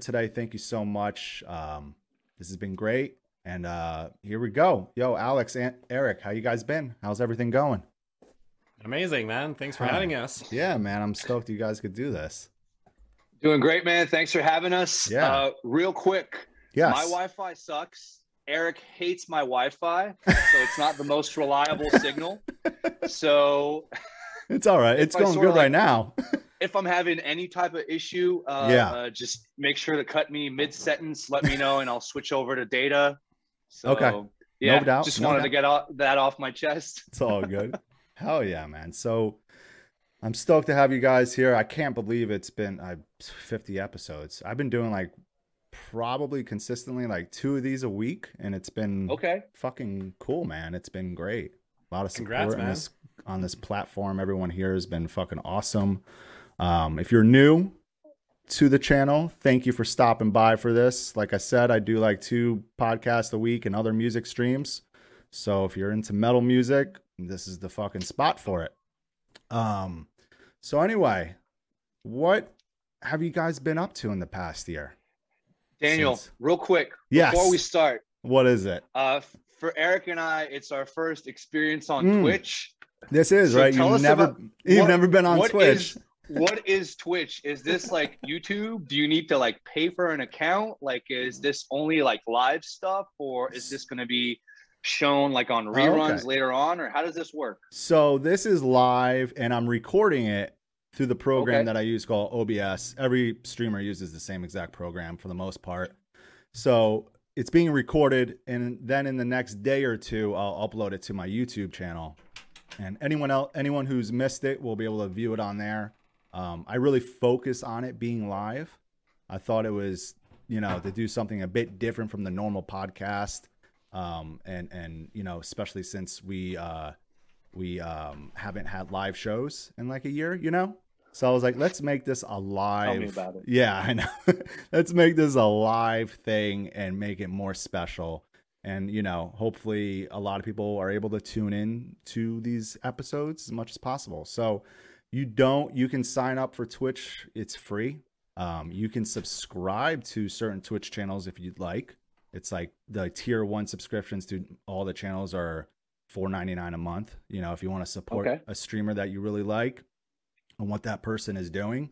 today. Thank you so much. Um, this has been great. And uh, here we go. Yo, Alex and Eric, how you guys been? How's everything going? Amazing, man. Thanks for having us. Yeah, man. I'm stoked you guys could do this. Doing great, man. Thanks for having us. Yeah. Uh, real quick, Yes. my Wi-Fi sucks. Eric hates my Wi-Fi, so it's not the most reliable signal. So It's all right. It's going sorta good right now. if I'm having any type of issue, uh, Yeah. uh, just make sure to cut me mid-sentence. Let me know, and I'll switch over to data. So, Okay. Yeah, doubt, just no wanted doubt. to get off, that off my chest. It's all good. Hell yeah, man. So I'm stoked to have you guys here. I can't believe it's been uh, 50 episodes. I've been doing like probably consistently like two of these a week, and it's been Okay. fucking cool, man. It's been great. A lot of support Congrats, on this on this platform. Everyone here has been fucking awesome. Um, if you're new to the channel, thank you for stopping by for this. Like I said, I do like two podcasts a week and other music streams. So if you're into metal music, this is the fucking spot for it. Um, so anyway, what have you guys been up to in the past year? Daniel, Since- real quick Yes. before we start, What is it? uh, for Eric and I, it's our first experience on Mm. Twitch. This is So right. You've never about- you've what- never been on Twitch. is- what is Twitch? Is this like YouTube? Do you need to like pay for an account? Like, is this only like live stuff, or is this going to be shown like on reruns Oh, okay. later on, or how does this work? So this is live, and I'm recording it through the program Okay. that I use called OBS. Every streamer uses the same exact program for the most part. So it's being recorded, and then in the next day or two, I'll upload it to my YouTube channel. And anyone else, anyone who's missed it, will be able to view it on there. Um, I really focus on it being live. I thought it was, you know, to do something a bit different from the normal podcast. Um, and and you know, especially since we uh, we um, haven't had live shows in like a year, you know. So I was like, let's make this a live. me about it. Yeah, I know. let's make this a live thing and make it more special. And you know, hopefully, a lot of people are able to tune in to these episodes as much as possible. So you don't you can sign up for twitch it's free. Um, you can subscribe to certain twitch channels if you'd like. It's like the tier one subscriptions to all the channels are 4.99 a month. You know if you want to support Okay. a streamer that you really like and what that person is doing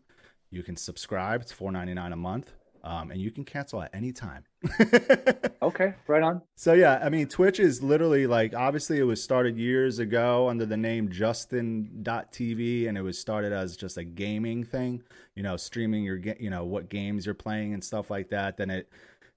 you can subscribe it's 4.99 a month um, and you can cancel at any time Okay, right on. so yeah, I mean, Twitch is literally like obviously it was started years ago under the name Justin.tv and it was started as just a gaming thing, you know, streaming your you know what games you're playing and stuff like that. Then it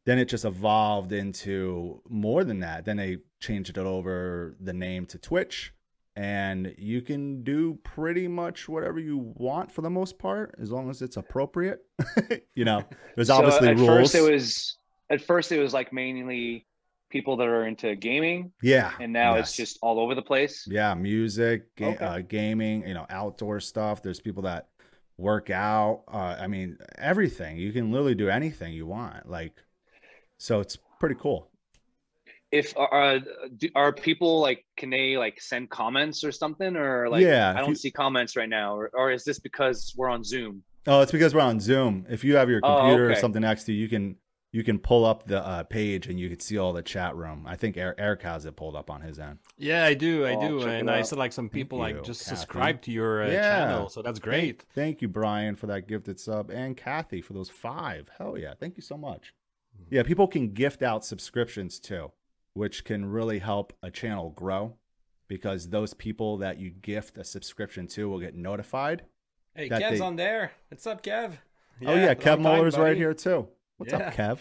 then it just evolved into more than that. Then they changed it over the name to Twitch and you can do pretty much whatever you want for the most part as long as it's appropriate. you know, there's So obviously at rules. first it was at first it was like mainly people that are into gaming, yeah. and now yes. it's just all over the place. Yeah, music, Okay. uh, gaming, you know, outdoor stuff. There's people that work out. Uh, I mean, everything. You can literally do anything you want. Like, so it's pretty cool. If uh, do, are people like, can they like send comments or something, or like, Yeah, I don't you- see comments right now, or, or is this because we're on Zoom? Oh, it's because we're on Zoom. If you have your Oh, computer or something next to you, you can you can pull up the uh, page and you can see all the chat room. I think Eric, Eric has it pulled up on his end. Yeah, I do, I Oh, do, check and I out. saw like some people you, like just Kathy. subscribe to your uh, Yeah. channel, so that's great. Thank you, Brian, for that gifted sub, and Kathy for those five. Hell yeah. Thank you so much. Yeah, people can gift out subscriptions too, which can really help a channel grow because those people that you gift a subscription to will get notified. Hey, Kev's they- on there. What's up, Kev? oh, yeah. Kev Muller's right here too. What's Yeah. up, Kev?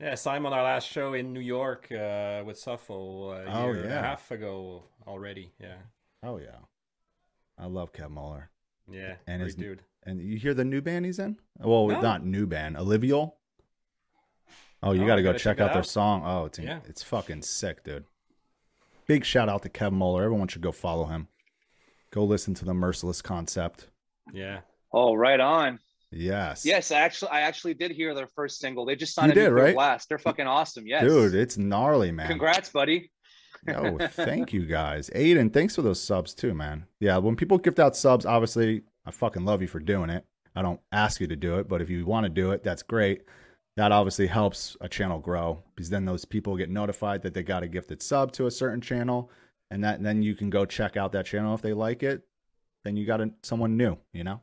Yeah, Simon, our last show in New York uh, with Suffo uh, a Oh, year and yeah. a half ago already. Yeah, Oh, yeah. I love Kev Muller. yeah, And great his- dude. And you hear the new band he's in? Well, No. not new band, Olivial. Oh, you Oh, got to go check check it out their song. Oh, it's Yeah. it's fucking sick, dude. Big shout out to Kev Muller. Everyone should go follow him. Go listen to the Merciless Concept. Yeah, Oh, right on. Yes. Yes, I actually, I actually did hear their first single. They just signed You a did, right? blast. They're fucking awesome. Yes, Dude, it's gnarly, man. Congrats, buddy. Oh, thank you guys. Aiden, thanks for those subs too, man. Yeah, when people gift out subs, obviously, I fucking love you for doing it. I don't ask you to do it, but if you want to do it, that's great. That obviously helps a channel grow because then those people get notified that they got a gifted sub to a certain channel, and that then you can go check out that channel if they like it. Then you got a, someone new, you know.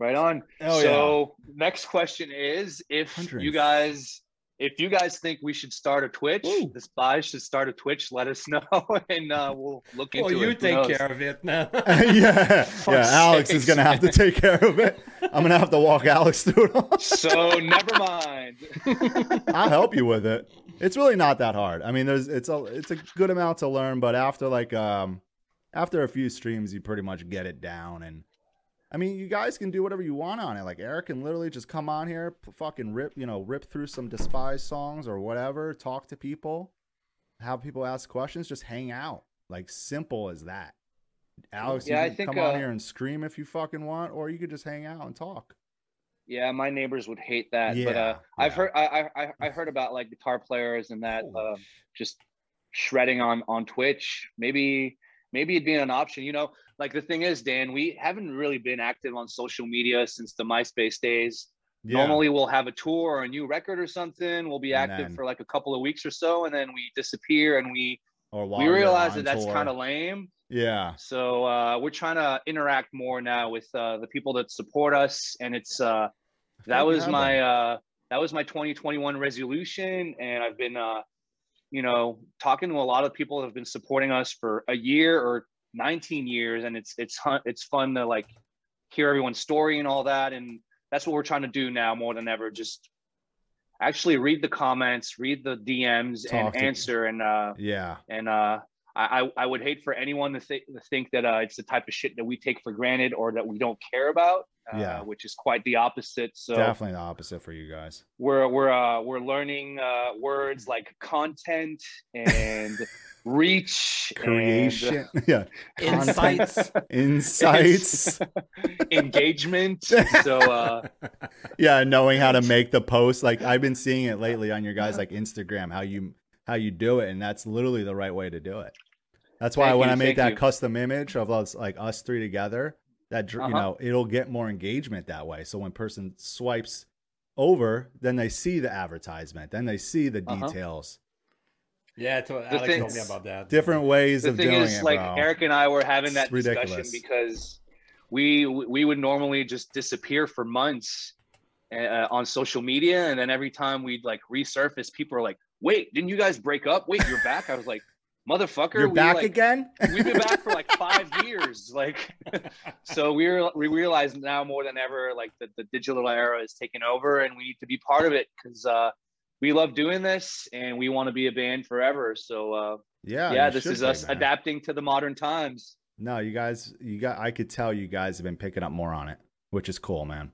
Right on. Oh, so next question is if you guys if you guys think we should start a Twitch, Ooh. Despised should start a Twitch, let us know and uh, we'll look into it. Well, it. you Who take care of it now. yeah, yeah. Fuck's Alex is gonna have to take care of it. I'm gonna have to walk Alex through it. So never mind. I'll help you with it. It's really not that hard. I mean, there's it's a it's a good amount to learn, but after like um after a few streams, you pretty much get it down. And I mean, you guys can do whatever you want on it. Like Eric can literally just come on here, p- fucking rip, you know, rip through some despised songs or whatever, talk to people, have people ask questions, just hang out. Like simple as that. Alex, Yeah, you can think, come on uh, here and scream if you fucking want, or you could just hang out and talk. Yeah, my neighbors would hate that. but Yeah, uh, I've heard I, I I heard about like guitar players and that uh, just shredding on on Twitch. Maybe maybe it'd be an option. You know, like the thing is, Dan, we haven't really been active on social media since the MySpace days. Yeah. Normally, we'll have a tour or a new record or something. We'll be active for like a couple of weeks or so, and then we disappear, and we or we realize that that's kind of lame. yeah. So uh, we're trying to interact more now with uh, the people that support us, and it's uh, that was my uh, that was my 2021 resolution, and I've been uh, you know talking to a lot of people that have been supporting us for a year or 19 years, and it's it's it's fun to like hear everyone's story and all that, and that's what we're trying to do now more than ever. Just actually read the comments, read the DMs, Talk and answer, and uh, yeah. and uh, I, I I would hate for anyone to, th- to think that uh, it's the type of shit that we take for granted or that we don't care about. Uh, Yeah. which is quite the opposite. So Definitely the opposite for you guys. we're we're uh, we're learning uh, words like content and reach, and Creation. yeah. Insights. Insights. engagement. so uh, yeah, knowing how to make the post. Like I've been seeing it lately on your guys like Instagram, how you how you do it, and that's literally the right way to do it. That's why Thank when you, I made that you. custom image of us like us three together, that you Uh-huh. know it'll get more engagement that way. So when person swipes over, then they see the advertisement, then they see the Uh-huh. details. yeah, to, Alex thing- told me about that. Different ways the of thing doing is, it, like bro. Eric and I were having that It's ridiculous. discussion because we we would normally just disappear for months uh, on social media, and then every time we'd like resurface, people are like, "Wait, didn't you guys break up? Wait, you're back?" I was like, "Motherfucker, You're back like, again. We've been back for like five years, like." so we're we realize now more than ever, like that the digital era is taking over, and we need to be part of it because uh, we love doing this, and we want to be a band forever. So. Uh, yeah, yeah, this is us man. adapting to the modern times. No, you guys, you got. I could tell you guys have been picking up more on it, which is cool, man.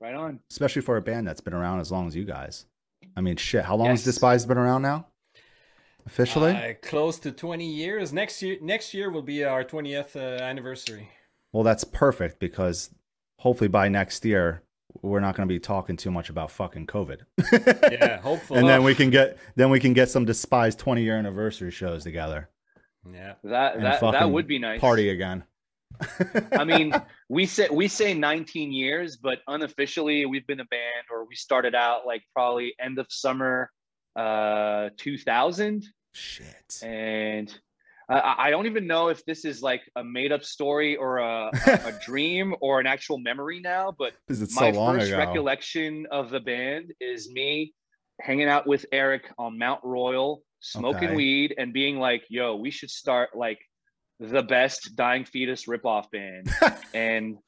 Right on. Especially for a band that's been around as long as you guys. I mean, shit. How long has Yes. Despise been around now? Officially? Uh, close to 20 years. Next year, next year will be our 20th uh, anniversary. well, that's perfect because hopefully by next year we're not going to be talking too much about fucking COVID. Yeah, hopefully. and then we can get then we can get some despised 20 year anniversary shows together. yeah. That that that would be nice. Party again. I mean, we say we say 19 years, but unofficially we've been a band, or we started out like probably end of summer, uh, 2000, shit. and I, I don't even know if this is like a made up story or a, a, a dream or an actual memory now. But Because it's so my long first ago. recollection of the band is me hanging out with Eric on Mount Royal, smoking Okay. weed, and being like, "Yo, we should start like the best Dying Fetus ripoff band." and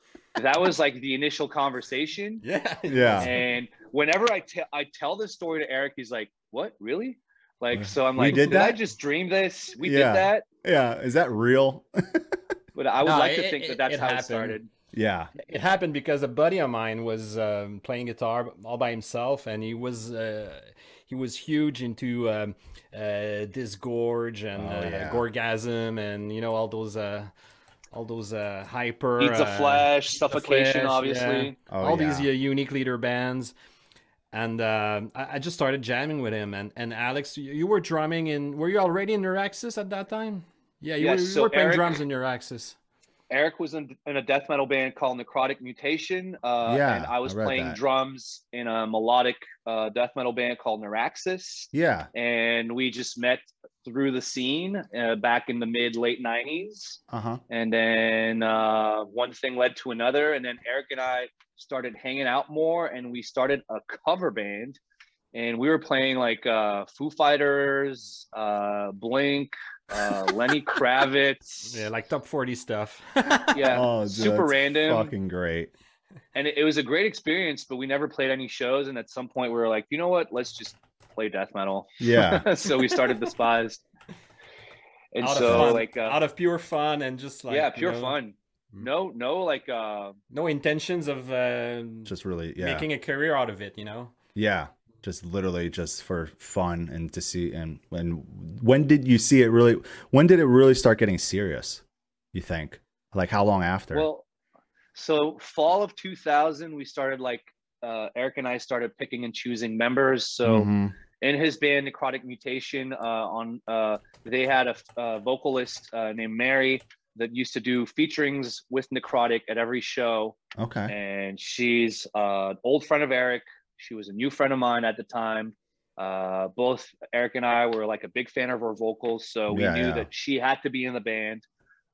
that was like the initial conversation. Yeah. Yeah. And whenever I tell I tell this story to Eric, he's like, "What? Really?" Like, so I'm We like, did "Did I just dream this? We Yeah. did that." yeah. Is that real? But I would No, like to think it- that that's it how happened. it started. yeah. It happened because a buddy of mine was um, playing guitar all by himself, and he was uh, he was huge into um, uh, Disgorge and Oh, uh, yeah. Gorgasm, and you know all those uh, all those uh, hyper Eats a uh, flash, The suffocation, Flash, obviously. yeah. Oh, all these yeah. uh, unique leader bands. And uh, I, I just started jamming with him. And, and Alex, you, you were drumming in. Were you already in Neuraxis at that time? Yeah, you, were, you so were playing Eric- drums in Neuraxis. Eric was in, in a death metal band called Necrotic Mutation. Uh, Yeah, and I was I playing that. drums in a melodic uh, death metal band called Neuraxis. Yeah. And we just met through the scene uh, back in the mid late 90s. Uh huh. And then uh, one thing led to another. And then Eric and I started hanging out more and we started a cover band. And we were playing like uh, Foo Fighters, uh, Blink, uh, Lenny Kravitz. Yeah, like top 40 stuff. Yeah, Oh, dude, super that's random. Fucking great. And it, it was a great experience, but we never played any shows. And at some point, we were like, you know what? Let's just play death metal. Yeah. so we started Despised. And out so, of fun, like, uh, out of pure fun and just like yeah, you pure know, fun. Mm. No, no, like, uh, No intentions of uh, Just really, yeah. making a career out of it, you know. Yeah, just literally just for fun and to see and when when did you see it really when did it really start getting serious? You think? Like how long after? Well, so fall of 2000, we started like uh, Eric and I started picking and choosing members. So Mhm. In his band Necrotic Mutation, uh, on uh, they had a, a vocalist uh, named Mary that used to do featurings with Necrotic at every show, okay. and she's uh, an old friend of Eric. She was a new friend of mine at the time. Uh, both Eric and I were like a big fan of her vocals, so we Yeah, knew yeah. that she had to be in the band.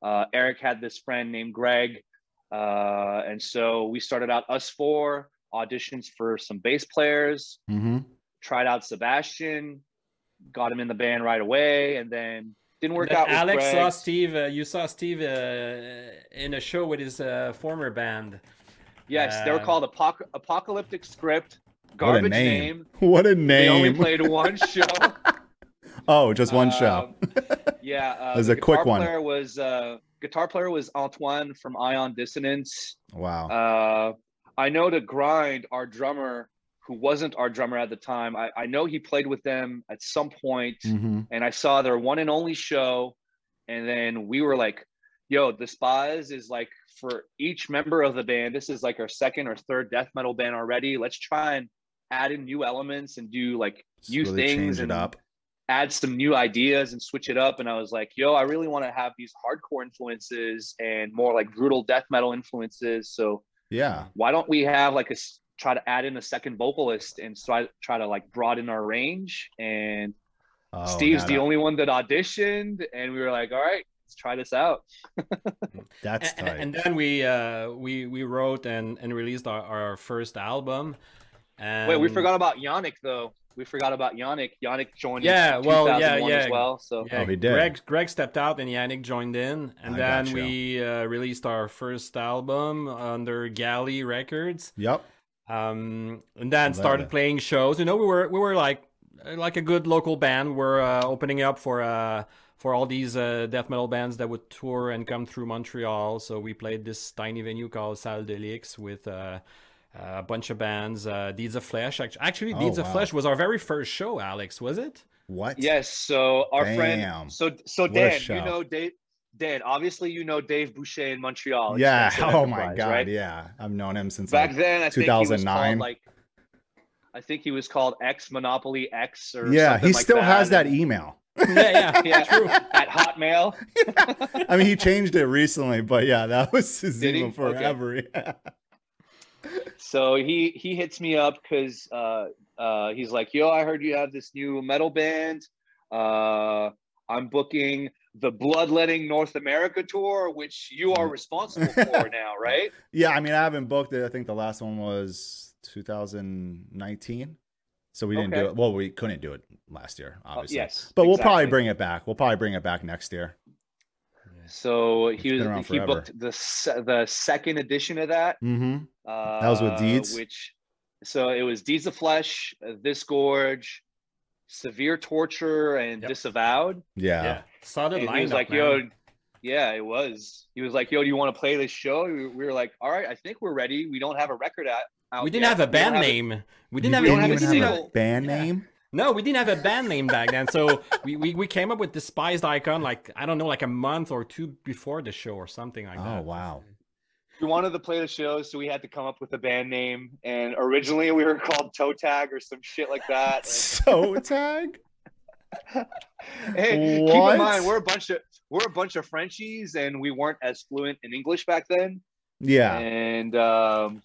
Uh, Eric had this friend named Greg, uh, and so we started out us four auditions for some bass players. Mm-hmm. Tried out Sebastian, got him in the band right away, and then didn't work But out. With Alex Greg. saw Steve. Uh, you saw Steve uh, in a show with his uh, former band. Yes, they were Uh, called Apoc- Apocalyptic Script. What a Garbage name. name. What a name! They only played one show. oh, just one show. Um, yeah, uh, There's the a quick one. Player was uh, guitar player was Antoine from Ion Dissonance. Wow. Uh, I know to grind our drummer, who wasn't our drummer at the time. I, I know he played with them at some point, mm-hmm. and I saw their one and only show, and then we were like, "Yo, Despised is like for each member of the band. This is like our second or third death metal band already. Let's try and add in new elements and do like new really things change it and up. add some new ideas and switch it up. And I was like, yo, I really want to have these hardcore influences and more like brutal death metal influences. So Yeah. why don't we have like a try to add in a second vocalist and try try to like broaden our range? And Oh, Steve's the that- only one that auditioned, and we were like, all right, let's try this out. That's and, tight. and then we uh, we we wrote and, and released our, our first album. And Wait, we forgot about Yannick though. We forgot about Yannick. Yannick joined. Yeah, in well, yeah, yeah. as well. So Yeah, Oh, he did. Greg Greg stepped out and Yannick joined in, and I then gotcha. we uh, released our first album under Galy Records. Yep. Um, and then Love started it. playing shows. You know, we were we were like like a good local band. We're uh, opening up for uh, for all these uh, death metal bands that would tour and come through Montreal. So we played this tiny venue called Salle Delix with. Uh, a bunch of bands, uh, Deeds of Flesh. Act- Actually, Oh, Deeds of. Flesh was our very first show. Alex, was it? What? Yes. So our Damn. friend. So so Dan, you know Dave. Dan, obviously you know Dave Boucher in Montreal. Yeah. Oh my god. right? Yeah. I've known him since Back like, then, I think he was 2009. called like. I think he was called X Monopoly X or Yeah, he like still has that email. yeah, yeah, yeah, true. at Hotmail. I mean, he changed it recently, but yeah, that was his email forever. Yeah. So he he hits me up because uh, uh, he's like, "Yo, I heard you have this new metal band. Uh, I'm booking the Bloodletting North America tour, which you are responsible for now, right?" Yeah, I mean, I haven't booked it. I think the last one was 2019. So we didn't do it. Well, we couldn't do it last year, Uh, obviously. yes, But we'll probably bring it back. We'll probably bring it back next year. So It's he was he booked the the second edition of that. Mm-hmm. Uh, That was with Deeds? which so it was Deeds of Flesh, uh, Disgorge, Severe Torture, and Yep. Disavowed. Yeah. Yeah, solid and lineup. he was like, man. "Yo, yeah, it was." He was like, "Yo, do you want to play this show?" We we were like, "All right, I think we're ready. We don't have a record out." out we didn't yet. have a We don't band have name. We didn't have, a, we didn't single- have- band Yeah. name. No, we didn't have a band name back then. So we, we, we came up with Despised Icon like I don't know, like a month or two before the show or something like oh, that. Oh wow. We wanted to play the show, so we had to come up with a band name. And originally, we were called Toe Tag or some shit like that. So tag. hey, keep in mind we're a bunch of we're a bunch of Frenchies, and we weren't as fluent in English back then. Yeah. And um,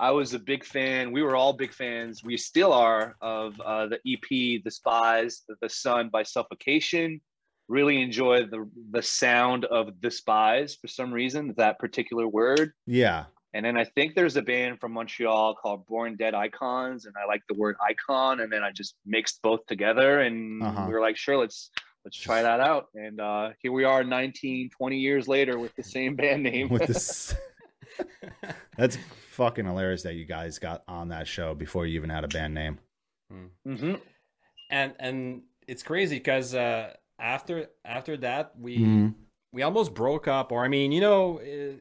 I was a big fan. We were all big fans. We still are of uh, the EP, "Despise," "The Sun" by Suffocation. Really enjoy the the sound of "Despise" for some reason. That particular word. Yeah. And then I think there's a band from Montreal called Born Dead Icons, and I like the word icon. And then I just mixed both together, and Uh-huh. we were like, sure, let's let's try that out. And uh, here we are, 19, 20 years later, with the same band name. With this. That's fucking hilarious that you guys got on that show before you even had a band name. hmm and and it's crazy because uh, after after that we Mhm. we almost broke up or i mean you know uh,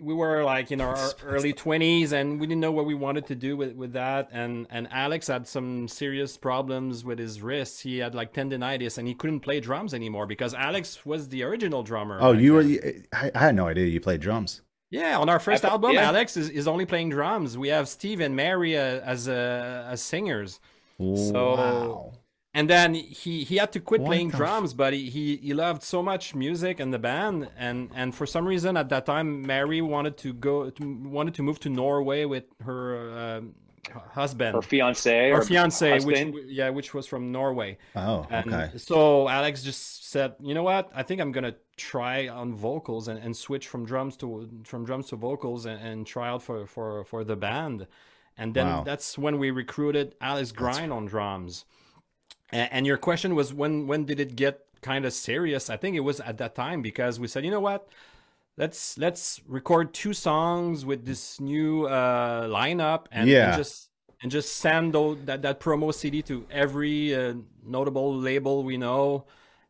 we were like in our early 20s and we didn't know what we wanted to do with, with that and and alex had some serious problems with his wrists he had like tendonitis and he couldn't play drums anymore because alex was the original drummer Oh, back you were. I, I had no idea you played drums. yeah on our first I- album yeah. alex is, is only playing drums we have steve and mary uh, as uh, as singers So- wow. And then he he had to quit What playing the drums but he, he he loved so much music and the band. And and for some reason at that time mary wanted to go to, wanted to move to norway with her um, husband. Or fiance, or or fiance which yeah which was from norway. Oh, and okay. so alex just said you know what? I think i'm gonna try on vocals and, and switch from drums to from drums to vocals and, and try out for for for the band. And then Wow. that's when we recruited alice grind on drums and, and your question was when when did it get kind of serious i think it was at that time because we said you know what let's let's record two songs with this new uh lineup and, and just and just send tho- that that promo cd to every uh, notable label we know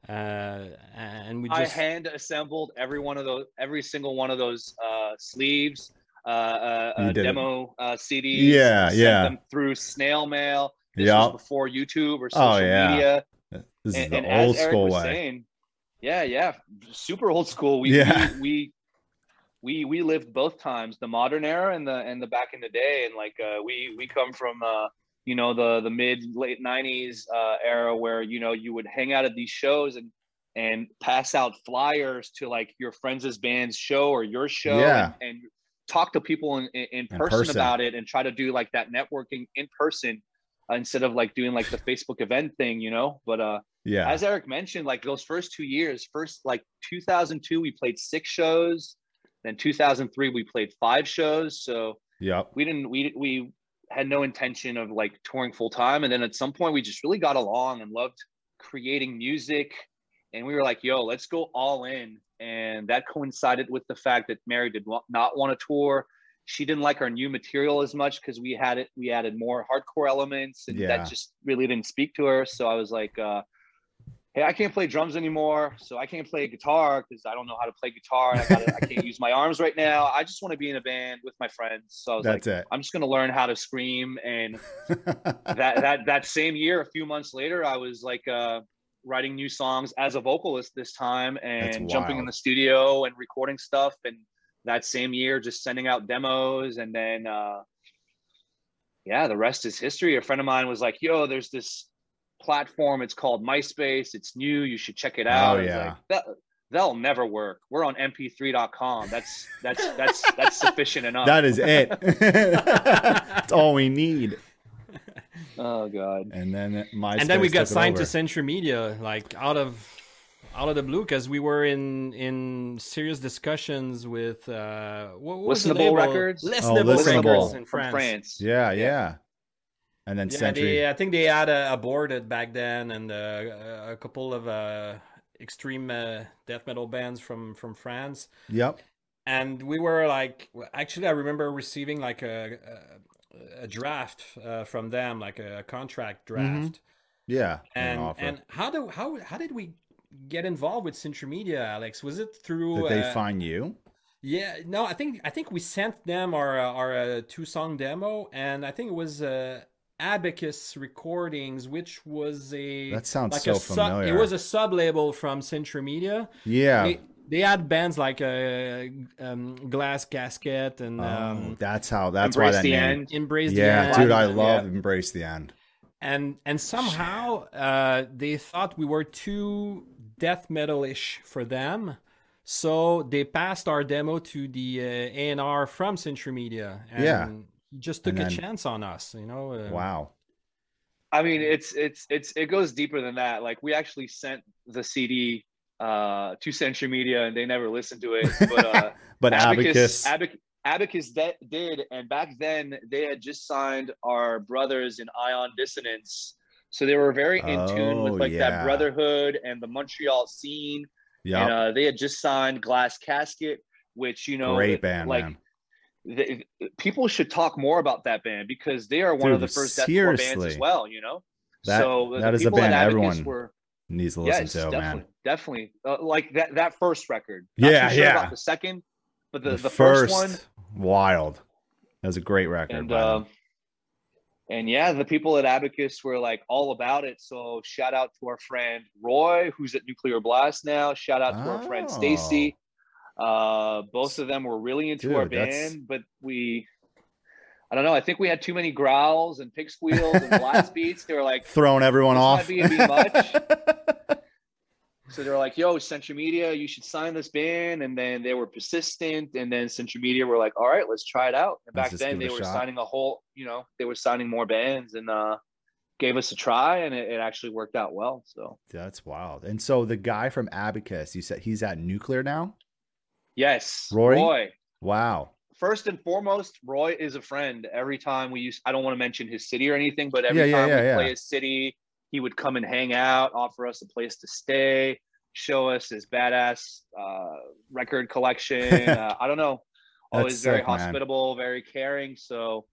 uh and we just... I just hand assembled every one of those, every single one of those uh, sleeves, uh, uh, uh, demo uh, CDs. Yeah, sent yeah. Them through snail mail. This Yeah. was before YouTube or social Oh, yeah. media. This is and, the and old school way. saying, yeah, yeah, super old school. We, Yeah. we, we we we lived both times, the modern era and the and the back in the day, and like uh, we we come from uh, you know the the mid late '90s uh, era where you know you would hang out at these shows and and pass out flyers to like your friends' band's show or your show, Yeah. and, and talk to people in, in, in In person, person. about it and try to do like that networking in person instead of like doing like the Facebook event thing, you know. But uh, Yeah. as Eric mentioned, like those first two years, first like 2002, we played six shows. Then 2003, we played five shows. So yeah, we didn't, we we had no intention of like touring full time. And then at some point, we just really got along and loved creating music. And we were like, yo, let's go all in. And that coincided with the fact that Mary did not want to tour. She didn't like our new material as much because we had it, we added more hardcore elements, and Yeah. that just really didn't speak to her. So I was like, uh, hey, I can't play drums anymore, so I can't play guitar because I don't know how to play guitar. And I, gotta, I can't use my arms right now. I just want to be in a band with my friends. So I was That's like, I'm just gonna learn how to scream. And that that that same year, a few months later, I was like uh, writing new songs as a vocalist this time and jumping in the studio and recording stuff. And that same year, just sending out demos, and then. Uh, yeah, the rest is history. A friend of mine was like, "Yo, there's this platform. It's called MySpace. It's new. You should check it out." Oh, yeah. like, that, that'll never work. We're on MP3.com. That's that's that's that's sufficient enough. that is it. That's all we need. oh god. And then my and then we got signed to Century Media, like out of out of the blue, because we were in in serious discussions with uh, what, what was the Listenable label? Records? Listenable, Oh, Listenable. Records in France. France. Yeah, yeah. Yeah. And then Yeah, Century. they, I think they had uh, aborted back then, and uh, a couple of uh, extreme uh, death metal bands from from France. Yep. and we were like actually i remember receiving like a a, a draft uh, from them like a contract draft Yeah. and offer. and how do how how did we get involved with Century Media alex was it through Did they uh, find you? yeah no i think i think we sent them our uh, our uh, two song demo and i think it was uh abacus recordings which was a That sounds like so a sub, familiar. it was a sub label from Century Media Yeah. they, they had bands like uh, um, Glass Casket and oh, um, that's how. That's why Embrace that the name. end. Embrace Yeah, the dude, End. I Yeah. love Embrace the End. and and somehow uh, they thought we were too death metal-ish for them. So they passed our demo to the uh, A&R from Century Media, and Yeah. he just took And a chance on us. You know, uh, Wow. I mean, it's it's it's it goes deeper than that. Like we actually sent the CD uh, to Century Media, and they never listened to it. But uh, But Abacus, Abac- Abacus de- did, and back then they had just signed our brothers in Ion Dissonance, so they were very in tune with Oh, like yeah. that brotherhood and the Montreal scene. Yeah. And uh, they had just signed Glass Casket, which you know, great band, like man. the, people should talk more about that band because they are one of the first deathcore bands as well. You know, That- so that is a band everyone were Needs to listen to, definitely, man. definitely. Uh, like that that first record. Not Yeah, sure yeah. About the second, but the, The, the, first, first one wild. That was a great record. and um, and yeah, the people at Abacus were like all about it. So shout out to our friend Roy, who's at Nuclear Blast now. Shout out to our friend Stacy. Uh, both of them were really into our Dude, that's- band, but we, I don't know. I think we had too many growls and pig squeals and blast beats. They were like, throwing everyone off. might be much. so they were like, "Yo, Century Media, you should sign this band." And then they were persistent, and then Century Media were like, "All right, let's try it out." And Let's back then, they were shot. signing a whole, you know, they were signing more bands, and uh, gave us a try, and it, it actually worked out well. So That's wild. And so the guy from Abacus, you said he's at Nuclear now? yes, Rory? Roy. Wow. First and foremost, Roy is a friend. Every time we use, I don't want to mention his city or anything, but every Yeah, yeah, time yeah, we play his city, he would come and hang out, offer us a place to stay, show us his badass uh, record collection. uh, I don't know, always very sick, man. hospitable, very caring. So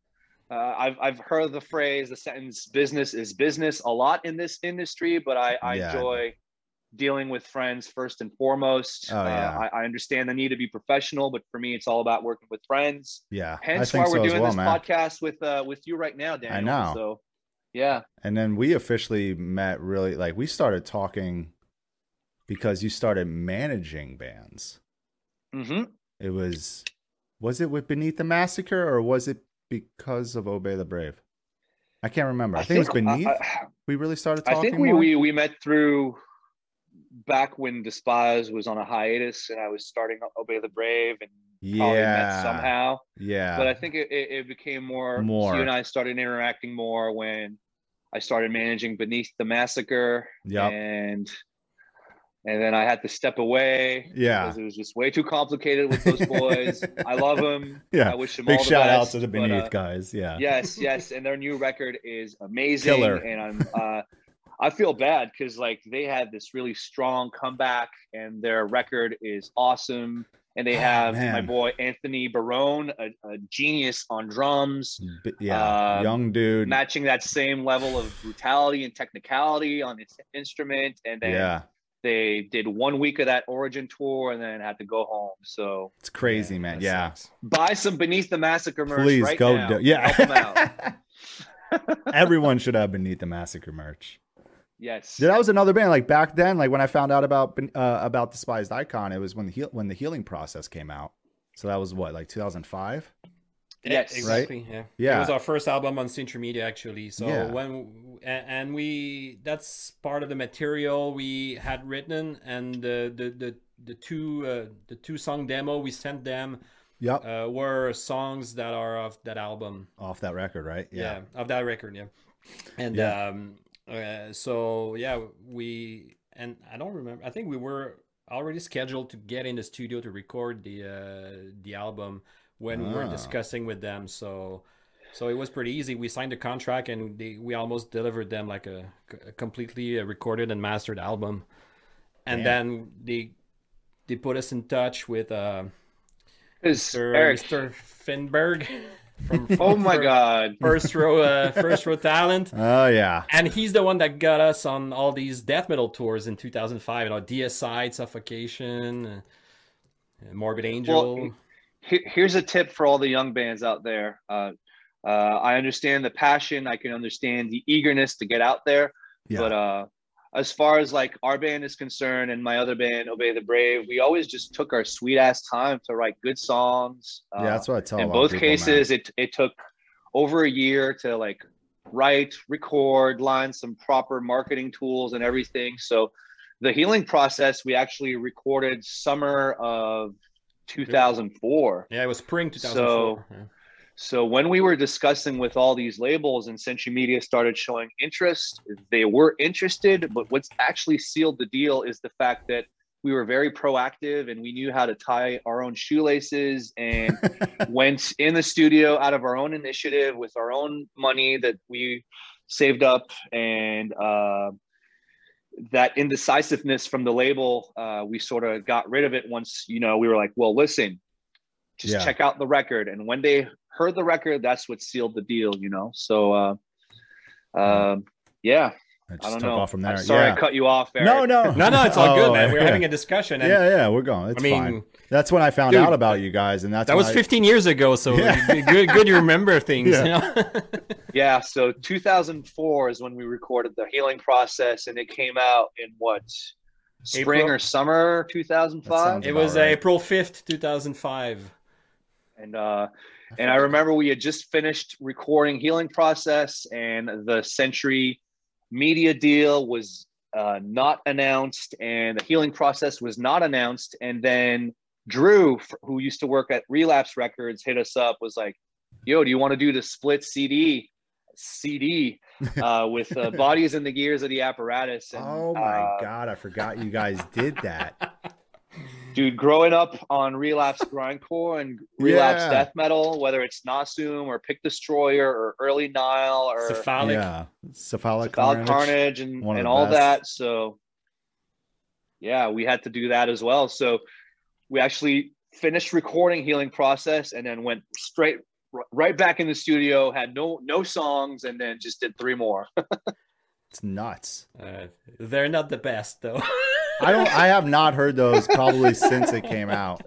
uh, I've I've heard the phrase, the sentence "business is business" a lot in this industry, but I, I Yeah. enjoy dealing with friends first and foremost. Oh, yeah. uh, I, I understand the need to be professional, but for me, it's all about working with friends. Yeah. Hence I think why we're doing well, this man. podcast with uh with you right now, Daniel. I know. So yeah. And then we officially met really like we started talking because you started managing bands. hmm It was was it with Beneath the Massacre or was it because of Obey the Brave? I can't remember. I, think, it was Beneath. I, we really started I, I think we, more? we we met through back when Despise was on a hiatus and I was starting Obey the Brave and yeah. somehow. Yeah. But I think it, it, it became more, More. you and I started interacting more when I started managing Beneath the Massacre. yeah And and then I had to step away Yeah. because it was just way too complicated with those boys. I love them. Yeah. I wish them Big all the shout out to the but, Beneath uh, guys. Yeah. yes, yes, and their new record is amazing. Killer. And I'm uh I feel bad because like they had this really strong comeback and their record is awesome. And they Ah, have my boy Anthony Barone, a, a genius on drums, yeah. Um, Young dude. matching that same level of brutality and technicality on his instrument. And then yeah. they did one week of that Origin tour and then had to go home. So It's crazy, man. Yeah. sucks. buy some Beneath the Massacre merch Please right go. do- yeah. Help 'em out. Everyone should have Beneath the Massacre merch. Yes. Yeah, that was another band. Like back then, like when I found out about uh, about Despised Icon, it was when the heal- when the healing process came out. So that was what, like 2005? Yes. exactly. Yeah. Yeah. It was our first album on Century Media, actually. So Yeah. when and, and we that's part of the material we had written, and the the the, the two uh, the two song demo we sent them Yep. uh, were songs that are of that album. Off that record, right? Yeah, of that record. Yeah, and Yeah. um, uh, so yeah, we and I don't remember. I think we were already scheduled to get in the studio to record the uh, the album when we were Ah. discussing with them. So so it was pretty easy. We signed the contract and they, we almost delivered them like a, a completely uh, recorded and mastered album. And Damn. then they they put us in touch with uh, Mr. Eric, Mr. Finberg from, oh my from God. first row uh, first row talent. Oh yeah. And he's the one that got us on all these death metal tours in 2005. You know, DSI Suffocation, uh, Morbid Angel. Well, Here- Here's a tip for all the young bands out there. Uh, uh, I understand the passion. I can understand the eagerness to get out there. Yeah. But uh, as far as like our band is concerned and my other band, Obey the Brave, we always just took our sweet ass time to write good songs. Uh, yeah, that's what I tell. a in both people, man. cases, it it took over a year to like write, record, line some proper marketing tools and everything. So the healing process we actually recorded summer of 2004. Yeah, it was spring 2004. So- yeah. So when we were discussing with all these labels and Century Media started showing interest, they were interested, but what's actually sealed the deal is the fact that we were very proactive and we knew how to tie our own shoelaces and went in the studio out of our own initiative with our own money that we saved up and uh, that indecisiveness from the label uh, we sort of got rid of it once you know we were like well listen just Yeah. check out the record and when they heard the record that's what sealed the deal you know so uh, um, yeah I i don't took know off from there. I'm sorry yeah. i cut you off Eric. no, no, No, no, it's all good, Oh, man. We're yeah. having a discussion. And yeah, yeah, we're going. It's I mean, fine. That's when I found dude, out about you guys, and that's that was I- 15 years ago, so Yeah. good, good you remember things. Yeah. You know? yeah so 2004 is when we recorded the healing process and it came out in what spring April? or summer 2005 it was right. April 5th, 2005. And uh and i remember we had just finished recording healing process and the century media deal was uh, not announced and the healing process was not announced and then drew who used to work at relapse records hit us up was like yo do you want to do the split cd cd uh, with uh, Bodies in the Gears of the Apparatus and, Oh my uh, god, I forgot you guys did that. dude growing up on relapse grindcore and relapse Yeah. death metal whether it's nasum or Pig Destroyer or early nile or Cephalic. yeah, cephalic, Cephalic carnage. carnage and, and all best. that so yeah we had to do that as well so we actually finished recording healing process and then went straight right back in the studio had no no songs and then just did three more It's nuts. Uh, they're not the best, though. I don't. I have not heard those probably since it came out.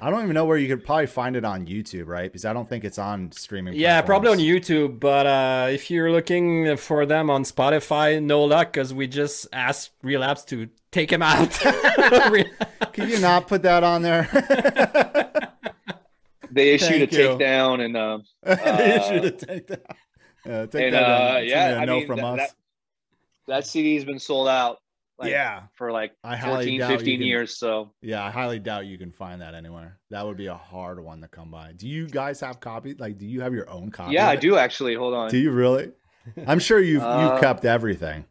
I don't even know where you could probably find it on YouTube, right? Because I don't think it's on streaming. yeah, probably on. YouTube, but uh, if you're looking for them on Spotify, no luck, because we just asked Relapse to take them out. Can you not put that on there? they issued Thank a you. takedown and uh, they issued a have take that. Uh, take and, that. down. uh, yeah, gonna a I no mean, from that- us. that- that cd has been sold out like, yeah, for like I highly 14 15 can- years so yeah. I highly doubt you can find that anywhere. That would be a hard one to come by. Do you guys have copies? Like, do you have your own copy? yeah i do actually hold on Do you really? I'm sure you've Uh, you've kept everything.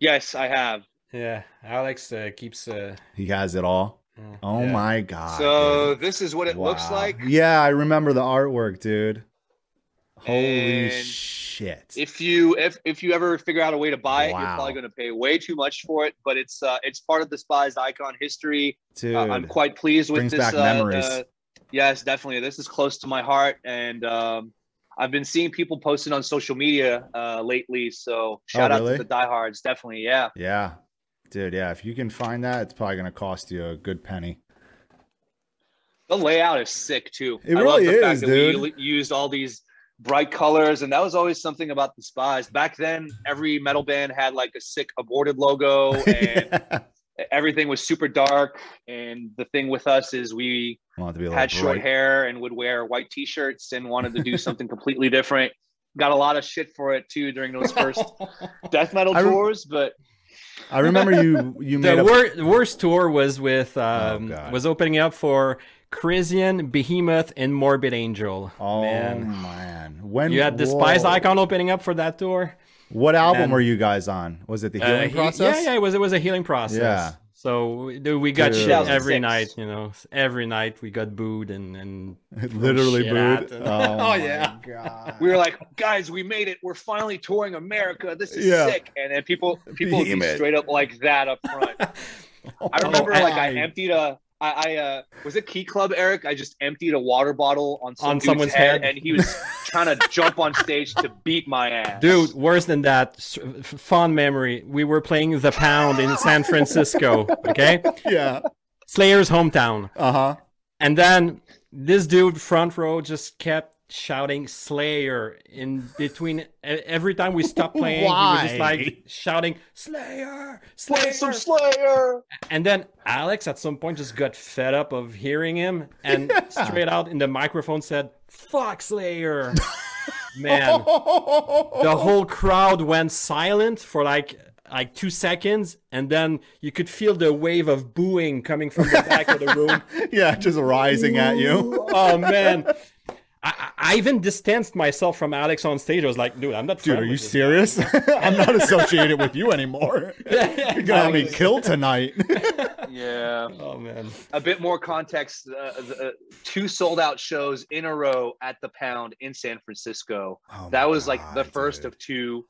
yes i have yeah, Alex uh, keeps. Uh, He has it all. uh, Oh yeah. my god. so dude. this is what it looks like Yeah, I remember the artwork, dude. Holy And shit. if you if if you ever figure out a way to buy it you're probably going to pay way too much for it but it's uh it's part of Despised Icon history dude. uh, i'm quite pleased with this back uh, memories. uh, yes definitely this is close to my heart and um I've been seeing people posting on social media uh, lately, so shout out Oh, really? to the diehards. Definitely, yeah. yeah. Dude, yeah. If you can find that, it's probably gonna cost you a good penny. The layout is sick too. It I really love the is, fact that we dude. u- used all these bright colors, and that was always something about Despised. Back then, every metal band had like a sick aborted logo, and yeah. everything was super dark. And the thing with us is we to be had little short bright. hair and would wear white t-shirts and wanted to do something completely different. Got a lot of shit for it too during those first death metal I tours, but I remember you you made the a wor- the worst tour was with um, Oh, was opening up for Krisiun, Behemoth, and Morbid Angel. Oh man. man. When You had the whoa. Icon opening up for that tour. What album And- were you guys on? Was it the Uh, healing he- process? Yeah, yeah, it was it was a healing process. Yeah. So dude, we got Dude. shit every night, you know. Every night we got booed and and Literally booed. and- Oh, Oh, yeah. God. we were like, guys, we made it. We're finally touring America. This is Yeah. sick. And then people people would be straight up like that up front. Oh, I remember like I why? emptied a I, I uh was it Key Club Eric? I just emptied a water bottle on some On someone's head, head. and he was trying to jump on stage to beat my ass. Dude, worse than that. s- f- Fond memory. We were playing the Pound in San Francisco. Okay, Yeah. Slayer's hometown. Uh-huh. And then this dude front row just kept shouting Slayer in between every time we stopped playing. He was just like shouting Slayer, play Slayer. some Slayer. And then Alex at some point just got fed up of hearing him and straight out in the microphone said, "Fuck Slayer." man, the whole crowd went silent for like like two seconds, and then you could feel the wave of booing coming from the back of the room. yeah, just rising at you. oh man. I, I even distanced myself from Alex on stage. I was like, dude, I'm not. Dude, are you serious? I'm not associated with you anymore. You're gonna have me killed tonight. yeah. Oh man. A bit more context: uh, uh, two sold out shows in a row at the Pound in San Francisco. Oh that my was like the first dude. of two.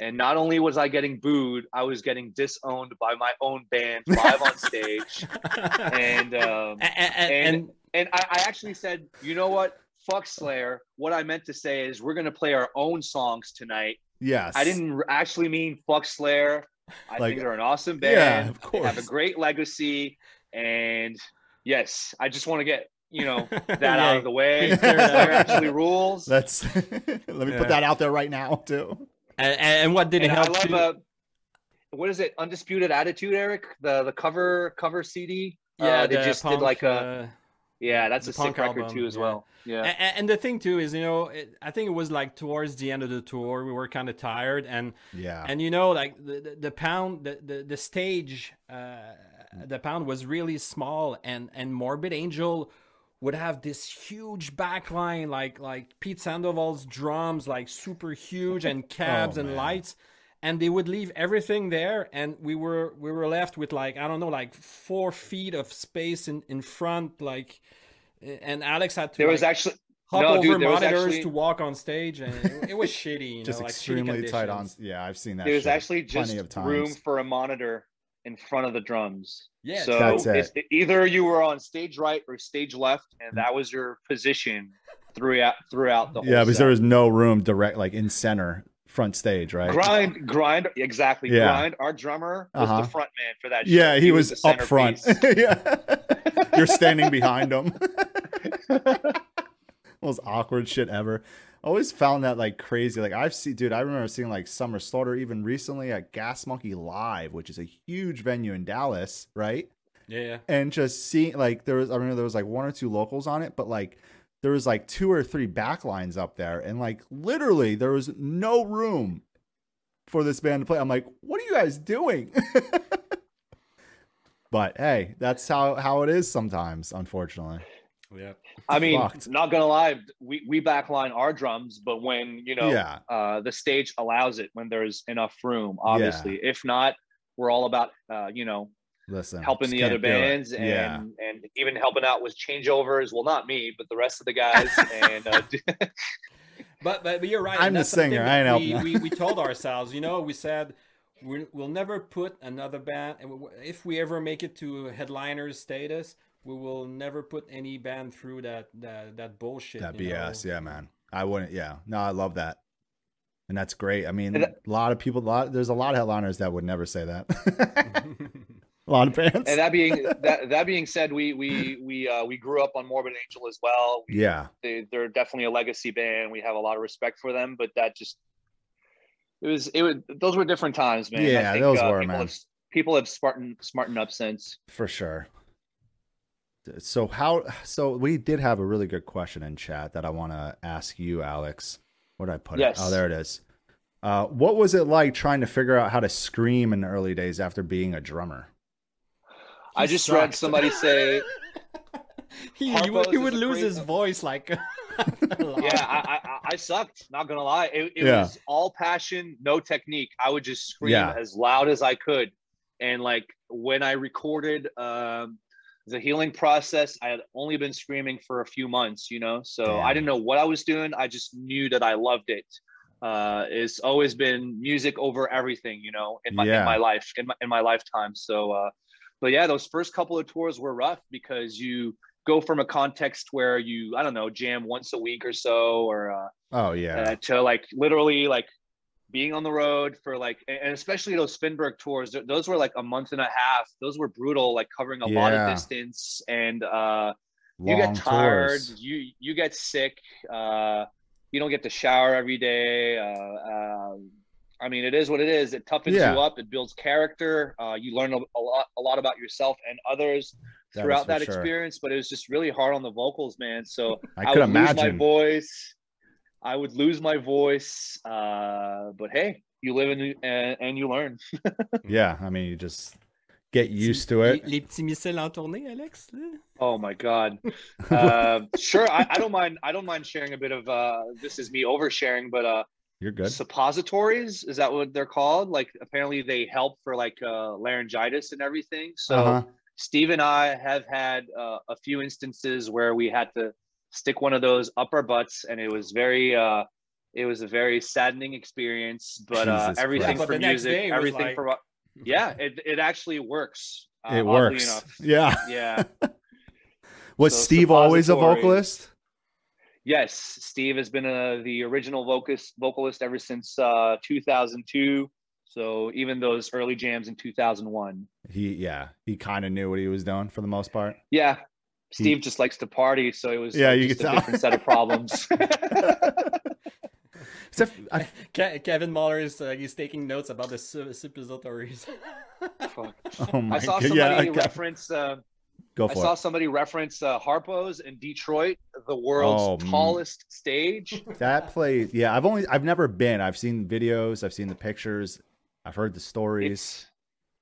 And not only was I getting booed, I was getting disowned by my own band live on stage. And um, and, and, and and I, I actually said, you know what? Fuck Slayer. What I meant to say is we're gonna play our own songs tonight. Yes. I didn't actually mean fuck Slayer. I Like, think they're an awesome yeah, band. of They have a great legacy, and yes, I just want to get you know that Yeah, out of the way. clear that Slayer actually rules. That's let me Yeah. put that out there right now too. and, and what didn't and I help love too? uh, what is it? Undisputed Attitude, Eric. The the cover cover CD. yeah, uh, they the just punk, did like a uh, yeah. That's the a sick punk record album, too as yeah. well. Yeah. And, and the thing too is, you know, it, I think it was like towards the end of the tour, we were kind of tired, and Yeah. and you know, like the the, the pound, the the, the stage, uh, the pound was really small, and and Morbid Angel would have this huge backline, like like Pete Sandoval's drums, like super huge, and cabs Oh, and man. lights. And they would leave everything there, and we were we were left with like I don't know, like four feet of space in in front, like. Eh, and Alex had to there was actually hop No, over dude, there was monitors actually- to walk on stage, and it, it was shitty. You just know, like shitty extremely tight on. Yeah, I've seen that. there's shit actually just plenty of times. room for a monitor in front of the drums. Yeah, so That's it. it's- either you were on stage right or stage left, and that was your position throughout throughout the whole. Yeah, because set. there was no room direct, like in center, front stage, right? grind, grind, exactly. Yeah. Grind. Our drummer was Uh-huh. the front man for that. Yeah, show. he, was, the up front. yeah, you're standing behind him. Most awkward shit ever. Always found that like crazy. Like I've seen, dude. I remember seeing like Summer Slaughter even recently at Gas Monkey Live, which is a huge venue in Dallas, right? yeah, yeah. and just seeing like there was I remember there was like one or two locals on it, but like there was like two or three backlines up there, and like literally there was no room for this band to play. I'm like, what are you guys doing? but hey, that's how how it is sometimes, unfortunately. yeah. I mean, Fucked. not gonna lie, we we backline our drums, but when you know Yeah. uh, the stage allows it, when there's enough room, obviously. If not, we're all about uh, you know Listen, helping the other can't do it. bands and yeah, and even helping out with changeovers. Well, not me, but the rest of the guys. and uh, But, but but you're right. I'm and the singer, I ain't we, helping we we told ourselves. You know, we said we we'll never put another band. If we ever make it to headliners status, we will never put any band through that that that bullshit. that BS. know? Yeah, man. I wouldn't. Yeah, no, I love that, and that's great. I mean, And a lot of people. a lot there's a lot of headliners that would never say that. A lot of bands. and that being that that being said, we we we uh, we grew up on Morbid Angel as well. yeah, They, they're definitely a legacy band. We have a lot of respect for them, but that just it was it was those were different times, man. I Yeah, think, those uh, were, people man. Have, people have smartened smartened up since. for sure. So how? So we did have a really good question in chat that I want to ask you, Alex. Where did I put Yes. it? Oh, there it is. Uh, what was it like trying to figure out how to scream in the early days after being a drummer? I He just read somebody say, he, he would, he would lose his voice like. "Yeah, I, I, I sucked. Not gonna lie, it, it Yeah. was all passion, no technique. I would just scream Yeah. as loud as I could, and like when I recorded um, the healing process, I had only been screaming for a few months, you know, so Damn. I didn't know what I was doing. I just knew that I loved it. Uh, it's always been music over everything, you know, in my Yeah. in my life, in my in my lifetime. So, uh, but yeah, those first couple of tours were rough because you go from a context where you I don't know jam once a week or so, or uh, Oh yeah, uh, to like literally like being on the road for like and especially those Finberg tours those were like a month and a half. Those were brutal like covering a lot of distance and uh you get tired tours. you you get sick uh you don't get to shower every day uh um, I mean, it is what it is. It toughens Yeah. you up. It builds character. Uh, you learn a, a lot, a lot about yourself and others That is throughout for that sure. experience. But it was just really hard on the vocals, man. So I I, could would lose my imagine. voice. I would lose my voice. Uh, but hey, you live and, and, and you learn. Yeah, I mean, you just get used to it. Les, les petits missiles en tournée, Alex. Oh my god. Uh, sure, I, I don't mind. I don't mind sharing a bit of. Uh, this is me oversharing, but uh, You're good. suppositories is that what they're called? Like apparently they help for like uh, laryngitis and everything. So Uh-huh. Steve and I have had uh, a few instances where we had to stick one of those up our butts, and it was very. Uh, it was a very saddening experience, but uh, Jesus everything Christ. Yeah, but for music, day it was everything like- for yeah, it, it actually works. uh, it works. enough. Yeah. Yeah. Was So Steve always a vocalist? Yes, Steve has been uh, the original vocalist vocalist ever since uh, 2002. So even those early jams in 2001. He, yeah, he kind of knew what he was doing for the most part. Yeah, He- Steve just likes to party, so it was Yeah, uh, you just could a tell. different set of problems. Except, I, Ke- Kevin Muller is uh, he's taking notes about the suppositories. Fuck. oh my I saw somebody yeah, okay. reference. Uh, go I for saw it. somebody reference uh, Harpo's in Detroit, the world's Oh, mm. tallest stage. That place, yeah, I've only, I've never been. I've seen videos, I've seen the pictures, I've heard the stories. It's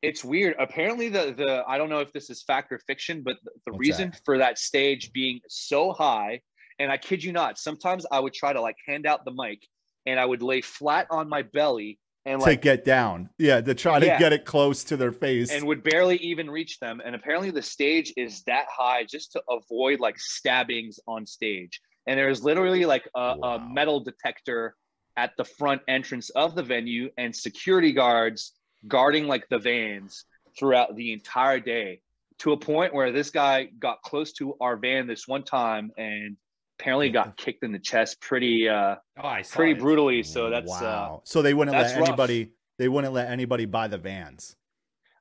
it's weird. Apparently, the the I don't know if this is fact or fiction, but the, the reason that? for that stage being so high, and I kid you not, sometimes I would try to like hand out the mic, and I would lay flat on my belly and to get down, yeah, to try to Yeah. get it close to their face. and would barely even reach them. And apparently, the stage is that high just to avoid like stabbings on stage. And there's literally like a, a metal detector at the front entrance of the venue and security guards guarding like the vans throughout the entire day to a point where this guy got close to our van this one time and apparently got kicked in the chest pretty uh Oh, I pretty it. brutally so that's uh so they wouldn't that's let rough. anybody. They wouldn't let anybody buy the vans.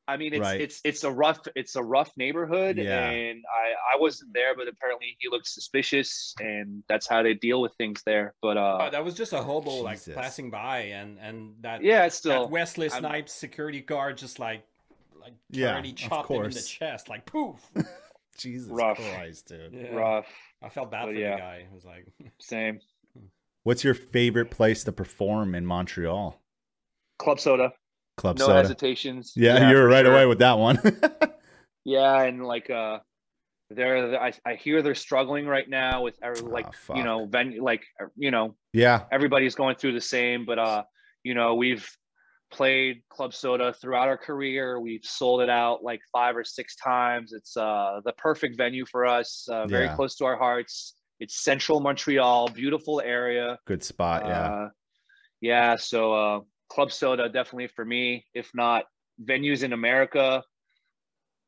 I mean, it's Right. it's it's a rough it's a rough neighborhood, Yeah. and I I wasn't there, but apparently he looked suspicious, and that's how they deal with things there. But uh, Oh, that was just a hobo like passing by, and and that yeah, it's that still Wesley I'm- Snipes security guard just like like Yeah, turned, he chopped him in the chest, like poof. Jesus Rough. Christ, dude. Yeah. rough. I felt bad But for yeah. the guy. It was like, Same What's your favorite place to perform in Montreal? club soda, Club no Soda. No hesitations. Yeah, you were right sure. away with that one. Yeah, and like uh, they're I I hear they're struggling right now with uh, like Ah, fuck. you know venue like uh, you know yeah, everybody's going through the same but uh you know we've played club soda throughout our career we've sold it out like five or six times it's uh the perfect venue for us uh, very Yeah. close to our hearts it's central montreal beautiful area good spot. Yeah, uh, yeah so uh club soda definitely for me if not venues in america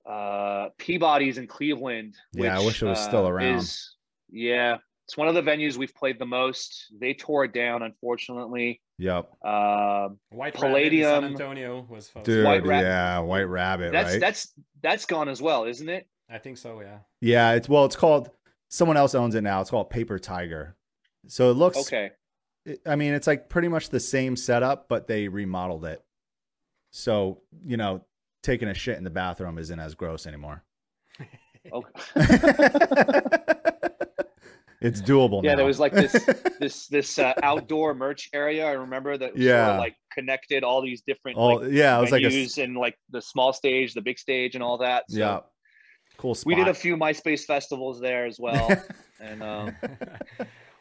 uh peabody's in cleveland Yeah, I wish it was still uh, around. is- yeah it's one of the venues we've played the most they tore it down unfortunately yep, um White Palladium. Rabbit San Antonio was fun. dude. White Rabbit. Yeah, White Rabbit. that's right? that's that's gone as well isn't it I think so. Yeah. yeah. It's well, it's called. Someone else owns it now. It's called Paper Tiger. So it looks. okay it- I mean, it's like pretty much the same setup, but they remodeled it. So you know, taking a shit in the bathroom isn't as gross anymore. okay it's doable. yeah now. there was like this this this uh, outdoor merch area i remember that sort Yeah. of like connected all these different Oh like, yeah, it was like a venues and like the small stage, the big stage, and all that. So yeah, cool spot. we did a few MySpace festivals there as well. and um,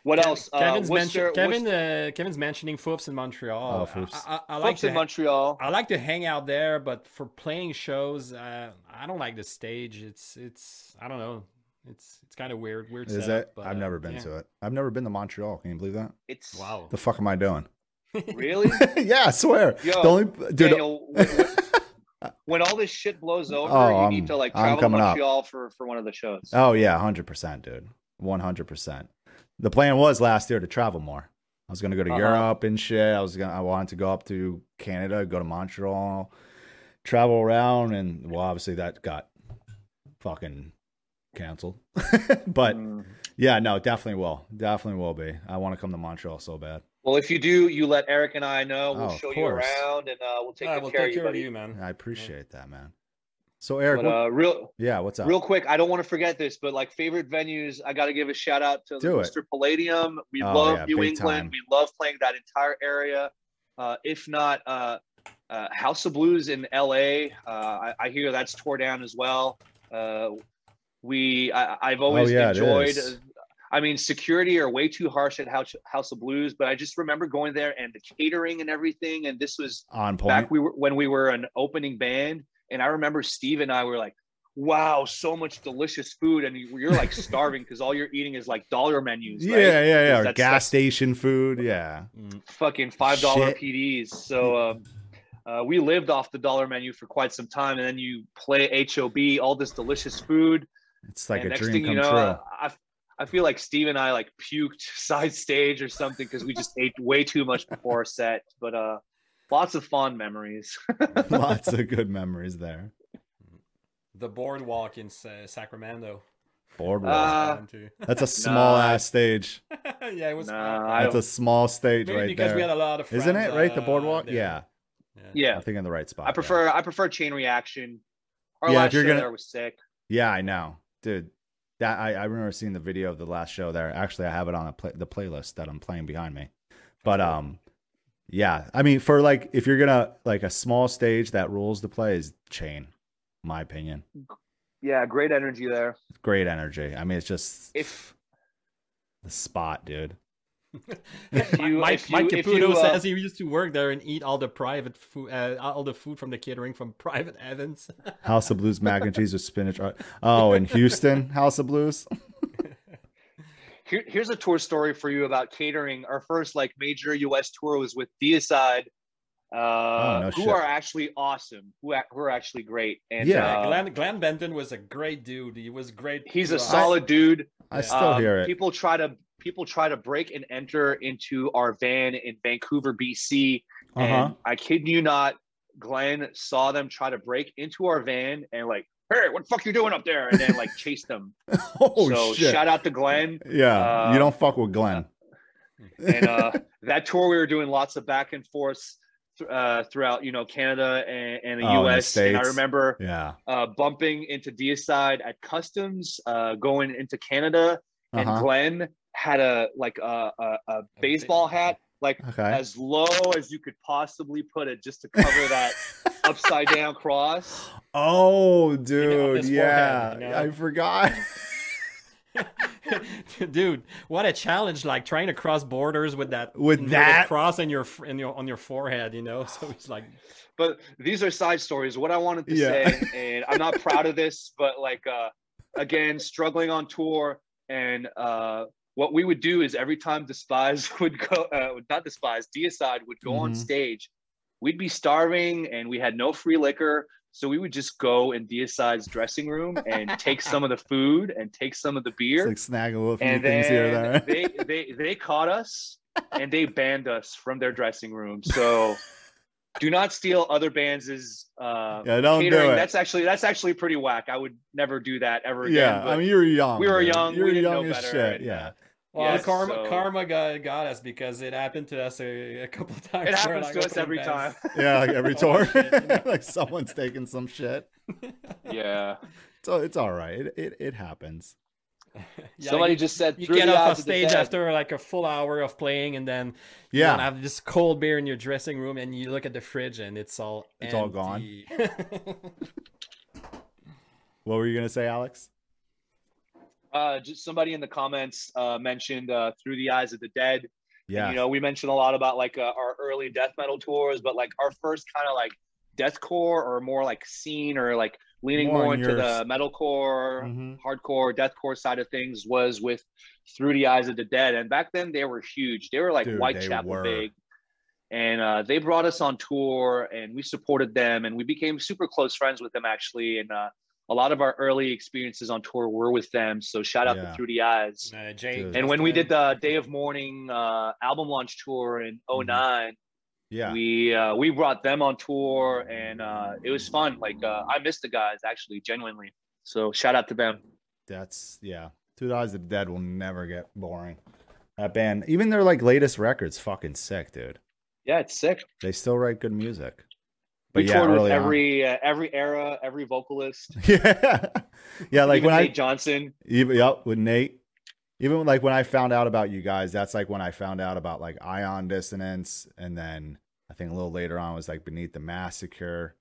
what Kev- else? Uh, Kevin's, Worcester, mention- Kevin, Worcester, uh, Kevin's mentioning Foufs in Montreal. Oh, Foufs. I, I, I like Flips to in Montreal. I like to hang out there, but for playing shows, uh, I don't like the stage. It's it's I don't know. It's it's kind of weird. Weird. Is setup, it? but, I've never been yeah. to it. I've never been to Montreal. Can you believe that? It's Wow. The fuck am I doing? really yeah, I swear. Yo, the only dude. Daniel. when, when- when all this shit blows over, Oh, you I'm- need to like I'm travel to coming up. Montreal for for one of the shows. Oh yeah, hundred percent, dude. One hundred percent. The plan was last year to travel more. I was gonna go to Uh-huh. Europe and shit. I was gonna. I wanted to go up to Canada, go to Montreal, travel around, and well, obviously that got fucking canceled. but Mm. yeah, no, definitely will. Definitely will be. I want to come to Montreal so bad. Well, if you do, you let Eric and I know. We'll Oh, of show you around, and uh, we'll take good we'll care take of you, care of you, man. I appreciate that, man. So Eric, But what- uh, real yeah, what's up? real quick, I don't want to forget this, but like favorite venues, I got to give a shout out to Do it. Mr. Palladium. We Oh, love yeah, New England. time. We love playing that entire area. Uh, if not, uh, uh, House of Blues in LA. Uh, I, I hear that's tore down as well. We, I, I've always Oh, yeah, enjoyed. I mean, security are way too harsh at House, House of Blues, but I just remember going there and the catering and everything. And this was On point. back we were when we were an opening band, and I remember Steve and I were like, "Wow, so much delicious food!" And you- you're like starving because all you're eating is like dollar menus. yeah, right? yeah, yeah. Or That's- gas that's- station food. Yeah. Mm. fucking five dollar PDs. So um, uh, we lived off the dollar menu for quite some time, and then you play HOB, all this delicious food, It's like and a next dream thing come you know, true. I I feel like Steve and I like puked side stage or something because we just ate way too much before our set. But uh, lots of fond memories. Lots of good memories there. The boardwalk in Sa- Sacramento. Boardwalk. Uh, That's a small nah. ass stage. yeah, it was. Nah, That's a small stage Maybe right because there. we had a lot of. Isn't it right? The uh, boardwalk. there. Yeah. yeah, I think in the right spot. I yeah. prefer I prefer chain reaction. Our Yeah, if last you're show gonna- there was sick. Yeah, I know, dude. That I, I remember seeing the video of the last show there. Actually, I have it on a play, the playlist that I'm playing behind me. But um, yeah. I mean, for like if you're gonna like a small stage that rules the play is chain, my opinion. Yeah, great energy there. Great energy. I mean, it's just If the spot, dude. If you- Mike, if you- Mike Caputo you, uh, says he used to work there and eat all the private food, uh, all the food from the catering from private Evans. House of Blues mac and cheese with spinach. Oh, in Houston, House of Blues. Here, here's a tour story for you about catering. Our first like major U.S. tour was with Deicide, uh, Oh, no who shit. are actually awesome, who, a- who are actually great. And Yeah. uh, Glenn Glenn Benton was a great dude. He was great. he's a us. solid dude. I still Um, hear it. People try to people try to break and enter into our van in Vancouver, BC, Uh huh. and I kid you not, Glenn saw them try to break into our van and like, hey, what the fuck you doing up there? And then like chase them. oh so shit. shout out to Glenn. yeah, you uh, don't fuck with Glenn. and uh, that tour we were doing lots of back and forth uh, throughout you know canada and, and the Oh, and the us and i remember yeah. uh, bumping into deicide at customs uh, going into canada and Uh-huh. glenn had a like a, a, a baseball hat like Okay. as low as you could possibly put it just to cover that upside down cross Oh, dude, his yeah, forehead, you know? I forgot. Dude, what a challenge! Like trying to cross borders with that With that? cross in your in your on your forehead, you know. So it's like, but these are side stories what i wanted to Yeah. say and i'm not proud of this but like uh again struggling on tour and uh what we would do is every time despise would go uh, not despise deicide would go on Mhm. stage we'd be starving and we had no free liquor so we would just go in deicide's dressing room and take some of the food and take some of the It's beer like snaggle a little few and things here there. they they they caught us and they banned us from their dressing room so do not steal other bands' uh yeah, don't catering do it. that's actually that's actually pretty whack i would never do that ever again yeah, I mean, you were young. we were young, You we were young as shit. and, Yeah. uh, well, Yes, karma so- karma got, got us because it happened to us a, a couple times. it happens to us opening every time. Yeah, like every Oh, tour, shit, you know? like someone's taking some shit. yeah So it's all right. It it, it happens. Yeah, somebody you, just said you get off a the stage dead. after like a full hour of playing, and then Yeah. don't have this cold beer in your dressing room, and you look at the fridge, and it's all It's all gone. What were you gonna say, Alex? Uh just somebody in the comments uh mentioned uh through the eyes of the dead Yeah. you know we mentioned a lot about like uh, our early death metal tours but like our first kind of like deathcore or more like scene or like leaning More more, into yours. the metalcore Mhm. hardcore deathcore side of things was with through the eyes of the dead and back then they were huge they were like Dude, whitechapel big and uh, they brought us on tour and we supported them and we became super close friends with them actually and uh, a lot of our early experiences on tour were with them so shout out Yeah. to through the eyes Uh, Jay, Dude. and when we did the day of mourning uh, album launch tour in 9 Yeah. we uh, we brought them on tour and uh, it was fun like uh, i missed the guys actually genuinely so shout out to them That's yeah. Two Eyes of the Dead will never get boring. That band, even their like latest records, fucking sick, dude. yeah it's sick They still write good music. But we yeah, toured with every uh, every era, every vocalist. yeah, yeah. Like Even when Nate I Johnson. even yep with Nate. Even like when I found out about you guys, that's like when I found out about like Ion Dissonance, and then I think a little later on was like Beneath the Massacre,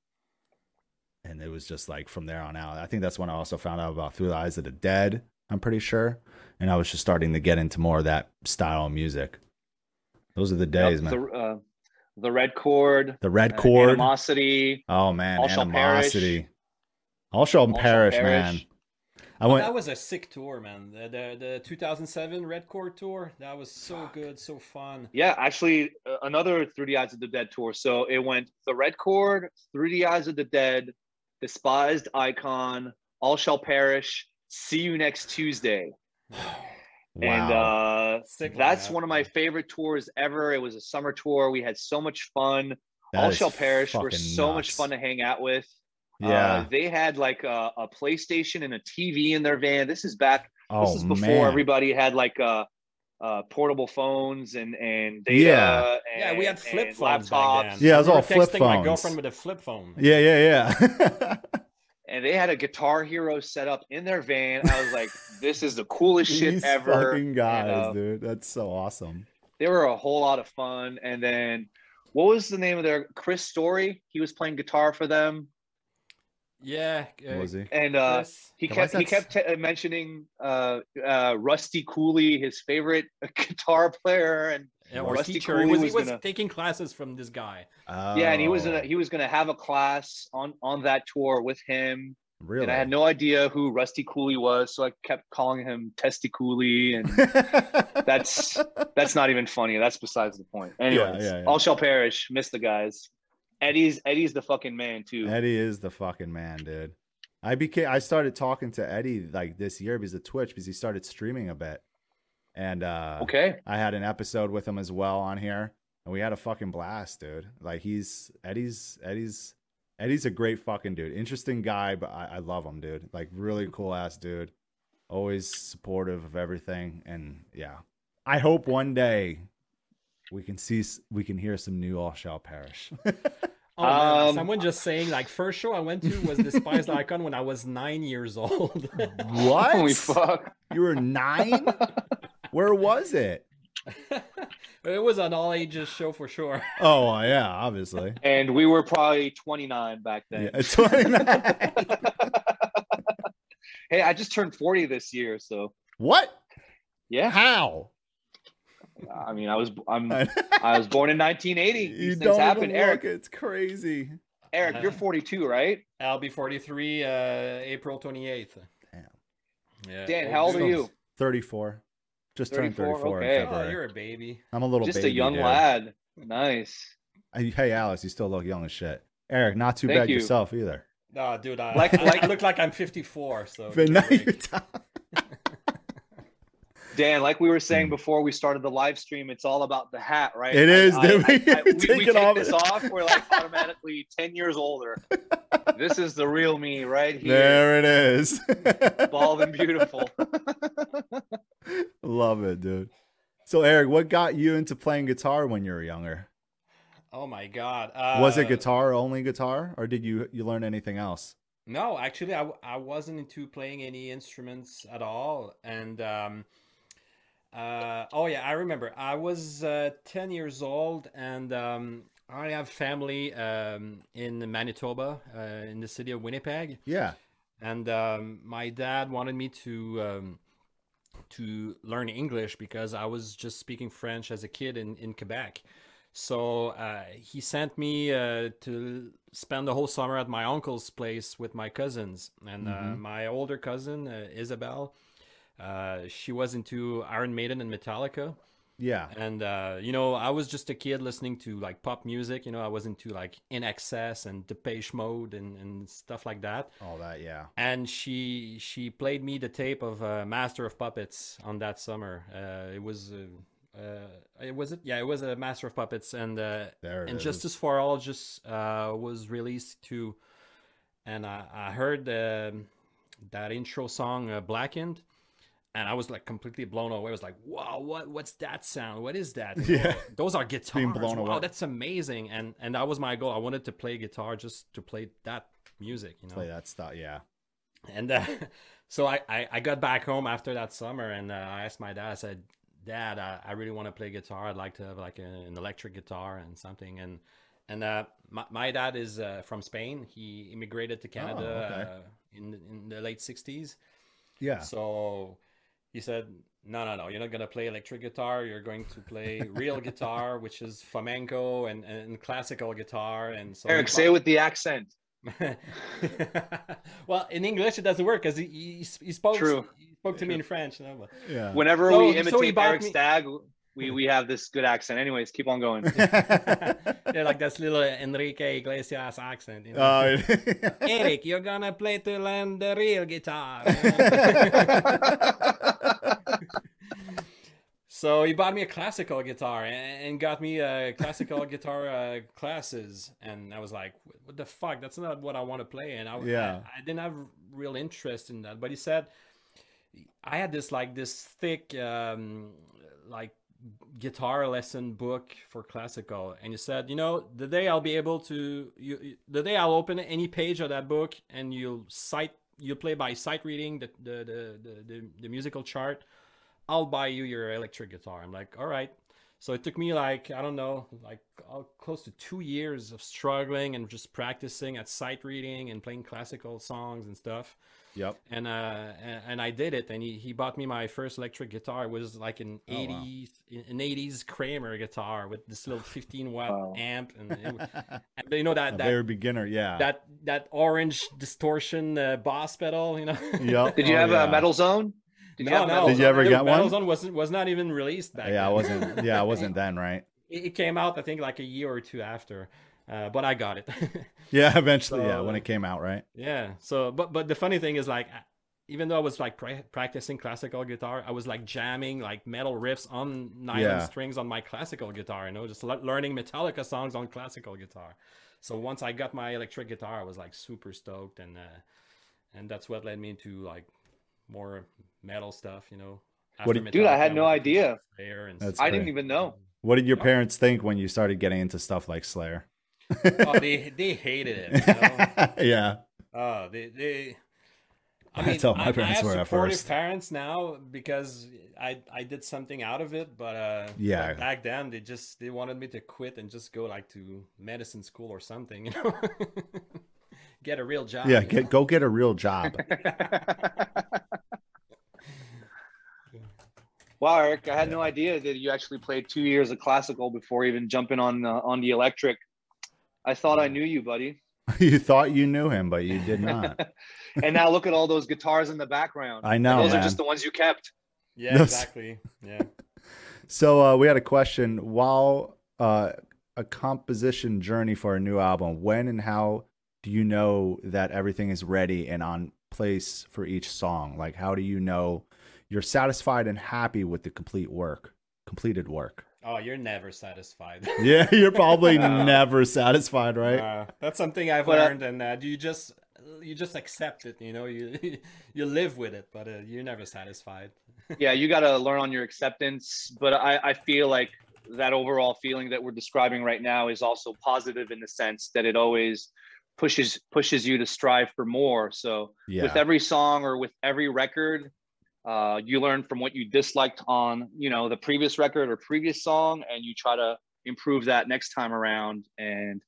and it was just like from there on out. I think that's when I also found out about Through the Eyes of the Dead. I'm pretty sure, and I was just starting to get into more of that style of music. Those are the days, Yep, man. The, uh, the Red Chord, The Red uh, Chord. Animosity. oh man, All Shall Perish. animosity. All shall All Shall perish, Perish. man. I Oh, went. that was a sick tour, man. The, the the 2007 Red Chord tour. That was so good, so fun. Yeah, actually, uh, another Through the Eyes of the Dead tour. So it went The Red Chord, Through the Eyes of the Dead, Despised Icon, All Shall Perish, See You Next Tuesday. And uh, that's one of my favorite tours ever. It was a summer tour. We had so much fun. that All is Shall Perish were fucking so much fun to hang out with. Yeah. Uh, they had like a, a PlayStation and a TV in their van. This is back. oh this is before man. everybody had like uh, uh, portable phones and and data. Yeah. Yeah, we had flip phones laptops. back then. Yeah, it was I all flip texting my phones. girlfriend with a flip phone. Yeah, yeah, yeah. and they had a Guitar Hero set up in their van. I was like, "This is the coolest shit These ever." fucking guys, And, uh, dude. That's so awesome. They were a whole lot of fun. And then, what was the name of their Chris Storey? He was playing guitar for them, Yeah. What Uh, was he? and uh, Chris. he kept he kept t- mentioning uh, uh, Rusty Cooley, his favorite guitar player, and Yeah, or Rusty teacher. He Cooley was, he was was gonna- taking classes from this guy. yeah, and he was oh. gonna Oh, he was gonna have a class on on that tour with him. really. And I had no idea who Rusty Cooley was, so I kept calling him Testy Cooley, and that's that's not even funny. That's besides the point. Anyways, yeah, yeah. all shall perish. Miss the guys. Eddie's Eddie's the fucking man too. Eddie is the fucking man, dude. I became I started talking to Eddie like this year because of Twitch because he started streaming a bit. And uh Okay. I had an episode with him as well on here, and we had a fucking blast, dude. Like he's Eddie's Eddie's Eddie's a great fucking dude. Interesting guy, but I, I love him, dude. Like really cool ass dude. Always supportive of everything, and yeah. I hope one day we can see we can hear some new All Shall Perish. Oh, man, Um, someone just saying like first show I went to was Despised Icon when I was nine years old. what? Holy fuck. You were nine? Where was it? it was an all ages show for sure. Oh well, yeah, obviously. And we were probably 29 back then. Yeah, 29. hey, I just turned 40 this year, so what? yeah. How? I mean, I was I'm I was born in 1980. These things don't happen. Eric, look. It's crazy. Eric, you're 42, right? I'll be 43 uh, April 28th. Damn. Yeah. Dan, how old are you? 34. Just turned 34, 34 okay. in Oh, you're a baby. I'm a little Just a young dude. lad. Nice. Hey, Hey, Alex, you still look young as shit. Eric, not too Thank bad you. yourself either. No, dude, I, Like- I, like- I look like I'm 54. So But give now me a you break. talk- Dan, like we were saying Mm. before we started the live stream, it's all about the hat, right? It is, I, dude. I, I, we, Take we it take off. this off, we're like automatically 10 years older. This is the real me right here. there it is. Bald and beautiful. Love it, dude. So, Eric, what got you into playing guitar when you were younger? Oh my God. Uh, Was it guitar only guitar, or did you you learn anything else? No, actually, I, I wasn't into playing any instruments at all. And um, uh, oh yeah, I remember. I was uh, ten years old, and um, I have family um, in Manitoba, uh, in the city of Winnipeg. Yeah. and um, my dad wanted me to um, to learn English because I was just speaking French as a kid in in Quebec. So uh, he sent me uh, to spend the whole summer at my uncle's place with my cousins, and uh, Mhm. my older cousin uh, Isabel. Uh, she was into Iron Maiden and Metallica, Yeah. and uh, you know I was just a kid listening to like pop music. You know I was into like INXS and Depeche Mode and, and stuff like that All that, yeah. and she she played me the tape of uh, Master of Puppets on that summer. Uh, it was uh, uh, it was it yeah it was a Master of Puppets and uh, and is. Justice for All just uh, was released too, and I, I heard um that intro song uh, Blackened, and I was like completely blown away. I was like, "Wow, what what's that sound? What is that? Yeah. Oh, those are guitars. Being blown wow, away. that's amazing!" And and that was my goal. I wanted to play guitar just to play that music, you know. Play that stuff. Yeah. And uh, so I, I I got back home after that summer, and uh, I asked my dad. I said, "Dad, I, I really want to play guitar. I'd like to have like a, an electric guitar and something." And and uh, my, my dad is uh, from Spain. He immigrated to Canada Oh, okay. uh, in in the late '60s. Yeah. So he said, "No, no, no. You're not gonna play electric guitar. You're going to play real guitar, which is flamenco and, and classical guitar." And so Eric, say it with the accent. well, in English it doesn't work because he, he he spoke True. he spoke to me in French. Know, but- Yeah. Whenever So- we imitate bought Eric me- Stagg, we, we have this good accent. Anyways, keep on going. yeah, like this little Enrique Iglesias accent. You know? Uh, Eric, you're gonna play to learn the real guitar. so he bought me a classical guitar and, and got me uh, classical guitar uh, classes, and I was like, "What the fuck? That's not what I want to play." And I, Yeah. I, I didn't have real interest in that. But he said I had this like this thick um, like guitar lesson book for classical and you said you know the day i'll be able to you the day i'll open any page of that book and you'll cite you play by sight reading the the, the the the the musical chart i'll buy you your electric guitar. I'm like all right. So it took me like i don't know like uh, close to two years of struggling and just practicing at sight reading and playing classical songs and stuff yep. and uh and, and I did it and he, he bought me my first electric guitar it was like an Oh, wow. 80s an 80s Kramer guitar with this little 15 watt Wow. amp and, it, and you know A that that very beginner. Yeah. that that orange distortion uh, boss pedal you know Yep. Did you Oh, have yeah. a Metal Zone? Did you no have no Metal Did you Zone? ever the get Metal one? Zone wasn't was not even released back Yeah, I then. wasn't. Yeah, I wasn't then, right? it, it came out I think like a year or two after uh, but I got it Yeah, eventually. yeah, when it came out, right? Yeah. So, but but the funny thing is, like, even though I was like pra- practicing classical guitar, I was like jamming like metal riffs on nylon Yeah. strings on my classical guitar. You know, just le- learning Metallica songs on classical guitar. So once I got my electric guitar, I was like super stoked, and uh, and that's what led me to like more metal stuff. You know. What After did- Dude, I had no went to idea. Slayer and That's I didn't even know. What did your parents think when you started getting into stuff like Slayer? Oh, they they hated it. You know? yeah. Oh, they they. I I mean, thought my I, parents I have were at supportive first. parents now because I I did something out of it, but uh, Yeah. but back then they just they wanted me to quit and just go like to medicine school or something, you know, get a real job. Yeah. Get, go get a real job. Wow, Eric, I had no idea that you actually played two years of classical before even jumping on uh, on the electric. I thought I knew you, buddy. you thought you knew him, but you did not. And now look at all those guitars in the background. I know. those man. are just the ones you kept. yeah, Those- exactly. Yeah. So uh, we had a question. While uh, a composition journey for a new album, when and how do you know that everything is ready and on place for each song? Like, how do you know you're satisfied and happy with the complete work, completed work? Oh, you're never satisfied. Yeah, you're probably No. never satisfied, right? Uh, that's something I've But, uh, learned, and uh, you just you just accept it. You know, you you live with it, but uh, you're never satisfied. yeah, you got to learn on your acceptance. But I, I feel like that overall feeling that we're describing right now is also positive in the sense that it always pushes pushes you to strive for more. So yeah. with every song or with every record, uh, you learn from what you disliked on you know the previous record or previous song, and you try to improve that next time around. And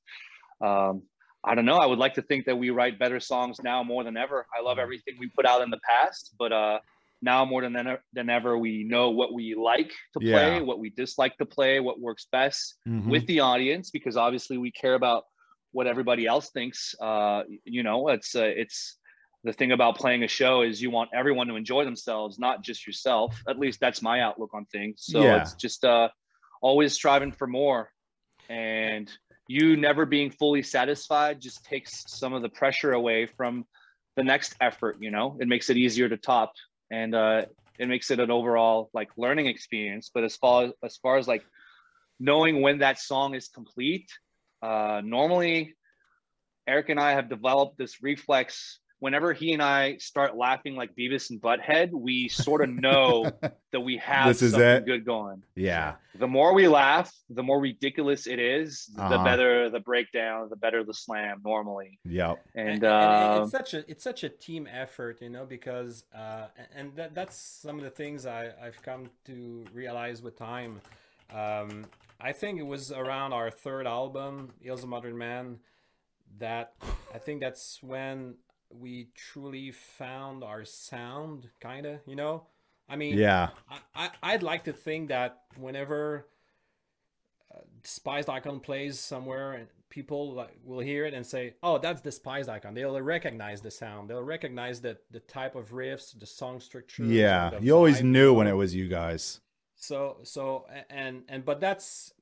um, I don't know. I would like to think that we write better songs now more than ever. I love everything we put out in the past, but uh, now more than ever, than ever, we know what we like to play, Yeah. what we dislike to play, what works best Mhm. with the audience, because obviously we care about what everybody else thinks. Uh, you know, it's uh, it's the thing about playing a show is you want everyone to enjoy themselves, not just yourself. At least that's my outlook on things. So Yeah. it's just uh, always striving for more, and you never being fully satisfied just takes some of the pressure away from the next effort. You know, it makes it easier to top, and uh, it makes it an overall like learning experience. But as far as far as like knowing when that song is complete, uh, normally Eric and I have developed this reflex whenever he and I start laughing like Beavis and Butthead, we sort of know that we have This is something it. good going. Yeah. The more we laugh, the more ridiculous it is, the Uh-huh. better the breakdown, the better the slam normally. Yep. And, and uh, it's such a it's such a team effort, you know, because uh, and that, that's some of the things I, I've come to realize with time. Um, I think it was around our third album, Hills a Modern Man, that I think that's when we truly found our sound, kind of, you know. I mean, Yeah. I, I I'd like to think that whenever uh, Despised Icon plays somewhere, and people like will hear it and say, "Oh, that's Despised Icon." They'll recognize the sound. They'll recognize that the type of riffs, the song structure. Yeah. You always knew when it was you guys. So so and and but that's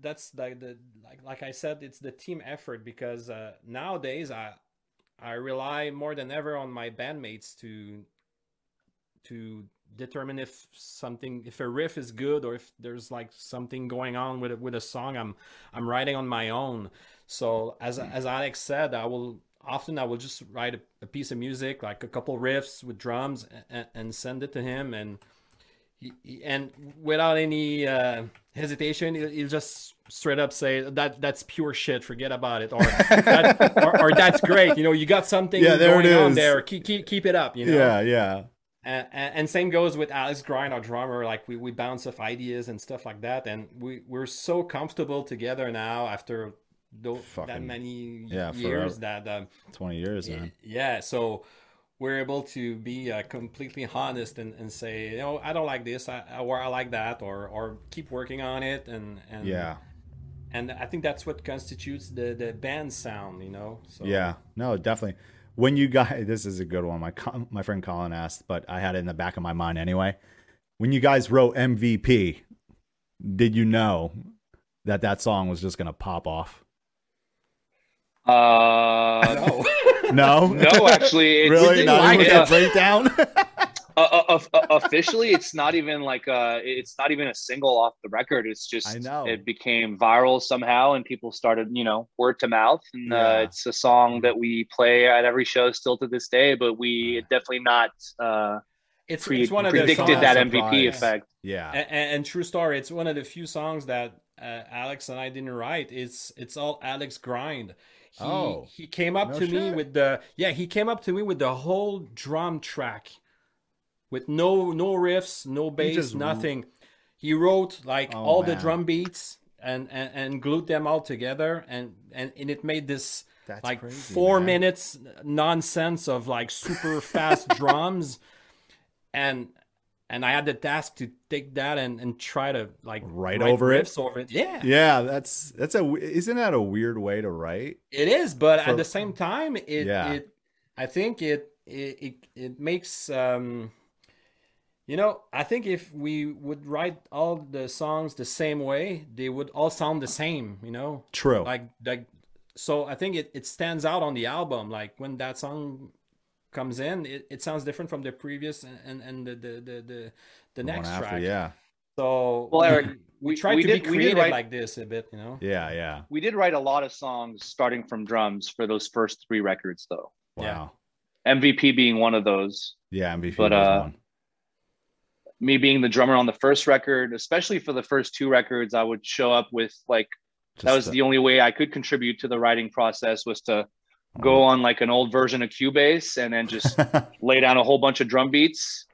that's like the like like I said, it's the team effort because uh, nowadays I I rely more than ever on my bandmates to to determine if something if a riff is good or if there's like something going on with a, with a song I'm I'm writing on my own. So as as Alex said, I will often I will just write a, a piece of music like a couple riffs with drums and, and send it to him and he, he- and without any uh, hesitation, he'll, just straight up say that that's pure shit. Forget about it, or that, or, or that's great. You know, you got something Yeah, there going on there. Keep keep keep it up. You know. Yeah. Yeah. And, and same goes with Alex Grind, our drummer. Like we, we bounce off ideas and stuff like that, and we we're so comfortable together now after tho- that many yeah, years that um, 20 years, man. yeah, so we're able to be uh, completely honest and, and say, you know, I don't like this, I, I- or I like that, or or keep working on it, and and Yeah. and I think that's what constitutes the the band sound, you know. So Yeah, no, definitely. When you guys, this is a good one. My my friend Colin asked, but I had it in the back of my mind anyway. When you guys wrote MVP, did you know that that song was just gonna pop off? uh, no, No, no, actually, it's, really, didn't not like even it. that breakdown. uh, uh, uh, officially it's not even like uh it's not even a single off the record it's just I know. it became viral somehow and people started you know word to mouth and Yeah. uh, it's a song that we play at every show still to this day but we definitely not uh it's pre- it's one of the predicted songs, that Surprise. mvp effect yeah, and, and true story, it's one of the few songs that uh, Alex and I didn't write. It's it's all Alex grind. He, Oh. he came up No to me with the yeah he came up to me with the whole drum track, with no no riffs, no bass, just- nothing. He wrote like Oh, all the drum beats and, and and glued them all together, and and, and it made this That's like crazy, four man. minutes nonsense of like super fast drums and and I had the task to take that and, and try to like Write write over it? over it. Yeah, yeah. That's that's a. Isn't that a weird way to write? it is, but For- at the same time, it Yeah. it I think it it it, it makes um you know I think if we would write all the songs the same way, they would all sound the same. You know, True. like like so I think it, it stands out on the album. Like when that song comes in, it, it sounds different from the previous and and, and the, the the the the The next after, track. yeah, So Well, Eric, we, we- tried we to did- be we creative write- like this a bit, you know. yeah, yeah. we did write a lot of songs starting from drums for those first three records though Wow. Yeah. mvp being one of those Yeah, MVP But, uh, one. me being the drummer on the first record especially for the first two records i would show up with like that was the- the only way I could contribute to the writing process was to go on like an old version of Cubase and then just lay down a whole bunch of drum beats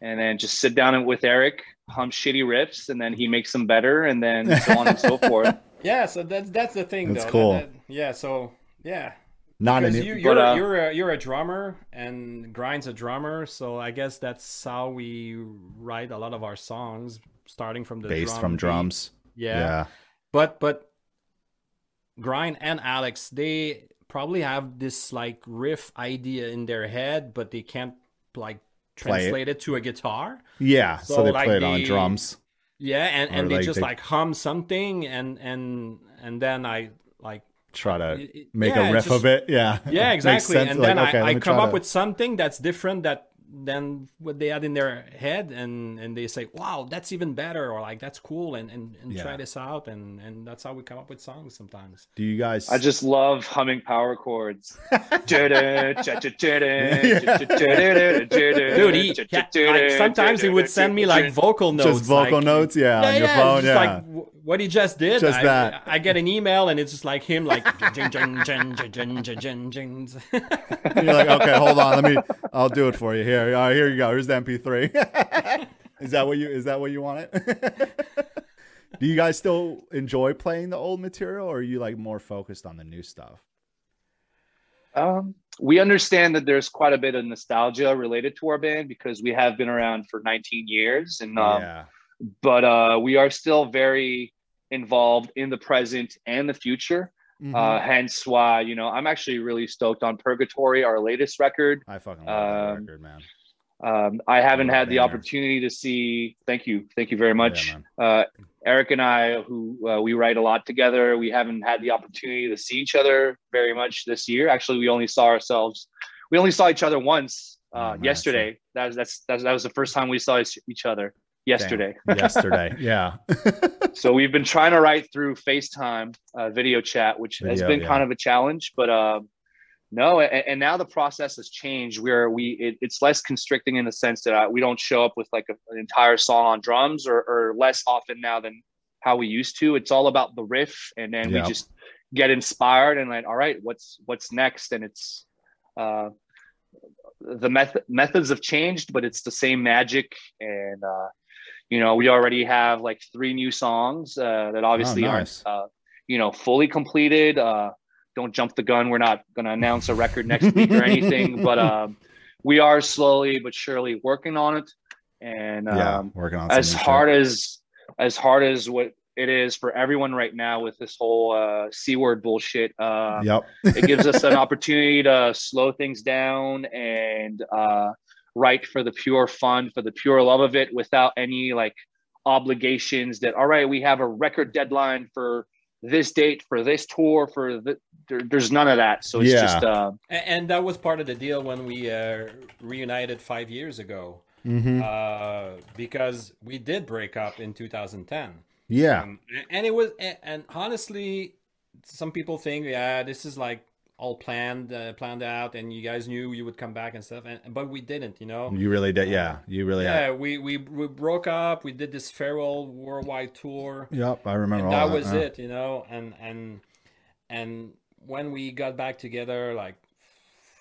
and then just sit down with Eric, hum shitty riffs, and then he makes them better, and then so on and so forth. Yeah, so that's that's the thing That's though. cool. That- that- yeah, so yeah. Not an Because you, you're But, uh, you're a, you're a drummer and Grind's a drummer, so I guess that's how we write a lot of our songs, starting from the based drum from beat. drums. Yeah. yeah. but but Grind and Alex, they probably have this like riff idea in their head, but they can't like Play it. translate it. to a guitar. Yeah, so, So, they like, play it on drums. Yeah, and, Or, and they like, just they- like hum something, and and and then I like Try to it- make yeah, a riff just- of it. Yeah. yeah exactly, and Like, then okay, I, I come up to- with something that's different that than what they had in their head and and they say wow that's even better or like that's cool and and, and Yeah. try this out and and that's how we come up with songs sometimes Do you guys? I just love humming power chords. Dude, dude he, yeah, like, sometimes he would send me like vocal notes just vocal like, notes, yeah, on your phone, yeah. like w- what he just did Just I, that. I get an email and it's just like him like jing, jing, jing, jing, jing, jing, jing, jing. You're like, okay, hold on, let me. I'll do it for you. Here, all right, here you go. Here's the MP3. is that what you? Is that what you want it? Do you guys still enjoy playing the old material, or are you like more focused on the new stuff? Um, we understand that there's quite a bit of nostalgia related to our band because we have been around for 19 years, and um, yeah, but uh, we are still very involved in the present and the future. Mhm. Uh, hence why you know I'm actually really stoked on Purgatory, our latest record. I fucking love that um, record, man. Um, I haven't had the opportunity to see. Thank you, thank you very much. Yeah, uh, Eric and I, who uh, we write a lot together, we haven't had the opportunity to see each other very much this year. Actually, we only saw ourselves, we only saw each other once uh, Oh, yesterday. That was that's, that's that was the first time we saw each other yesterday. Damn. Yesterday, yeah. so we've been trying to write through FaceTime uh, video chat, which has been yeah. kind of a challenge, but. Uh, no, and, and now the process has changed where we it, it's less constricting in the sense that uh, we don't show up with like a, an entire song on drums or, or less often now than how we used to. It's all about the riff, and then Yeah. we just get inspired and like, all right, what's what's next? And it's uh, the method methods have changed, but it's the same magic. And uh, you know, we already have like three new songs uh, that obviously nice. aren't uh, you know fully completed. Uh, don't jump the gun. We're not going to announce a record next week or anything, but um, we are slowly but surely working on it. And yeah, um, working on as hard shit. as as hard as what it is for everyone right now with this whole uh, c word bullshit, uh, Yep. it gives us an opportunity to slow things down and uh, write for the pure fun, for the pure love of it, without any like obligations. That all right, we have a record deadline for this date for this tour for the. There, there's none of that. So it's Yeah. just uh, A- and that was part of the deal when we uh, reunited five years ago mm-hmm. uh, because we did break up in 2010 yeah. Um, and it was and, and honestly some people think yeah this is like all planned uh, planned out and you guys knew you would come back and stuff and, but we didn't you know You really did. Yeah, you really. yeah had- we, we we broke up we did this farewell worldwide tour Yep. I remember that that. was yeah. it you know and and and when we got back together like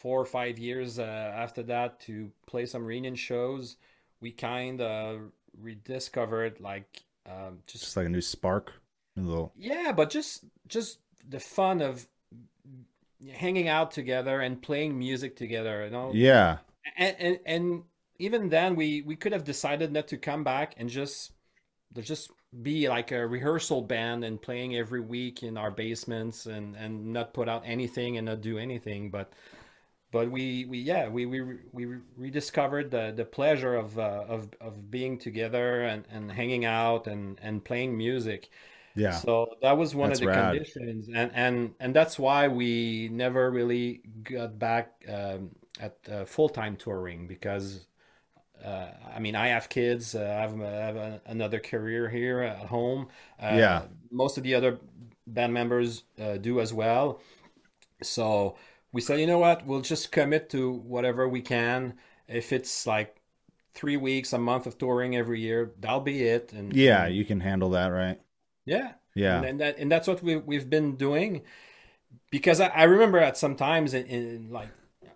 four or five years uh, after that to play some reunion shows we kind of rediscovered like um, just Just like a new spark. A little. yeah but just just the fun of hanging out together and playing music together you know? Yeah. and, and and even then we we could have decided not to come back and just just be like a rehearsal band and playing every week in our basements and and not put out anything and not do anything. But but we we yeah we we we rediscovered the the pleasure of uh, of of being together and and hanging out and and playing music Yeah. so that was one That's of the rad. conditions, and and and that's why we never really got back um, at uh, full time touring because. Uh, I mean, I have kids. Uh, I have, I have a, another career here at home. Uh, Yeah. Most of the other band members uh, do as well. So we said, you know what? We'll just commit to whatever we can. If it's like three weeks, a month of touring every year, that'll be it. And yeah, and- you can handle that, right? Yeah, Yeah. and, and that and that's what we we've been doing because I, I remember at some times in, in like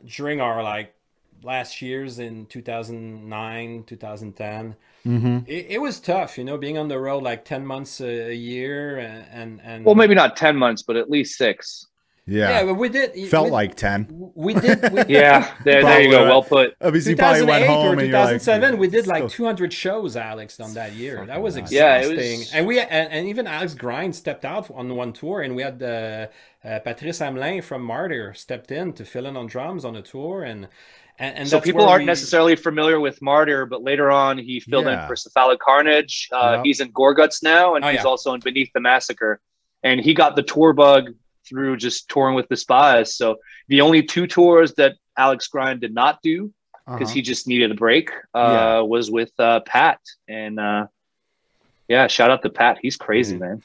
during our like last years in 2009 2010 Mm-hmm. it, it was tough you know being on the road like 10 months a, a year and and, and well, maybe not ten months, but at least six. Yeah, Yeah. but we did Felt we, like ten. we did we, Yeah, there, there you go. Well put. Obviously, you probably went 2008 home or and you're like, 2007 we did like 200 shows alex on that year that was nuts. exhausting Yeah, it was- and we and, and even alex grind stepped out on one tour and we had uh, uh, patrice hamelin from martyr stepped in to fill in on drums on a tour and and, and so people aren't we- necessarily familiar with Martyr, but later on he filled Yeah. in for Cephalic Carnage. Uh, Yep. He's in Gorguts now, and Oh, he's yeah. also in Beneath the Massacre. And he got the tour bug through just touring with Despise. So the only two tours that Alex Grind did not do because Uh-huh. he just needed a break. Uh, Yeah. was with uh, Pat, and uh, yeah, shout out to Pat. He's crazy, Mhm. man.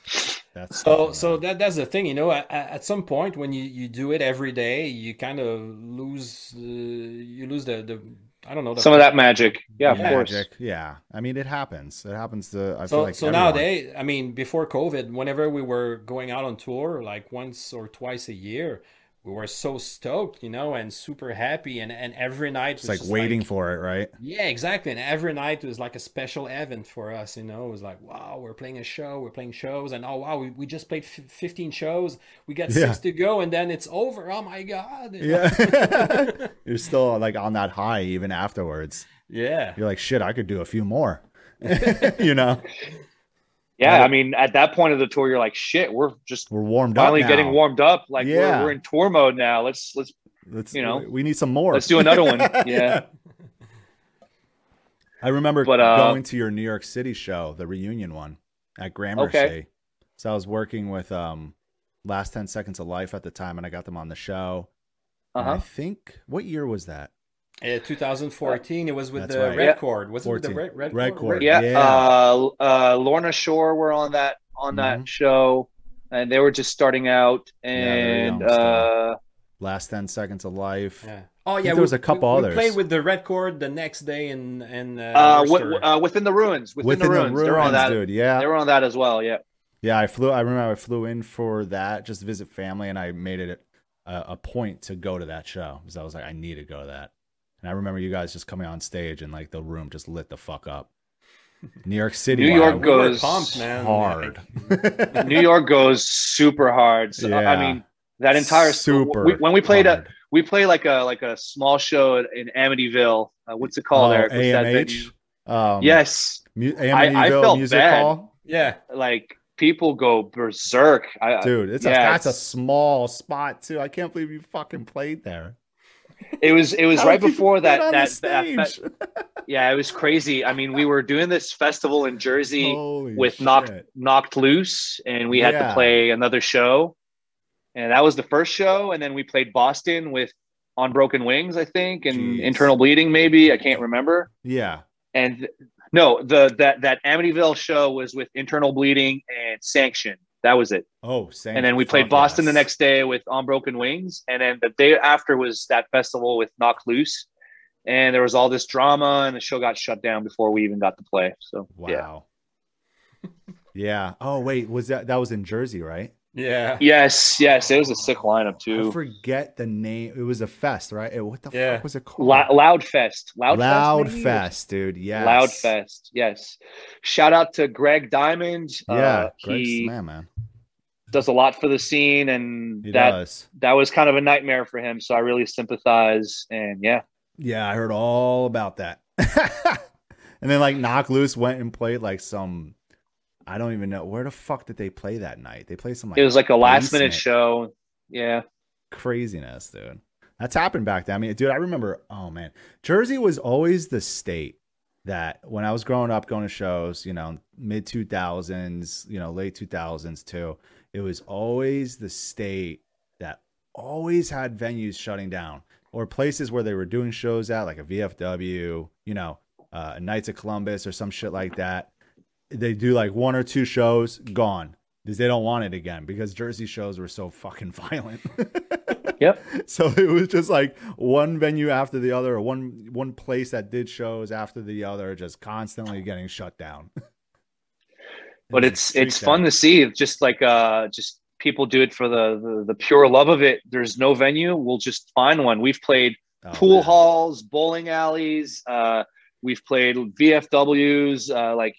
That's So, so that that's the thing, you know. At, at some point, when you, you do it every day, you kind of lose uh, you lose the, the I don't know the Some of that magic, yeah, of Yeah. course. magic. Yeah, I mean it happens. It happens to. I feel So like so everyone. nowadays, I mean, before COVID, whenever we were going out on tour, like once or twice a year, we were so stoked, you know, and super happy, and and every night it's was like waiting like- for it, right? Yeah, exactly. And every night was like a special event for us, you know. It was like, wow, we're playing a show, we're playing shows, and oh wow, we, we just played f 15 shows, we got Yeah. six to go, and then it's over. Oh my god. Yeah, you're still like on that high even afterwards. yeah. You're like, shit, I could do a few more. you know, Yeah. I mean, at that point of the tour, you're like, shit, we're just we're warmed finally up. Finally getting warmed up. Like Yeah. we're, we're in tour mode now. Let's let's Let's, you know, we need some more. let's do another one. Yeah. I remember But, uh, going to your New York City show, the reunion one at Gramercy. Okay. So I was working with um, Last 10 Seconds of Life at the time, and I got them on the show. Uh And I think, what year was that? Uh, 2014, it was with That's the right. Red Yeah. Chord. Was it with the Red, red, Red Chord? Chord. Yeah. Yeah. Uh, uh, Lorna Shore were on that on that Mhm. show, and they were just starting out. And young still. uh, Last 10 Seconds of Life. Yeah. Oh yeah, there was a couple we, others. We played with the Red Chord the next day in in uh, uh, wi- uh, within the ruins, within, Within the ruins, they were on that. dude. Yeah. They were on that as well. Yeah. Yeah, I flew. I remember I flew in for that just to visit family, and I made it a, a point to go to that show because I was like, I need to go to that. And I remember you guys just coming on stage, and like the room just lit the fuck up. New York City, New York goes pumped, man. hard. New York goes super hard. So, I mean, that entire super. we, when we played a we play like a like a small show in Amityville. Uh, what's it called Oh, there? What's that AMH. venue? Um, yes, Mu- I Amityville felt Music bad. Hall, Yeah. like people go berserk. I, dude. It's a yeah, that's a small spot too. I can't believe you fucking played there. It was it was right before get that that, that yeah, it was crazy. I mean, we were doing this festival in Jersey Holy with knocked shit. knocked loose, and we had Yeah. to play another show, and that was the first show. And then we played Boston with on Broken Wings, I think, and Jeez. Internal Bleeding, maybe I can't remember. Yeah. And no, the that that Amityville show was with Internal Bleeding and Sanction. That was it. Oh, same. And then we played Boston the next day with On Broken Wings. And then the day after was that festival with Knock Loose. And there was all this drama, and the show got shut down before we even got to play. So, yeah. Wow. yeah. Oh wait, was that that was in Jersey, right? Yeah. Yes, yes. It was a sick lineup, too. I too. forget the name. It was a fest, right? Eh, What the Yeah. fuck was it called? La- Loud Fest. Loud, Loud Fest. maybe? Fest, dude. Yes. Loud Fest. Yes. Shout out to Greg Diamond. Yeah, Uh, Greg's he man, man. does a lot for the scene, and He that does. that was kind of a nightmare for him. So I really sympathize. And yeah, Yeah, I heard all about that. and then like Knock Loose went and played like some. I don't even know where the fuck did they play that night. They play some like it was like a last minute show. Yeah. craziness, dude. That's happened back then. I mean, dude, I remember. Oh man, Jersey was always the state that when I was growing up, going to shows, you know, mid two thousands, you know, late two thousands too. It was always the state that always had venues shutting down or places where they were doing shows at, like a VFW, you know, uh, Knights of Columbus or some shit like that. They do like one or two shows, gone. Because they don't want it again because Jersey shows were so fucking violent. Yep. So it was just like one venue after the other, or one one place that did shows after the other, just constantly getting shut down. but it's it's fun to see. It's just like uh just people do it for the, the the pure love of it. There's no venue. We'll just find one. We've played Oh, pool halls bowling alleys uh we've played vfws uh like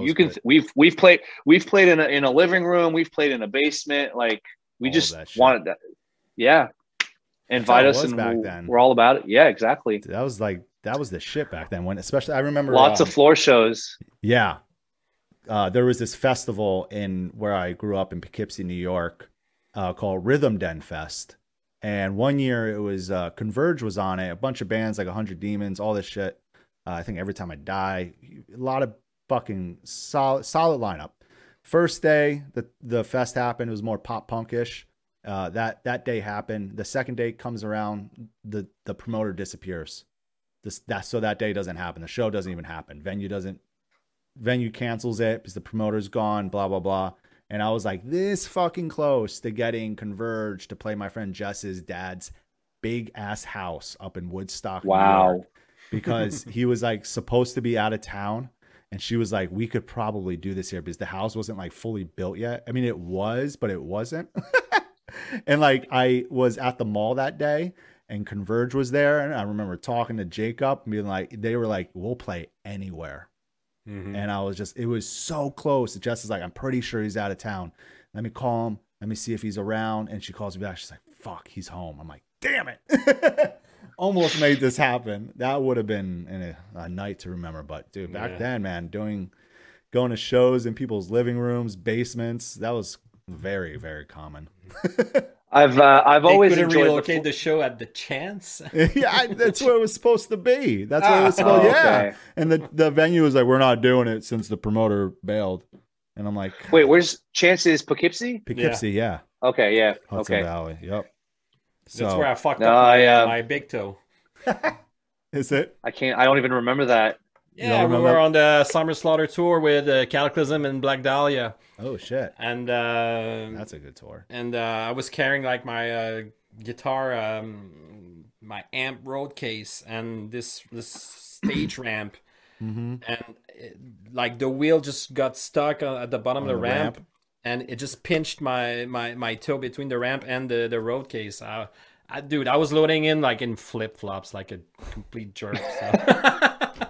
you can we've we've played we've played in a, in a living room we've played in a basement like we All just that wanted that yeah invite us and back we'll- then. we're all about it yeah exactly that was like that was the shit back then. When especially I remember lots um, of floor shows Yeah. Uh, there was this festival in where I grew up in Poughkeepsie, New York, uh, called Rhythm Den Fest. And one year it was uh, Converge was on it, a bunch of bands like 100 Demons, all this shit. Uh, I think Every Time I Die, a lot of fucking solid, solid lineup. First day the the fest happened, it was more pop punkish. Uh, that that day happened. The second day comes around, the the promoter disappears. this that so that day doesn't happen. The show doesn't even happen. Venue doesn't venue cancels it because the promoter's gone, blah blah blah. And I was like this fucking close to getting Converge to play my friend Jess's dad's big ass house up in Woodstock, New Wow. York, because he was like supposed to be out of town. And she was like, we could probably do this here because the house wasn't like fully built yet. I mean, it was, but it wasn't. and like, I was at the mall that day and Converge was there. And I remember talking to Jacob and being like, they were like, we'll play anywhere. Mhm. And I was just, it was so close. Jess is like, I'm pretty sure he's out of town. Let me call him. Let me see if he's around. And she calls me back. She's like, fuck, he's home. I'm like, damn it. Almost made this happen. That would have been in a, a night to remember. But dude, back Yeah. then, man, doing, going to shows in people's living rooms, basements, that was very, very common. I've uh, I've They always couldn't enjoyed relocate the, the show at the chance. yeah, I, that's where it was supposed to be. That's what it was supposed. Oh, yeah, okay. and the the venue was like, we're not doing it since the promoter bailed. And I'm like, Wait, where's Chance's Poughkeepsie? Poughkeepsie, yeah, Okay, yeah. Hudson Okay. Valley, yep. So That's where I fucked No, up my, I, uh, my big toe. is it? I can't I don't even remember that. Yeah, don't we remember? were on the Summer Slaughter tour with uh, Cataclysm and Black Dahlia, Oh shit, and uh, that's a good tour. and uh, I was carrying like my uh, guitar, um, my amp road case, and this this stage ramp, Mm-hmm. and it, like the wheel just got stuck uh, at the bottom On of the, the ramp, ramp? And it just pinched my my my toe between the ramp and the the road case. I, I, dude, I was loading in like in flip flops, like a complete jerk. So.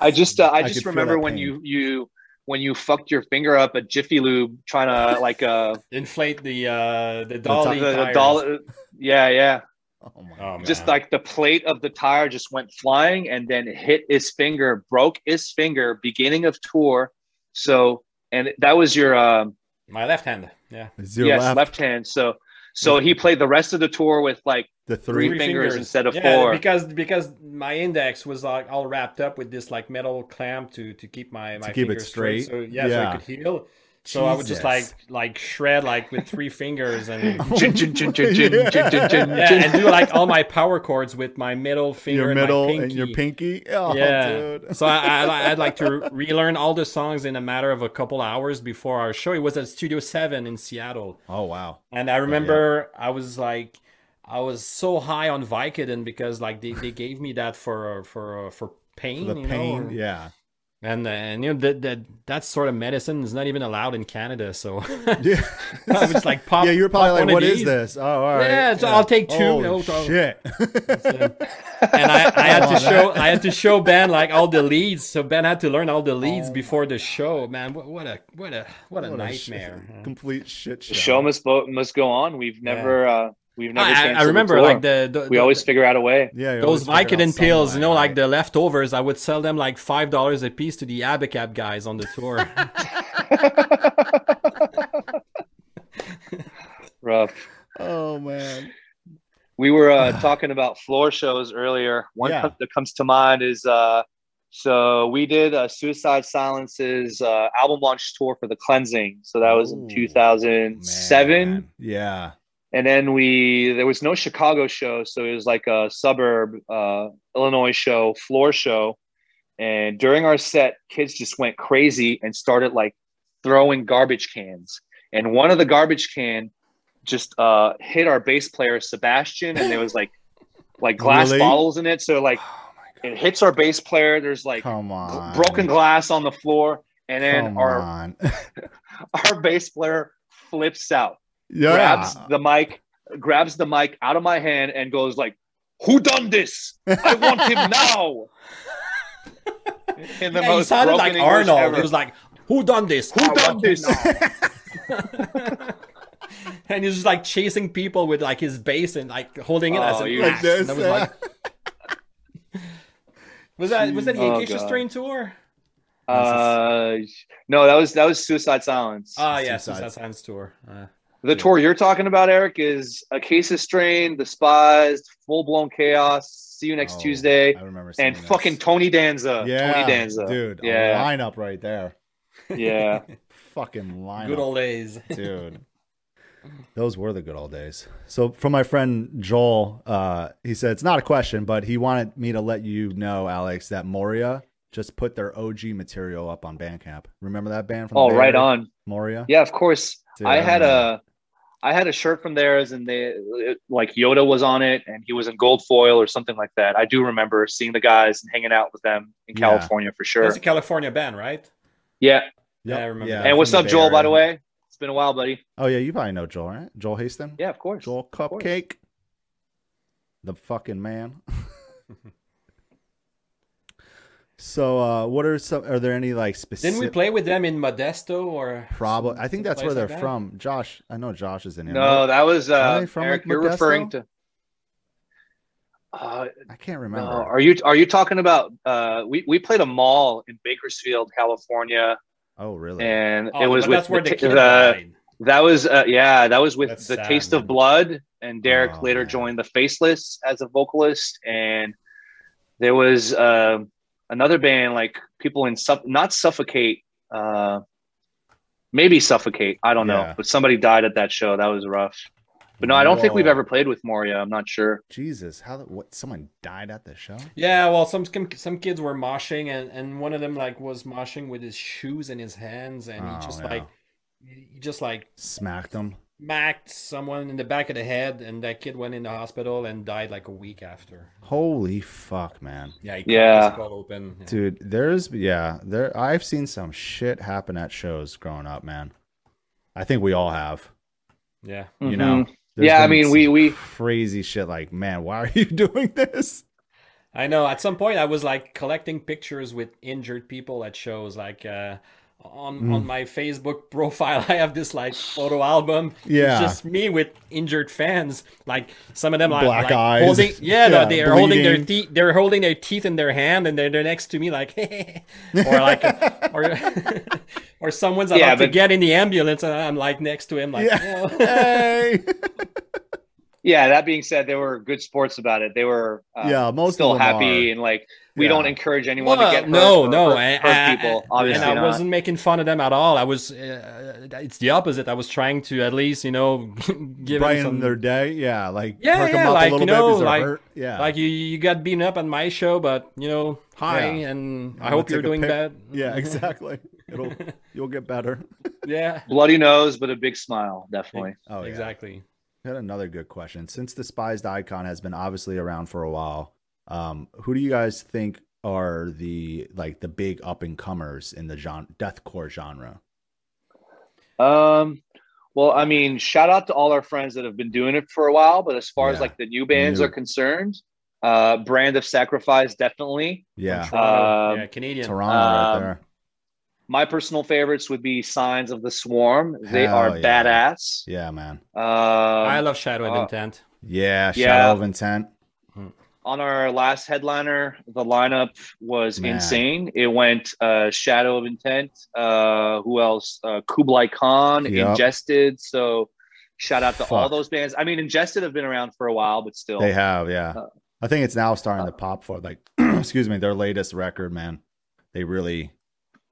I just uh, I I just remember when pain. you you when you fucked your finger up at Jiffy Lube trying to like uh inflate the uh the the, dolly the, tires. doll- yeah yeah Oh my. Oh, just man. like the plate of the tire just went flying and then hit his finger broke his finger beginning of tour so and that was your um my left hand. Yeah, Is your yes left, left. hand so so he played the rest of the tour with like the three three. fingers instead of Yeah, four. because because my index was like all wrapped up with this like metal clamp to to keep my my keep it straight. straight. So yeah, so Yeah. I could heal. So I would just like like shred like with three fingers and Chin, chin, chin, chin, chin, chin, chin, chin, yeah, and do like all my power chords with my middle finger your and middle my and your pinky. Oh, yeah. dude. so I, I, I'd like to relearn all the songs in a matter of a couple hours before our show. It was at Studio Seven in Seattle. Oh wow. And I remember I was like, I was so high on Vicodin because like they, they gave me that for for for pain, For the pain. know? Yeah. And uh, and you know that that that sort of medicine is not even allowed in Canada, so Yeah. I was like, pop. yeah, you're probably like, "What is these." this?" Oh, all right. Yeah, so I'll take two. Oh, No, so- shit. And I, I had to show. I had to show Ben like all the leads, so Ben had to learn all the leads Oh before the show. Man, what, what a what a what a What a sh- nightmare! complete shit show. The show must must go on. We've never uh we've never. I, I- I canceled the remember tour. like the, the we the- always figure out a way. yeah, those always figure out Vicodin pills, some you know, like right? the leftovers, I would sell them like five dollars a piece to the Abacab guys on the tour. Rough. Oh man. We were uh, talking about floor shows earlier. One Yeah. that comes to mind is uh, so we did uh, Suicide Silence's uh, album launch tour for the Cleansing. So that was in 2007, Man. Yeah. And then we there was no Chicago show, so it was like a suburb uh, Illinois show, floor show. And during our set, kids just went crazy and started like throwing garbage cans. And one of the garbage can just uh, hit our bass player Sebastian, and there was like like glass Really? bottles in it. So like Oh it hits our bass player. There's like Come gl- on. broken glass on the floor, and then Come our our bass player flips out yeah. grabs the mic, grabs the mic out of my hand, and goes like, "Who done this? I want him now." In the Yeah, he sounded like English Arnold. ever. He was like, "Who done this? "Who I done this?" and he's just like chasing people with like his bass and like holding it as Oh, a you- this. And was like, was that was that the Oh, Acacia God. Strain tour? Uh, no, that was that was Suicide Silence. Ah, yes, Suicide. Suicide Silence tour. Uh, the tour you're talking about, Eric, is Acacia Strain, Despised, Full Blown Chaos. See you next Oh, Tuesday, I remember seeing and this. fucking Tony Danza. yeah, Tony Danza, dude. Yeah, A lineup right there. yeah. Fucking lineup, good old days. dude. Those were the good old days. So, from my friend Joel, uh, he said it's not a question, but he wanted me to let you know, Alex, that Moria just put their OG material up on Bandcamp. Remember that band from? Oh, the right on. Moria. Yeah, of course. Dude, I had remember. a I had a shirt from theirs and they like Yoda was on it and he was in gold foil or something like that. I do remember seeing the guys and hanging out with them in Yeah. California for sure. That's a California band, right? Yeah. Yeah, I remember that. And what's up, Bay Joel, by the way? It's been a while, buddy. Oh yeah, you probably know Joel, right? Joel Haston. Yeah, of course. Joel course. Cupcake. The fucking man. so, uh, what are some? Are there any like specific? Didn't we play with them in Modesto or? Probably. I think that's where they're like that? from. Josh, I know Josh is in here. No, that was uh from, Eric, like, you're Modesto? referring to uh, I can't no, remember. are you are you talking about uh we, we played a mall in Bakersfield, California, oh, really? and Oh, it was with that's where the, the the- That was uh, yeah, that was with That's the sad, Taste man. of Blood, and Derek Oh, later man. joined the Faceless as a vocalist, and there was uh, another band like people in Suff- not Suffocate, uh, maybe Suffocate, I don't know, but somebody died at that show. That was rough. But no, I don't think we've ever played with Moria. I'm not sure. Jesus, how? the- What? Someone died at the show? Yeah, well, some some some kids were moshing, and and one of them like was moshing with his shoes in his hands, and Oh, he just yeah. like he just like Smacked them. Smacked someone in the back of the head, and that kid went in the hospital and died like a week after. Holy fuck, man, Yeah, he Yeah. his skull open. Yeah. dude. There's yeah, there. I've seen some shit happen at shows growing up, man. I think we all have. yeah. You Mhm. know. There's Yeah, I mean, we- we- crazy shit. Like, man, why are you doing this? I know. At some point, I was like collecting pictures with injured people at shows. Like uh, on Mm. on my Facebook profile, I have this like photo album. Yeah. it's just me with injured fans. Like some of them, like, Black like eyes. holding. Yeah, no, Yeah, they are holding their teeth. They're holding their teeth in their hand, and they're, they're next to me, like, or like, or or someone's about Yeah, to get in the ambulance, and I'm like next to him, like, Yeah. "Yeah." hey. Yeah, that being said, they were good sports about it. They were uh, yeah, most still of them happy are. and like we Yeah. don't encourage anyone Well, to get hurt no, or no, hurt, I- hurt I- people. I- Obviously, and I not. wasn't making fun of them at all. I was. Uh, it's the opposite. I was trying to at least, you know, give them some. their day. Yeah, like Yeah, perk 'em yeah, up like, a little you know, because like- hurt. Yeah, Like you, you got beaten up on my show, but you know, hi, Yeah. and I Wanna hope you're doing pic? bad. yeah, exactly. It'll you'll get better. yeah, bloody nose, but a big smile, definitely. Oh, yeah. exactly. Got another good question. Since Despised Icon has been obviously around for a while, um, who do you guys think are the like the big up and comers in the genre, deathcore genre? Um, well, I mean, shout out to all our friends that have been doing it for a while. But as far as like the new bands New. are concerned, uh, Brand of Sacrifice definitely. Yeah, Toronto, Um, yeah, Canadian. Toronto right um, there. My personal favorites would be Signs of the Swarm. They Hell are yeah. badass. Yeah, man. Um, I love Shadow of uh, Intent. Yeah, Yeah. Shadow of Intent. on our last headliner, the lineup was Man. insane. It went uh, Shadow of Intent. Uh, who else? Uh, Kublai Khan, Yep. Ingested. So shout out to all those bands. I mean, Ingested have been around for a while, but still. They have, yeah. Uh, I think it's now starting to pop for like, excuse me, their latest record, man. They really,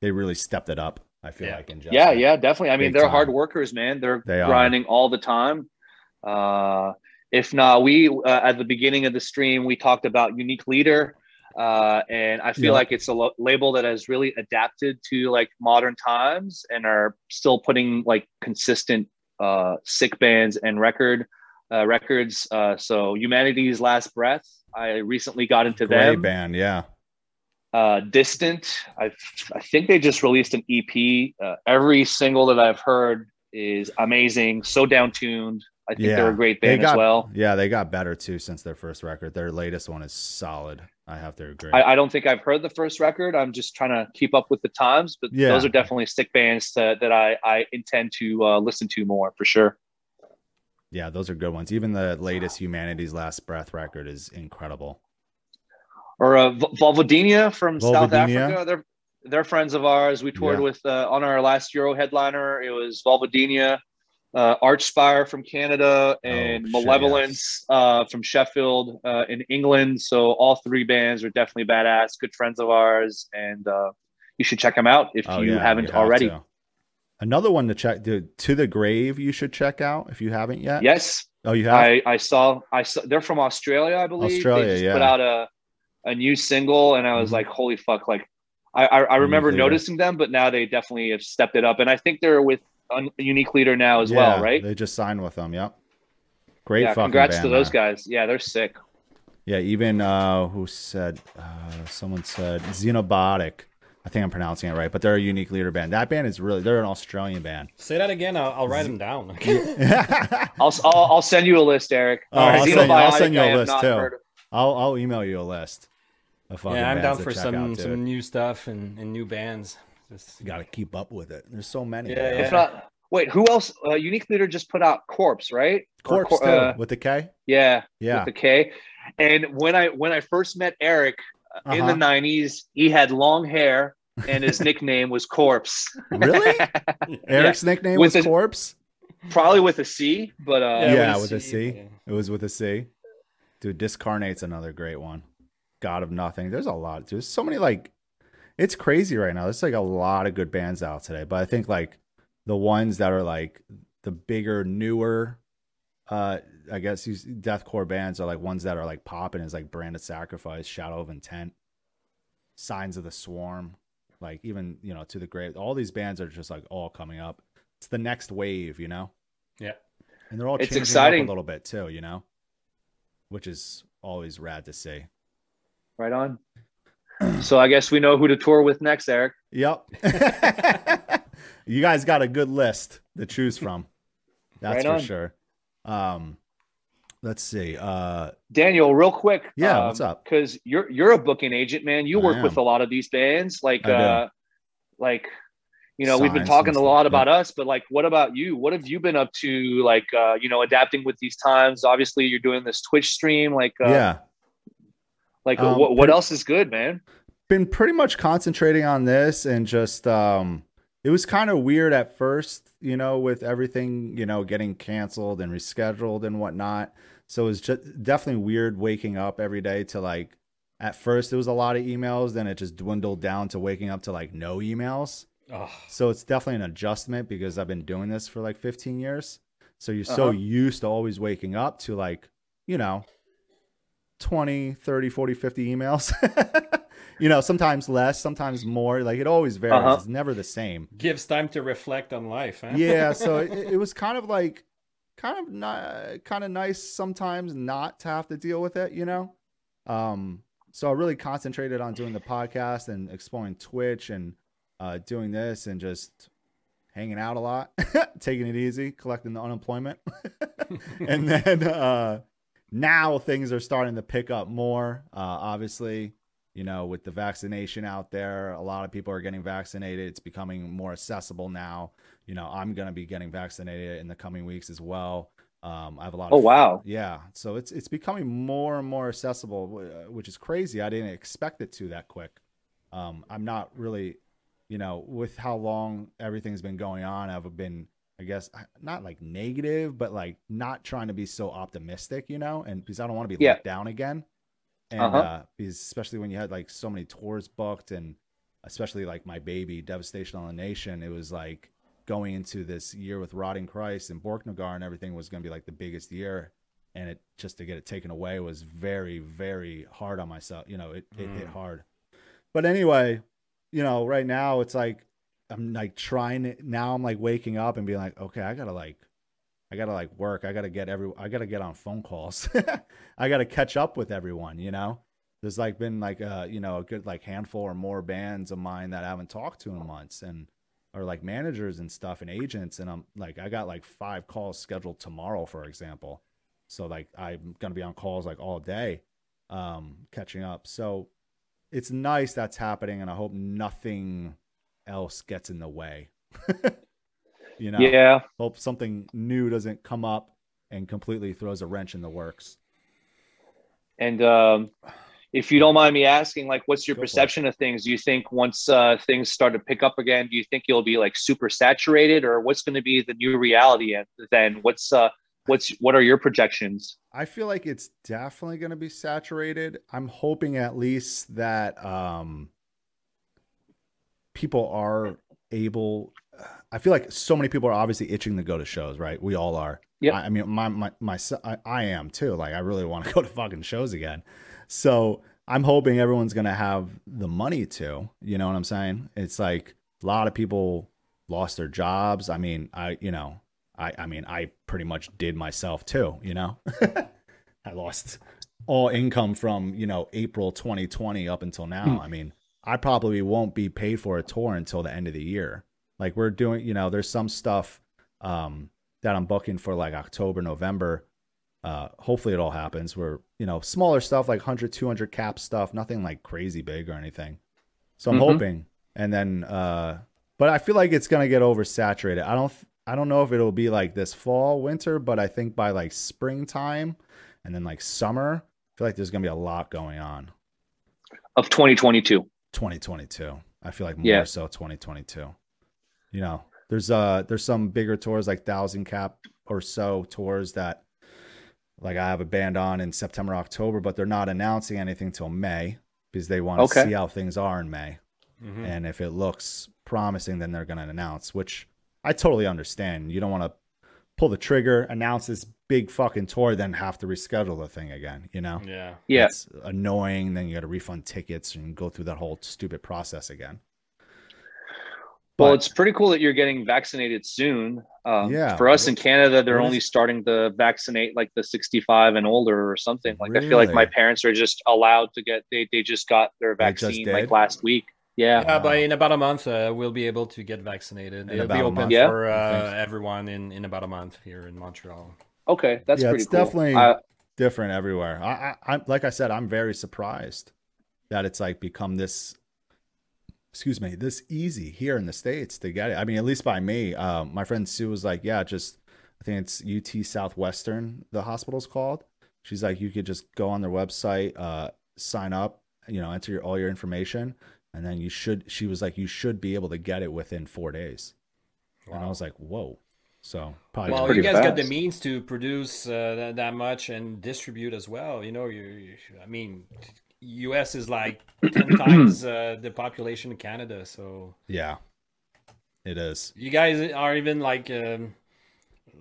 they really stepped it up. I feel Yeah. like in just yeah, yeah, definitely. I mean, Big they're time. hard workers, man. They're They are. grinding all the time. Uh, if not, we uh, at the beginning of the stream we talked about Unique Leader, uh, and I feel Yeah. like it's a lo- label that has really adapted to like modern times and are still putting like consistent uh, sick bands and record uh, records. Uh, so Humanity's Last Breath, I recently got into Great them band, yeah. Uh, Distant. I I think they just released an EP. Uh, every single that I've heard is amazing. So down tuned. I think Yeah, they're a great band got as well. Yeah, they got better too since their first record. Their latest one is solid. I have to agree. I, I don't think I've heard the first record. I'm just trying to keep up with the times, but Yeah. those are definitely stick bands that, that I, I intend to uh, listen to more for sure. yeah, those are good ones. Even the latest Humanity's Last Breath record is incredible. Or uh, Vulvodynia from South Africa. They're they're friends of ours. We toured Yeah. with uh, on our last Euro headliner. It was Vulvodynia, uh, Archspire from Canada, and Oh, Malevolence uh, from Sheffield uh, in England. So all three bands are definitely badass, good friends of ours, and uh, you should check them out if Oh, you yeah, haven't we have already. to. Another one to check, dude, to the grave. You should check out if you haven't yet. Yes, Oh, you have. I I saw I saw they're from Australia, I believe. Australia, they just yeah. put out a a new single, and I was Mhm. like, holy fuck! Like, I I, I remember Leader. noticing them, but now they definitely have stepped it up, and I think they're with a unique leader now as well, right? They just signed with them. Yep. Great yeah, fucking congrats band to those there. guys. Yeah, they're sick. Yeah, even uh who said uh someone said Xenobotic. I think I'm pronouncing it right, but they're a unique leader band. That band is really they're an Australian band. Say that again. I'll, I'll write them down. I'll I'll, I'll send you a list, Eric. Oh, I'll send you- I'll send you a I list, too. of. I'll I'll email you a list. Of fucking yeah, I'm down to for some some new stuff and, and new bands. Just, You got to keep up with it. There's so many. Yeah, yeah. If not, wait, who else? Uh, unique leader just put out Korpse, right? Korpse Cor- too uh, with the K. yeah, Yeah. with the K. And when I when I first met Eric uh, in the Uh-huh. '90s, he had long hair, and his nickname was Corpse. Really? Eric's nickname With was the- Corpse. Probably with a C, but uh, Yeah, with with a C. yeah. It was with a C. Dude, Discarnate's another great one. God of Nothing. There's a lot. There's so many like it's crazy right now. There's like a lot of good bands out today. But I think like the ones that are like the bigger, newer uh I guess these deathcore bands are like ones that are like popping is like Brand of Sacrifice, Shadow of Intent, Signs of the Swarm, like even, you know, to the grave. All these bands are just like all coming up. It's the next wave, you know? Yeah. And they're all It's changing exciting. up a little bit too, you know, which is always rad to see. Right on. So I guess we know who to tour with next, Eric. Yep. you guys got a good list to choose from. That's Right for sure. Um, let's see. Uh, Daniel, real quick. Yeah, what's up? Because you're you're a booking agent, man. You I work am. with a lot of these bands, like uh, like you know, we've been talking a lot yeah. about us, but like, what about you? What have you been up to? Like, uh, you know, adapting with these times. Obviously, you're doing this Twitch stream. Like, uh, yeah, like Um, what what else is good, man? been pretty much concentrating on this and just um it was kind of weird at first you know with everything you know getting canceled and rescheduled and whatnot so it was just definitely weird waking up every day to like at first it was a lot of emails then it just dwindled down to waking up to like no emails Oh, so it's definitely an adjustment because i've been doing this for like 15 years so you're so Uh-huh. used to always waking up to like you know 20 30 40 50 emails you know sometimes less sometimes more like it always varies Uh-huh. it's never the same gives time to reflect on life. Huh? yeah so it, it was kind of like kind of not kind of nice sometimes not to have to deal with it you know um so i really concentrated on doing the podcast and exploring twitch and uh doing this and just hanging out a lot taking it easy collecting the unemployment and then uh now things are starting to pick up more. Uh obviously you know with the vaccination out there a lot of people are getting vaccinated. It's becoming more accessible now. You know i'm going to be getting vaccinated in the coming weeks as well. Um i have a lot Oh of wow, yeah. So it's it's becoming more and more accessible which is crazy. I didn't expect it to that quick. Um i'm not really you know with how long everything's been going on i've been i guess not like negative but like not trying to be so optimistic you know and because i don't want to be Yeah. let down again and Uh-huh. uh because especially when you had like so many tours booked and especially like my baby devastation on the nation it was like going into this year with rotting christ and borknagar and everything was going to be like the biggest year and it just to get it taken away was very very hard on myself you know it, it hit Mm. hard but anyway you know right now it's like i'm like trying it. Now i'm like waking up and being like okay i gotta like i gotta like work. I gotta get every i gotta get on phone calls. I gotta catch up with everyone you know? There's like been like uh you know a good like handful or more bands of mine that i haven't talked to in months and or like managers and stuff and agents and i'm like i got like five calls scheduled tomorrow for example. So like i'm gonna be on calls like all day um catching up. So it's nice that's happening and i hope nothing else gets in the way you know yeah. hope something new doesn't come up and completely throws a wrench in the works And um, if you don't mind me asking, like, what's your Go perception of things? Do you think once uh, things start to pick up again, do you think you'll be like super saturated, or what's going to be the new reality? And then what's uh, what's what are your projections? I feel like it's definitely going to be saturated. I'm hoping at least that um, people are able, I feel like so many people are obviously itching to go to shows, right? We all are. Yeah. I, I mean, my my my I, I am too. Like, I really want to go to fucking shows again. So I'm hoping everyone's gonna have the money to. You know what I'm saying? It's like a lot of people lost their jobs. I mean, I you know, I I mean, I pretty much did myself too. You know, I lost all income from you know April 2020 up until now. Hmm. I mean, I probably won't be paid for a tour until the end of the year. Like we're doing, you know, there's some stuff um, that I'm booking for like October, November. Uh, hopefully it all happens. We're, you know, smaller stuff like 100, 200 cap stuff, nothing like crazy big or anything. So I'm Mhm. hoping. And then, uh, but I feel like it's gonna get oversaturated. I don't, I don't know if it'll be like this fall, winter, but I think by like springtime and then like summer, I feel like there's gonna be a lot going on. Of 2022. 2022. I feel like more Yeah. so 2022. You know, there's uh there's some bigger tours like thousand cap or so tours that like I have a band on in September, October, but they're not announcing anything till May because they want to Okay. see how things are in May. Mhm. And if it looks promising, then they're going to announce, which I totally understand. You don't want to pull the trigger, announce this big fucking tour, then have to reschedule the thing again, you know? Yeah. Yeah. It's annoying. Then you got to refund tickets and go through that whole stupid process again. Well, But- it's pretty cool that you're getting vaccinated soon. Um, Yeah. For us in Canada, they're What only starting to vaccinate like the 65 and older or something. Like I feel like my parents are just allowed to get. They they just got their vaccine like last week. Yeah. Yeah, but in about a month, uh, we'll be able to get vaccinated. In It'll be open month? Yeah. for uh, everyone in, in about a month here in Montreal. Okay, that's Yeah, pretty it's cool. definitely- I- Different everywhere. I, I, I, like I said, I'm very surprised that it's like become this, excuse me, this easy here in the States to get it. I mean, at least by me. Um, my friend Sue was like, yeah, just, I think it's UT Southwestern, the hospital's called. She's like, you could just go on their website, uh, sign up, you know, enter your, all your information. And then you should, she was like, you should be able to get it within four days. And I was like, whoa. So probably well, you guys got the means to produce uh, that, that much and distribute as well. You know, you, you I mean, U.S. is like ten times uh, the population of Canada, so yeah, it is. you guys are even like um,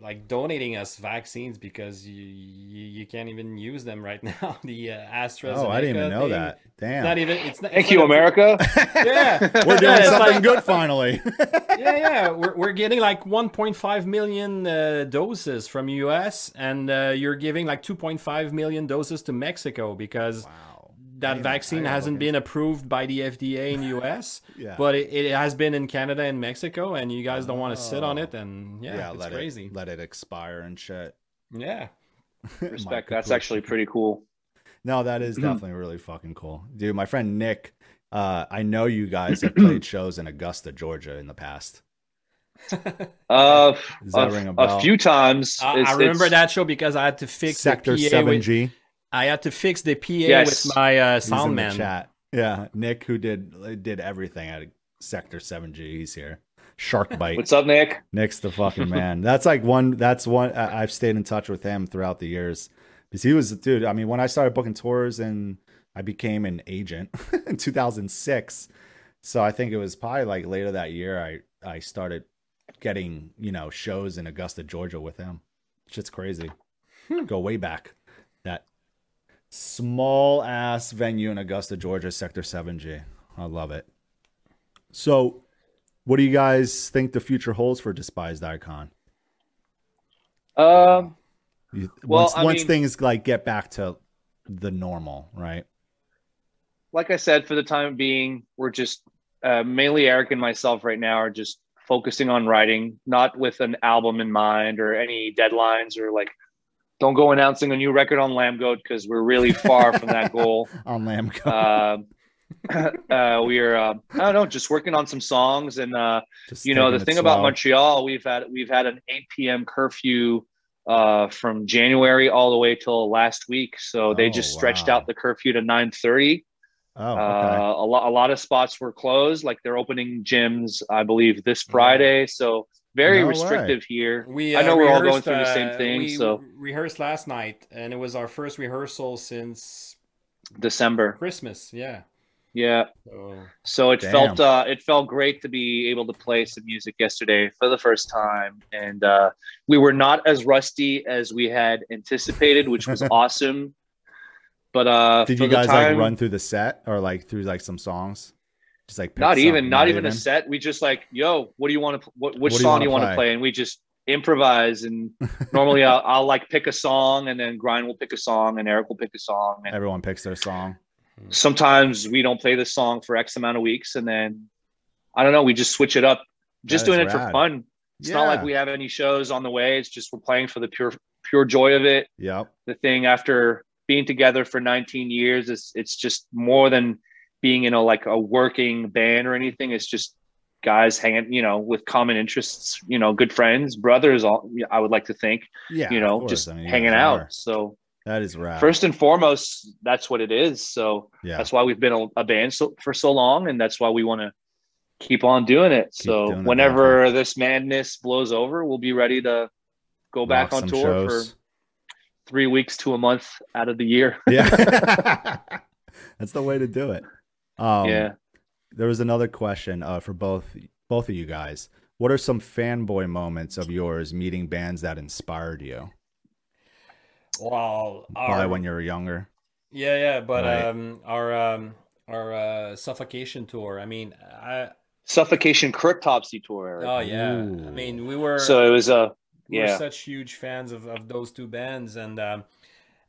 like donating us vaccines because you, you you can't even use them right now. the uh, AstraZeneca. Oh, I didn't even know thing, that. Damn. Not even. It's not. Thank it's you, not a- America. Yeah. We're doing Yeah, something like- good finally. yeah, yeah, we're, we're getting like 1.5 million uh, doses from US, and uh, you're giving like 2.5 million doses to Mexico because wow. That Damn, vaccine I hasn't been approved by the FDA in the US, Yeah. but it, it has been in Canada and Mexico, and you guys don't want to sit on Oh. it, and yeah, it's let crazy. it let it expire and shit. Yeah, Respect. My That's actually pretty cool. no, that is definitely really fucking cool, dude. My friend Nick, uh, I know you guys have played shows in Augusta, Georgia, in the past. Uh, Does that a, ring a bell? a few times. I, It's- I remember it's- that show because I had to fix Sector the PA Seven with, G. I had to fix the PA Yes. with my uh, sound man. chat. Yeah, Nick, who did did everything at Sector Seven G. He's here. Shark bite. What's up, Nick? Nick's the fucking man. That's like one. That's one. I- I've stayed in touch with him throughout the years because he was, dude. I mean, when I started booking tours and I became an agent in 2006, so I think it was probably like later that year I I started getting you know shows in Augusta, Georgia with him. Shit's crazy. Go way back. Small ass venue in Augusta, Georgia, Sector 7G. I love it. So, what do you guys think the future holds for Despised Icon? Um, You, Well, once I once mean- things like get back to the normal, right? like I said, for the time being, we're just uh, mainly Eric and myself right now are just focusing on writing, not with an album in mind or any deadlines or like. Don't go announcing a new record on Lambgoat because we're really far from that goal. On Lamb Um uh, we are, uh, I don't know, just working on some songs and uh, you know the thing about. Montreal, we've had we've had an 8 p.m. curfew uh, from January all the way till last week. So they Oh, just stretched wow. out the curfew to 9:30. Oh, okay. Uh, a lot a lot of spots were closed. Like they're opening gyms, I believe, this Friday. So very No way. restrictive here. We, I uh, know we're all going rehearsed, through the same uh, thing, We so- rehearsed last night, and it was our first rehearsal since December. Christmas. Yeah, Yeah. So, So it Damn. felt uh, it felt great to be able to play some music yesterday for the first time, and uh, we were not as rusty as we had anticipated, which was awesome. But uh, Did you guys time- like run through the set or like through like some songs? Just like Not even, not, even a set. We just like, yo, what do you want to? What, which What song do you want to play? And we just improvise. And normally, I'll, I'll like pick a song, and then Grind will pick a song, and Eric will pick a song, and Everyone picks their song. Hmm. sometimes we don't play the song for X amount of weeks, and then I don't know, we just switch it up. Just That is doing it for fun. It's not like we have any shows on the way. It's just we're playing for the pure pure joy of it. Yeah. The thing after being together for 19 years is it's just more than being in a like a working band or anything. It's just guys hanging, you know, with common interests, you know, good friends, brothers. All I would like to think, Yeah. you know, just I mean, hanging out. are. So That is rad. first and foremost, that's what it is. So yeah. that's why we've been a, a band so, for so long, and that's why we want to keep on doing it. so doing it, whenever this madness blows over, we'll be ready to go back on tour shows. for three weeks to a month out of the year. Yeah. That's the way to do it. Um, yeah. There was another question uh, for both both of you guys. What are some fanboy moments of yours meeting bands that inspired you? well, Probably when you were younger. yeah, yeah, but Right. um, our um, our uh, suffocation tour. I mean, I Suffocation Cryptopsy tour. Eric. oh yeah, I mean, we were so it was a we were yeah. such huge fans of, of those two bands and um,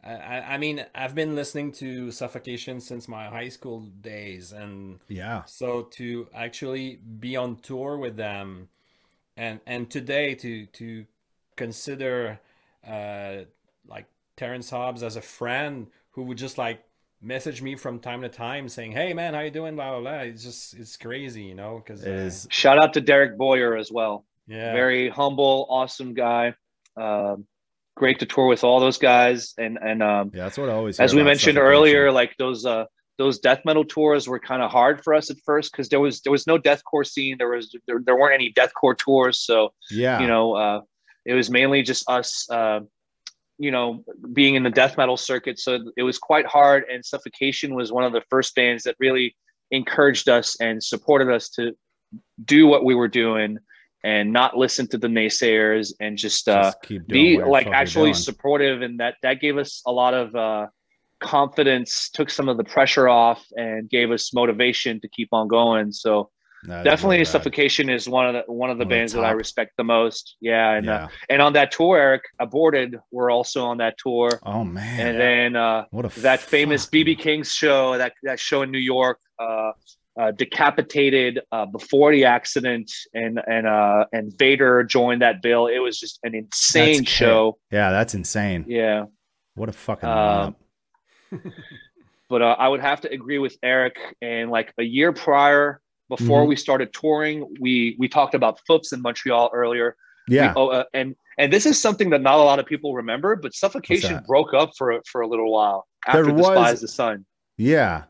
I, I I mean I've been listening to Suffocation since my high school days and Yeah. so to actually be on tour with them and and today to to consider uh like Terrance Hobbs as a friend who would just like message me from time to time saying hey man how you doing blah blah blah it's just it's crazy you know because It is. Shout out to Derek Boyer as well. yeah Very humble, awesome guy. Um, great to tour with all those guys, and and um, Yeah, that's what I always. as we mentioned earlier, like those uh those death metal tours were kind of hard for us at first because there was there was no deathcore scene. There was there, there weren't any deathcore tours, so Yeah. you know uh, it was mainly just us. Uh, you know, being in the death metal circuit, so it was quite hard. And Suffocation was one of the first bands that really encouraged us and supported us to do what we were doing and not listen to the naysayers and just, uh, Just be like actually supportive. And that that gave us a lot of uh confidence took some of the pressure off and gave us motivation to keep on going. So is definitely suffocation is one of the one of the One of the bands that i respect the most. Yeah and uh, and on that tour eric aborted we're also on that tour. Oh man. and then uh what a that famous bb king's show that that show in new york uh uh, decapitated uh, before the accident, and and uh, and Vader joined that bill. It was just an insane That's show. Yeah, that's insane. Yeah, What a fucking lineup. but uh, I would have to agree with Eric. And like a year prior, before Mhm. we started touring, we we talked about Foufs in Montreal earlier. Yeah. We- oh, uh, and and this is something that not a lot of people remember, but Suffocation broke up for for a little while after There Despise was- the Sun. Yeah.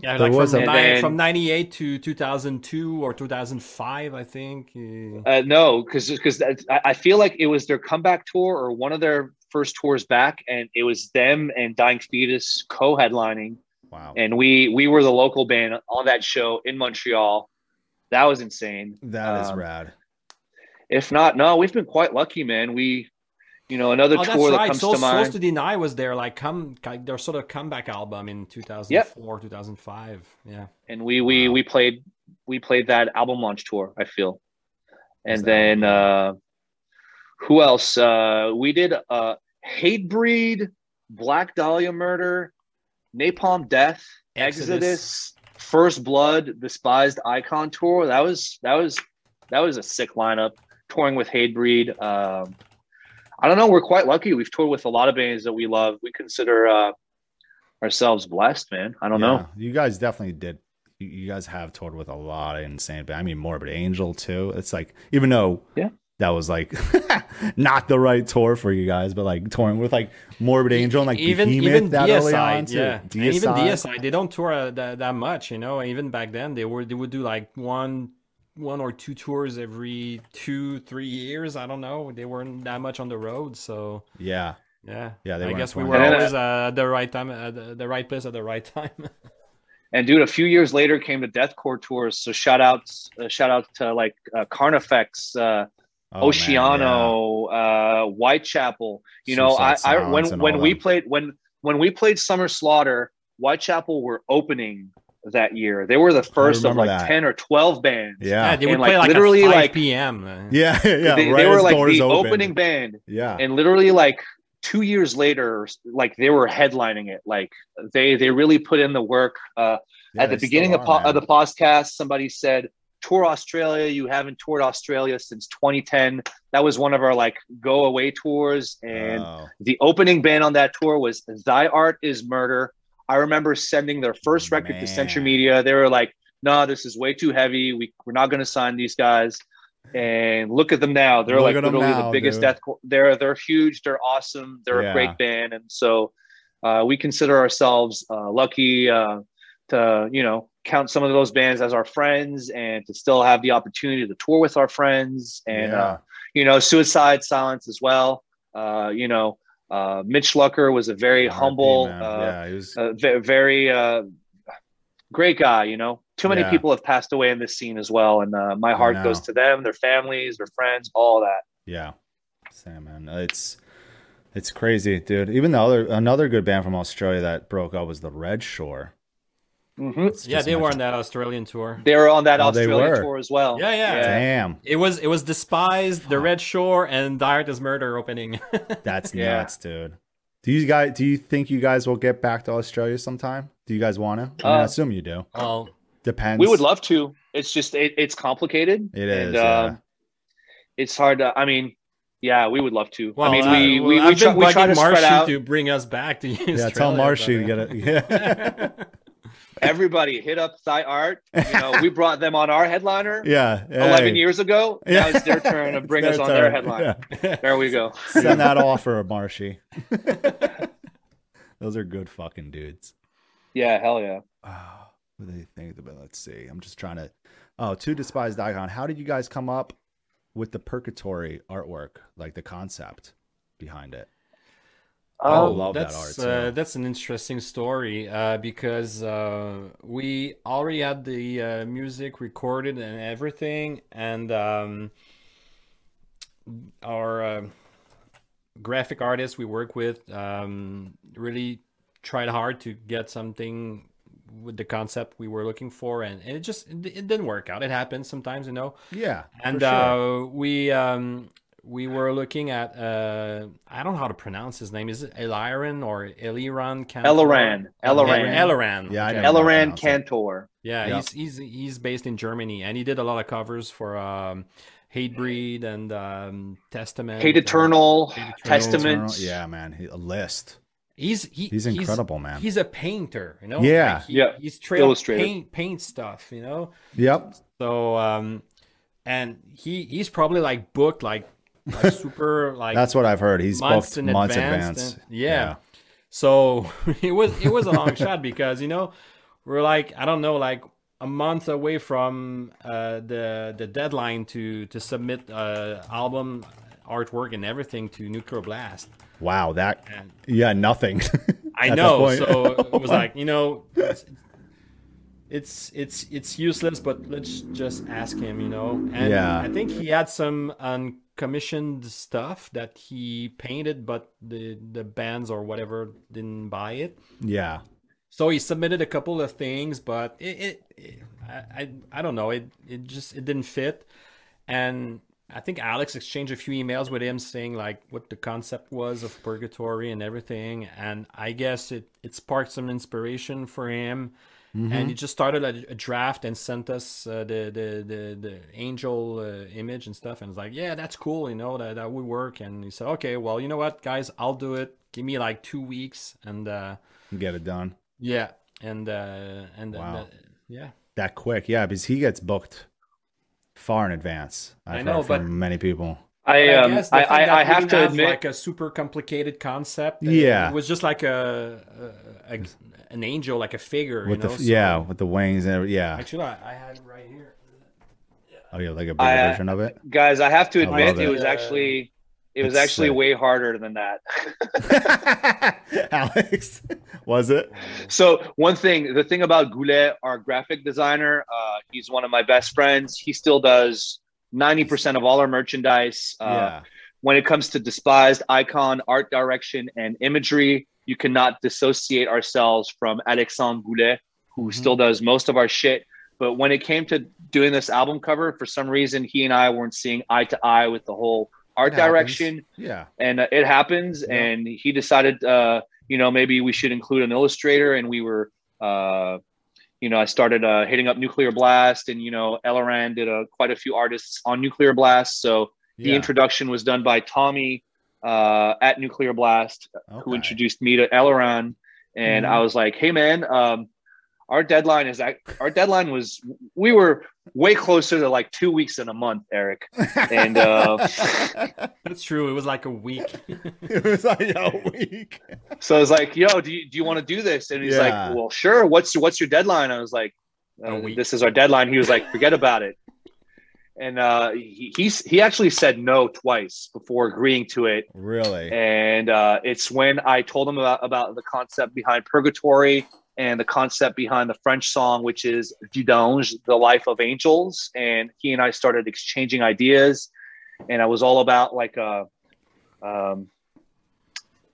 Yeah, There like was from, a- ni- then- from 98 to 2002 or 2005, I think. uh, Uh, no, because because I, I feel like it was their comeback tour or one of their first tours back, and it was them and Dying Fetus co-headlining, Wow. and we we were the local band on that show in Montreal. That was insane. That is um, rad. If not, no, we've been quite lucky, man. We, you know, another Oh, tour that right. comes Souls, to Souls mind. to Deny was their like come like their sort of comeback album in 2004, 2005. Yeah. and we we we played we played that album launch tour i feel and then uh who else uh we did uh Hatebreed black dahlia murder napalm death exodus, Exodus. first blood despised icon tour that was that was that was a sick lineup touring with Hatebreed um i don't know we're quite lucky we've toured with a lot of bands that we love we consider uh ourselves blessed man i don't know You guys definitely did. You, you guys have toured with a lot of insane bands. I mean, Morbid Angel too. It's like even though Yeah. that was like not the right tour for you guys, but like touring with like Morbid Angel and like even Behemoth even that early on DSI, too. yeah, and even DSI. DSI, they don't tour uh, that, that much, you know. Even back then, they were they would do like one one or two tours every two three years. I don't know. They weren't that much on the road, so Yeah, yeah. Yeah, they I guess we were that much. always uh, at the right time, at the, the right place at the right time. And dude, a few years later came the deathcore tours. So shout out, uh, shout out to like uh, Carnifex, uh, Oh, man, Oceano, uh, Whitechapel. You know, I, I when when we them. played when when we played Summer Slaughter, Whitechapel were opening that year. They were the first of like that. ten or twelve bands. Yeah, Yeah. they would And, play like, like literally, at 5 like- p.m. uh, Yeah. Yeah. they, right they were like the opened. opening band. Yeah. and literally like two years later like they were headlining it like they they really put in the work uh Yeah, at the beginning still of, po- of the podcast somebody said tour australia you haven't toured australia since 2010 that was one of our like go away tours and Oh, the opening band on that tour was thy art is murder i remember sending their first record to century media. They were like no this is way too heavy. We, we're not going to sign these guys. And look at them now. They're Look like literally now, the biggest dude. death they're they're huge. They're awesome. They're Yeah. a great band. And so uh, we consider ourselves uh, lucky uh, to you know count some of those bands as our friends and to still have the opportunity to tour with our friends and Yeah. uh, you know suicide silence as well. Uh, you know uh, mitch lucker was a very RIP, humble uh, yeah, was. very uh, great guy. You know, too many Yeah. people have passed away in this scene as well, and uh, my heart goes to them, their families, their friends, all that. Yeah, same man. It's it's crazy, dude. Even the other another good band from Australia that broke up was the Red Shore. Hmm yeah, they were on that Australian tour. They were on that Oh, Australian tour as well. Yeah, yeah. Damn, It was it was despised, the Red Shore, and Thy Art is Murder opening. that's Yeah. nuts, dude. Do you guys? Do you think you guys will get back to Australia sometime? Do you guys want to? I, mean, I Uh, assume you do. well, Depends. We would love to. It's just it, it's complicated. It is, And, yeah. um, it's hard to. I mean, yeah, we would love to. well, I mean, uh, we well, we, we, I've try, we try bugging to spread Marshy out. to bring us back to Yeah, tell Marshy to get it. Yeah, Everybody hit up Thy Art. You know, we brought them on our headliner yeah. 11 hey. years ago. Yeah. Now it's their turn to bring us on their turn. headliner. Yeah. There we go. Send that offer, Marshy. Those are good fucking dudes. Yeah, hell yeah. Oh, what do they think about? Let's see. I'm just trying to. Oh, two despised icon. How did you guys come up with the purgatory artwork, like the concept behind it? I Oh, love that that's art, uh, that's an interesting story uh, because uh, we already had the uh, music recorded and everything, and um, our uh, graphic artist we work with um, really tried hard to get something with the concept we were looking for, and, and it just it, it didn't work out. It happens sometimes, you know Yeah, and sure. uh, we um, we were looking at uh, I don't know how to pronounce his name. Is it Eliran or Eliran? Kantor? Elaran. Elaran. Elaran. Yeah, I okay. know. Elaran pronounce it. Kantor. Yeah, Yep. he's he's he's based in Germany, and he did a lot of covers for um, Hatebreed and um, Testament. Hate Eternal, Hate Eternal. Testament. Eternal- Yeah, man. He, a list. He's he, He's incredible, man. He's a painter, you know. Yeah. Like, he, Yeah. He's straight up Illustrator. paint paint stuff, you know. Yep. So um, and he he's probably like booked like like super like That's what I've heard. He's months booked in months advance. advance. and- yeah. So it was it was a long shot because you know we're like I don't know like a month away from uh, the the deadline to to submit uh, album artwork and everything to Nuclear Blast. Wow. That. And Yeah. Nothing. I know, so it was like you know. It's, it's it's useless, but let's just ask him, you know. And Yeah. I think he had some uncommissioned stuff that he painted, but the the bands or whatever didn't buy it. yeah. So he submitted a couple of things, but it, it, it I, I I don't know, it it just it didn't fit. And I think Alex exchanged a few emails with him saying like what the concept was of purgatory and everything. And I guess it it sparked some inspiration for him. Mm-hmm. And he just started a, a draft and sent us uh, the, the the the angel uh, image and stuff. And it's like, yeah, that's cool, you know, that that would work. And he said, okay, well, you know what, guys, I'll do it. Give me like two weeks, and uh, Get it done. yeah, and uh, and uh, Wow. yeah, That quick. Yeah, because he gets booked far in advance. I've I know, heard from but- many people. I um, guess I, I, I have didn't to admit, like a super complicated concept. Yeah. it was just like a, a, a an angel, like a figure. With you the know? f so- yeah, with the wings and every, yeah. Actually, I, I have it right here. Oh, yeah, like a bigger I, uh, version of it. guys, I have to admit, it it. was actually it was It's actually sick. way harder than that. Alex, Was it? So one thing, the thing about Goulet, our graphic designer, uh, he's one of my best friends. He still does ninety percent of all our merchandise. Uh, yeah. When it comes to despised icon, art direction, and imagery, you cannot dissociate ourselves from Alexandre Goulet, who Mhm. still does most of our shit. But when it came to doing this album cover, for some reason, he and I weren't seeing eye to eye with the whole art It happens. direction Yeah. and uh, it happens Yeah. and he decided uh you know maybe we should include an illustrator and we were uh you know i started uh hitting up nuclear blast and you know elaran did uh, quite a few artists on nuclear blast. So the introduction was done by tommy uh at nuclear blast who introduced me to elaran and Mhm. i was like hey man um our deadline is that our deadline was we were way closer to like two weeks in a month eric and, uh, That's true. It was like a week. it was like a week. So I was like, "Yo, do you do you want to do this?" And he's Yeah. like, "Well, sure. What's what's your deadline?" I was like, uh, "This is our deadline." He was like, "Forget about it." And uh, he he's, he actually said no twice before agreeing to it. Really? And uh, it's when I told him about about the concept behind Purgatory and the concept behind the French song, which is Vies d'anges, the life of angels. And he and I started exchanging ideas, and I was all about like a. Um,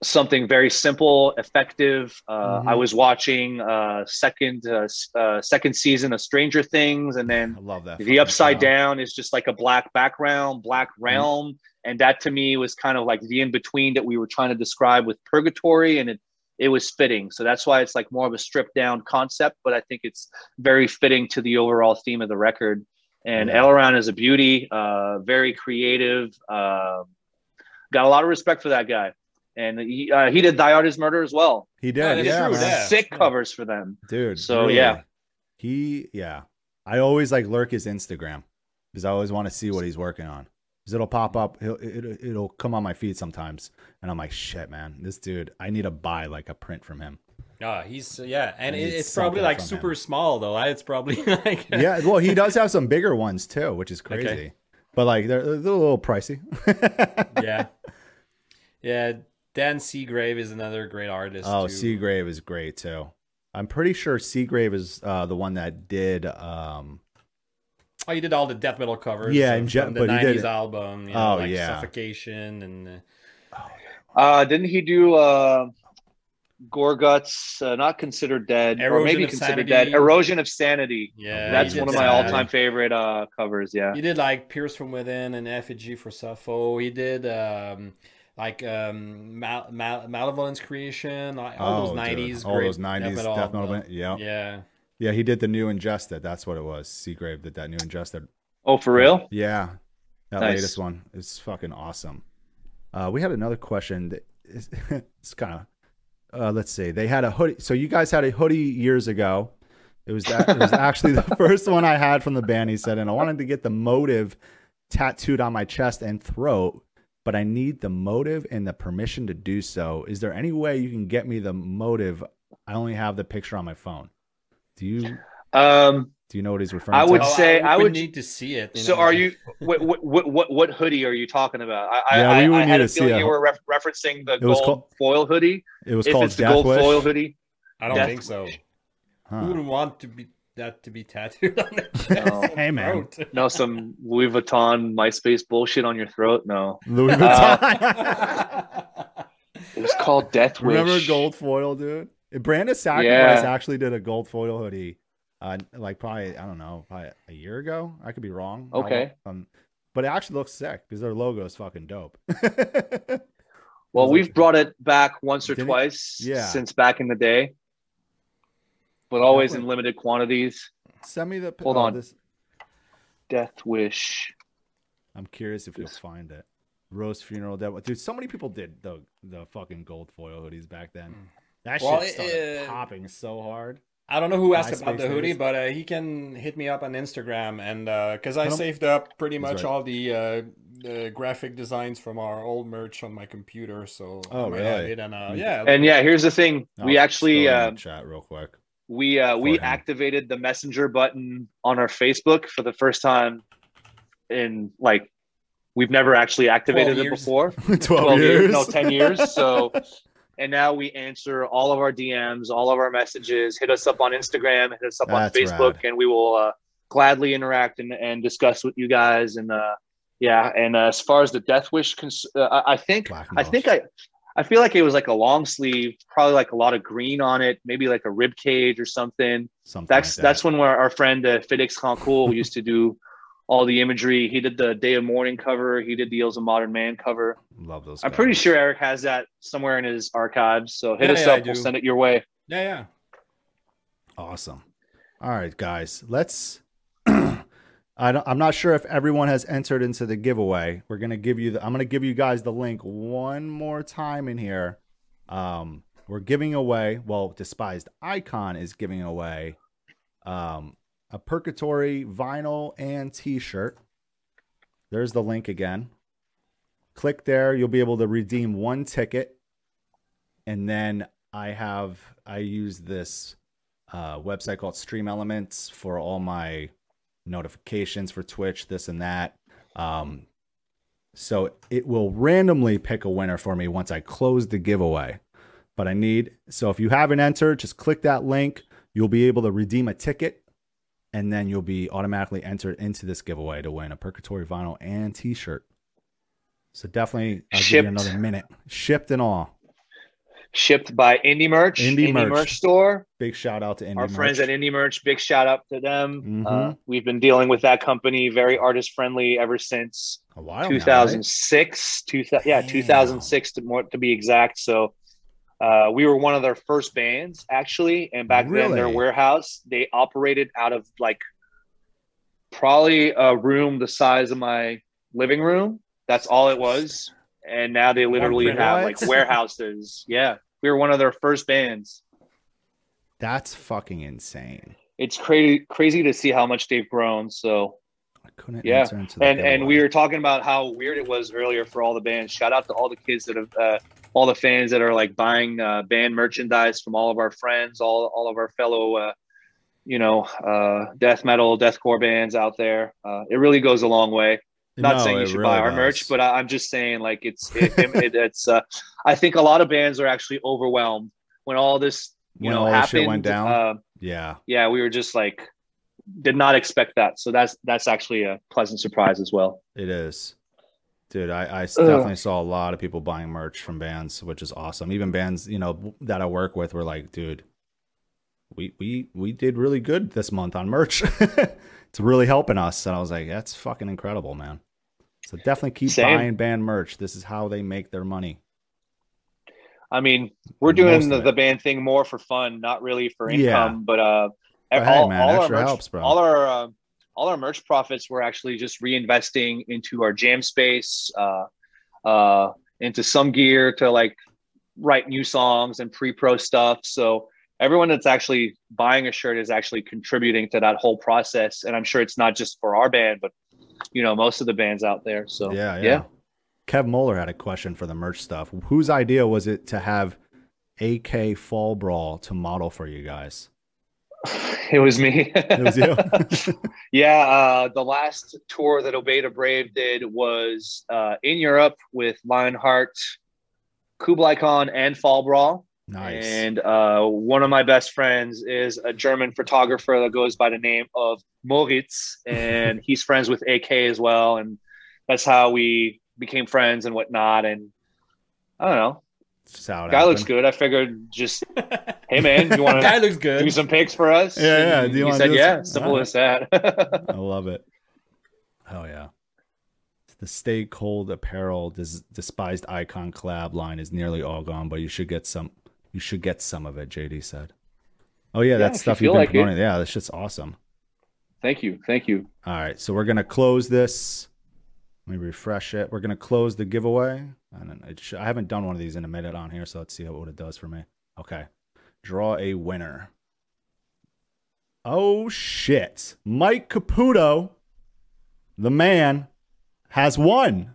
something very simple, effective. Uh, Mhm. I was watching uh, second uh, uh, second season of Stranger Things, and then I love that. the upside show. down is just like a black background, black realm, and that to me was kind of like the in between that we were trying to describe with Purgatory, and it it was fitting. So that's why it's like more of a stripped down concept, but I think it's very fitting to the overall theme of the record. And Yeah. Elron is a beauty, uh, very creative. Uh, got a lot of respect for that guy, and he uh, he did Thy Art Is Murder as well. He did. Yeah, Yeah, that's yeah. Sick covers for them. dude. So, really. yeah. he yeah. I always like lurk his Instagram because I always want to see what he's working on. Because it'll pop up, he'll, it, it'll come on my feed sometimes, and I'm like, shit, man, this dude, I need to buy like a print from him. Ah, he's yeah, and I it, need it's probably like super him. small though. It's probably like Yeah, well, he does have some bigger ones too, which is crazy. Okay. But like they're, they're a little pricey. yeah, yeah. Dan Seagrave is another great artist. Oh, too. Seagrave is great too. I'm pretty sure Seagrave is uh, the one that did. Um, Oh, he did all the death metal covers. Yeah, in gen- the but he did- '90s album. You know, Oh, like yeah. Suffocation and uh, Uh, didn't he do uh, Gorguts? Uh, not considered dead, or maybe considered Sanity. dead. Erosion of Sanity. yeah, That's one of my that. all-time favorite uh, covers. Yeah. He did like Pierced from Within and Effigy for Sappho. He did um, like um, Mal- Mal- Malevolent Creation, like, all oh, those nineties, all those '90s death metal. Yeah. Yeah, yeah, he did the new Ingested. That's what it was. Seagrave did that new Ingested. Oh, for real? Yeah, that Nice. latest one is fucking awesome. Uh, we had another question. That is, it's kind of uh, let's see. They had a hoodie. So you guys had a hoodie years ago. It was that. It was actually the first one I had from the band. He said, and I wanted to get the motive tattooed on my chest and throat, but I need the motive and the permission to do so. Is there any way you can get me the motive? I only have the picture on my phone. Do you Um, do you know what he's referring to? I to? would Oh, say- I would- need to see it. so know. are you? What, what what what what hoodie are you talking about? I, Yeah, I, we would I need had to a see feeling a- you were ref- referencing the gold called- foil hoodie. it was If called it's the gold Wish. foil hoodie, I don't Death think so. Huh. Who would want to be that to be tattooed on their chest? No. Hey, man. throat? no, some Louis Vuitton MySpace bullshit on your throat. No, Louis Uh, Vuitton. it was called Death Wish. Remember gold foil, dude? Brand of Sacrifice Yeah. actually did a gold foil hoodie, uh, like probably I don't know, probably a year ago. I could be wrong. Okay. Um, but it actually looks sick because their logo is fucking dope. Well, we've like- brought it back once or Did it? twice Yeah. since back in the day, but always in limited quantities. Send me the. Hold oh, on. This, Death Wish. I'm curious if you'll find it. Rose funeral, dead. Dude, so many people did the the fucking gold foil hoodies back then. That Well, shit started uh, popping so hard. I don't know who asked MySpace about the hoodie, days. but uh, he can hit me up on Instagram, and because I Put 'em- saved up pretty much right. all the, uh, the graphic designs from our old merch on my computer. So Oh, I really? it, and uh, Mm. yeah, And yeah, here's the thing: we I'll actually throw it in uh, chat real quick. we uh, we him. activated the messenger button on our Facebook for the first time in like we've never actually activated it before. 12, 12 years. years, no, 10 years. So and now we answer all of our DMs, all of our messages. Hit us up on Instagram, hit us up That's on Facebook, rad. and we will uh, gladly interact and, and discuss with you guys. And uh, yeah, and uh, as far as the Death Wish, cons- uh, I, think I think I. I feel like it was like a long sleeve, probably like a lot of green on it, maybe like a rib cage or something. Something That's like that. that's when our, our friend uh, Felix Concourt used to do all the imagery. He did the Day of Mourning cover. He did the Ills of Modern Man cover. love those. I'm pretty sure Eric has that somewhere in his archives. So hit Yeah, us yeah, up. We'll send it your way. Yeah, yeah. Awesome. All right, guys, let's. I don't, I'm not sure if everyone has entered into the giveaway. We're gonna give you. The, I'm gonna give you guys the link one more time in here. Um, we're giving away. Well, despised icon is giving away um, a purgatory vinyl and T-shirt. There's the link again. Click there. You'll be able to redeem one ticket, and then I have I use this uh, website called Stream Elements for all my notifications for Twitch, this and that. Um, so it will randomly pick a winner for me once I close the giveaway. But I need so if you haven't entered, just click that link. You'll be able to redeem a ticket, and then you'll be automatically entered into this giveaway to win a Purgatory vinyl and T-shirt. So definitely, I'll give you another minute. Shipped and all. Shipped by Indie Merch, Indie Merch. Store. Big shout out to Indie Our Merch. friends at Indie Merch, big shout out to them. Uh, Mhm. we've been dealing with that company, very artist friendly ever since a while now, right? 2006 yeah Damn. 2006 to more to be exact so uh, we were one of their first bands actually and back then their warehouse they operated out of like probably a room the size of my living room. That's all it was. And now they literally What? have like warehouses. Yeah. We were one of their first bands. That's fucking insane. it's crazy crazy to see how much they've grown so I couldn't Yeah, enter into the and and we were talking about how weird it was earlier for all the bands. Shout out to all the kids that have, uh, all the fans that are like buying uh, band merchandise from all of our friends, all all of our fellow, uh, you know, uh, death metal, deathcore bands out there. Uh, it really goes a long way. Not No, saying you should really buy our does. merch, but I, I'm just saying like it's it, it, it's. Uh, I think a lot of bands are actually overwhelmed when all this you When know all happened. shit went down? Uh, yeah, yeah, we were just like did not expect that. So that's that's actually a pleasant surprise as well. it is. Dude, I, I definitely saw a lot of people buying merch from bands, which is awesome. Even bands, you know, that I work with were like, dude, we we we did really good this month on merch. it's really helping us. And I was like, that's fucking incredible, man. So definitely keep Same. buying band merch. This is how they make their money. I mean, we're doing the, the band thing more for fun, not really for Yeah. income. But uh, But hey, all, man, all our merch, helps, bro. all our uh, all our merch profits we're actually just reinvesting into our jam space, uh, uh, into some gear to like write new songs and pre-pro stuff. So everyone that's actually buying a shirt is actually contributing to that whole process. And I'm sure it's not just for our band, but you know most of the bands out there. So yeah, yeah. yeah. Kev Moeller had a question for the merch stuff. Whose idea was it to have AK Fall Brawl to model for you guys? It was me. It was you. Yeah, uh, the last tour that Obey the Brave did was uh, in Europe with Lionheart, Kublai Khan, and Fall Brawl. nice. And uh, one of my best friends is a German photographer that goes by the name of Moritz, and he's friends with AK as well. And that's how we became friends and whatnot. And I don't know, Just how it guy looks good. I figured just, hey man, you want Guy to looks good. do some pics for us? Yeah, yeah. Do you he said, do yeah, some- simple Alright. as that. I love it. Oh yeah. The Stay Cold Apparel des- despised icon collab line is nearly all gone, but you should get some. You should get some of it. JD said. Oh yeah, Yeah, that stuff you've been like it. promoting. Yeah, this shit's awesome. thank you, thank you. All right, so we're gonna close this. Let me refresh it. We're gonna close the giveaway. And it sh- I haven't done one of these in a minute on here, so let's see what it does for me. Okay, draw a winner. Oh shit! Mike Caputo, the man, has won.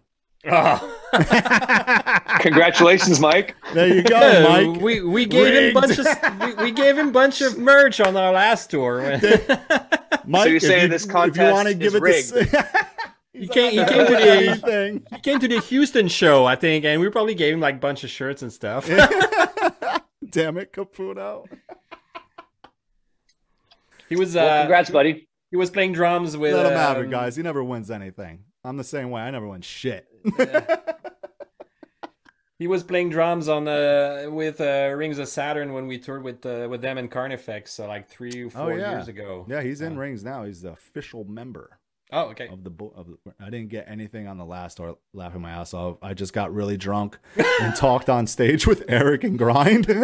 Oh. Congratulations, Mike. There you go, Yeah, Mike. we we gave him Rigged. bunch of we, we gave him bunch of merch on our last tour. Mike, you're saying you, this if you contest want to give is it to, He came, he came to the thing. he came to the Houston show, I think, and we probably gave him like a bunch of shirts and stuff. Damn it, Caputo. He was Well, uh, congrats, buddy. he was playing drums with. Let him have it, um, guys. He never wins anything. I'm the same way. I never win shit. He was playing drums on uh, with uh, Rings of Saturn when we toured with uh, with them in Carnifex, so like three or four Oh, yeah. years ago. yeah, he's in Uh, rings now. He's the official member. Oh, okay. of the of the, I didn't get anything on the last or laughing my ass off. I just got really drunk and talked on stage with Eric and Grind.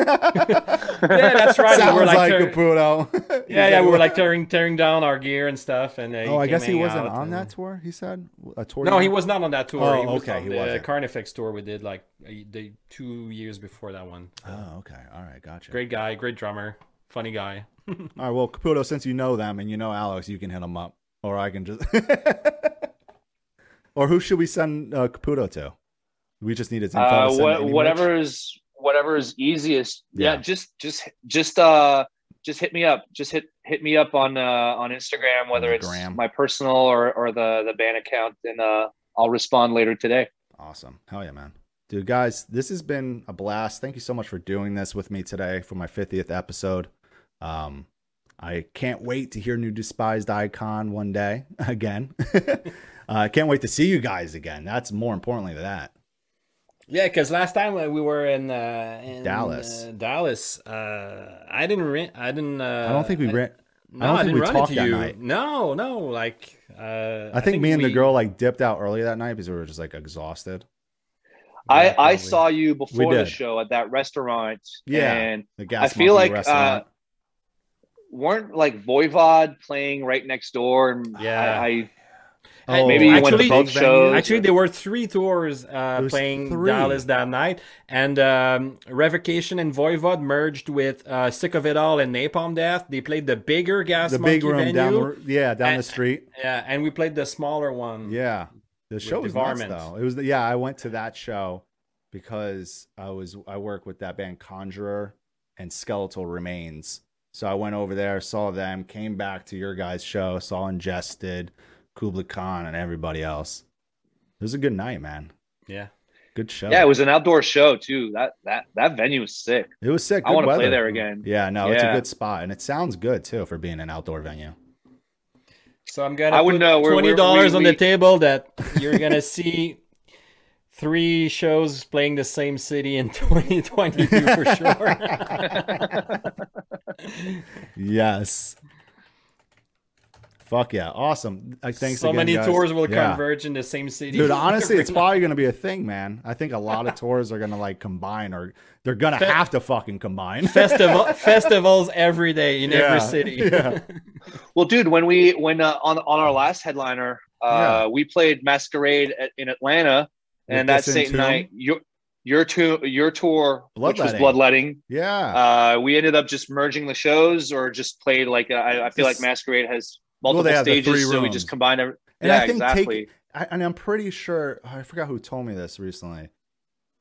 Yeah, that's right. Sounds we were like, like, tear- Caputo. yeah, yeah, we were like tearing tearing down our gear and stuff. And uh, oh, I guess he wasn't on and- that tour. He said a tour. No, he was not on that tour. Oh, he was okay, on he the wasn't. Carnifex tour we did like a, the two years before that one. Oh, okay. All right, gotcha. Great guy, great drummer, funny guy. All right, well, Caputo, since you know them and you know Alex, you can hit them up, or I can just. or who should we send uh, Caputo to? We just need his info. Uh, merch? whatever is whatever is easiest. Yeah. Yeah. just just just uh just hit me up. Just hit hit me up on uh on Instagram, whether the it's my personal or or the the band account, and uh I'll respond later today. Awesome. Hell yeah, man. Dude, guys, this has been a blast. Thank you so much for doing this with me today for my 50th episode. Um, I can't wait to hear New Despised Icon one day again. uh, I can't wait to see you guys again. That's more importantly than that. Yeah, because last time uh, we were in, uh, in Dallas. uh, Dallas, uh, I didn't. Re- I didn't. Uh, I don't think we I- ran. No, I don't I, think didn't we run talked into you. night. No, no. Like, uh, I think me and the girl like dipped out early that night because we were just like exhausted. I I saw you before the show at that restaurant. Yeah. and The gas I feel Monkey like, uh, restaurant. Weren't like Voivod playing right next door, and Yeah. I, I oh, maybe you went to actually- both shows. Actually, there were three tours uh, playing three. Dallas that night, and um, Revocation and Voivod merged with uh, Sick of It All and Napalm Death. They played the bigger Gas the big room venue, down the yeah down the street. yeah, and we played the smaller one. Yeah, the show was the nuts though. It was the, yeah. I went to that show because I was I work with that band Conjurer and Skeletal Remains. So I went over there, saw them, came back to your guys' show, saw Ingested, Kublai Khan, and everybody else. It was a good night, man. yeah. Good show. yeah, it was an outdoor show too. That that that venue was sick. It was sick. I Good want to play weather. there again. Yeah, no, it's a good spot, and it sounds good too for being an outdoor venue. So I'm gonna I wouldn't put know. We're- twenty dollars on we- the table that you're gonna see three shows playing the same city in 2022 for sure. Yes. Fuck yeah, awesome! Thanks so again, many guys. tours will Yeah. converge in the same city. Dude, honestly, it's Every probably going to be a thing, man. I think a lot of tours are going to like combine, or they're going to Fe- have to fucking combine. festival festivals every day in Yeah, every city. yeah. Well, dude, when we when uh, on on our last headliner, uh, we played Masquerade at, in Atlanta, and that same night, your your tour your tour, which was Bloodletting. Yeah, uh, we ended up just merging the shows, or just played like uh, I, I feel like Masquerade has multiple the stages, so we just combined every. and yeah, I think exactly. take, I, and I'm pretty sure I forgot who told me this recently.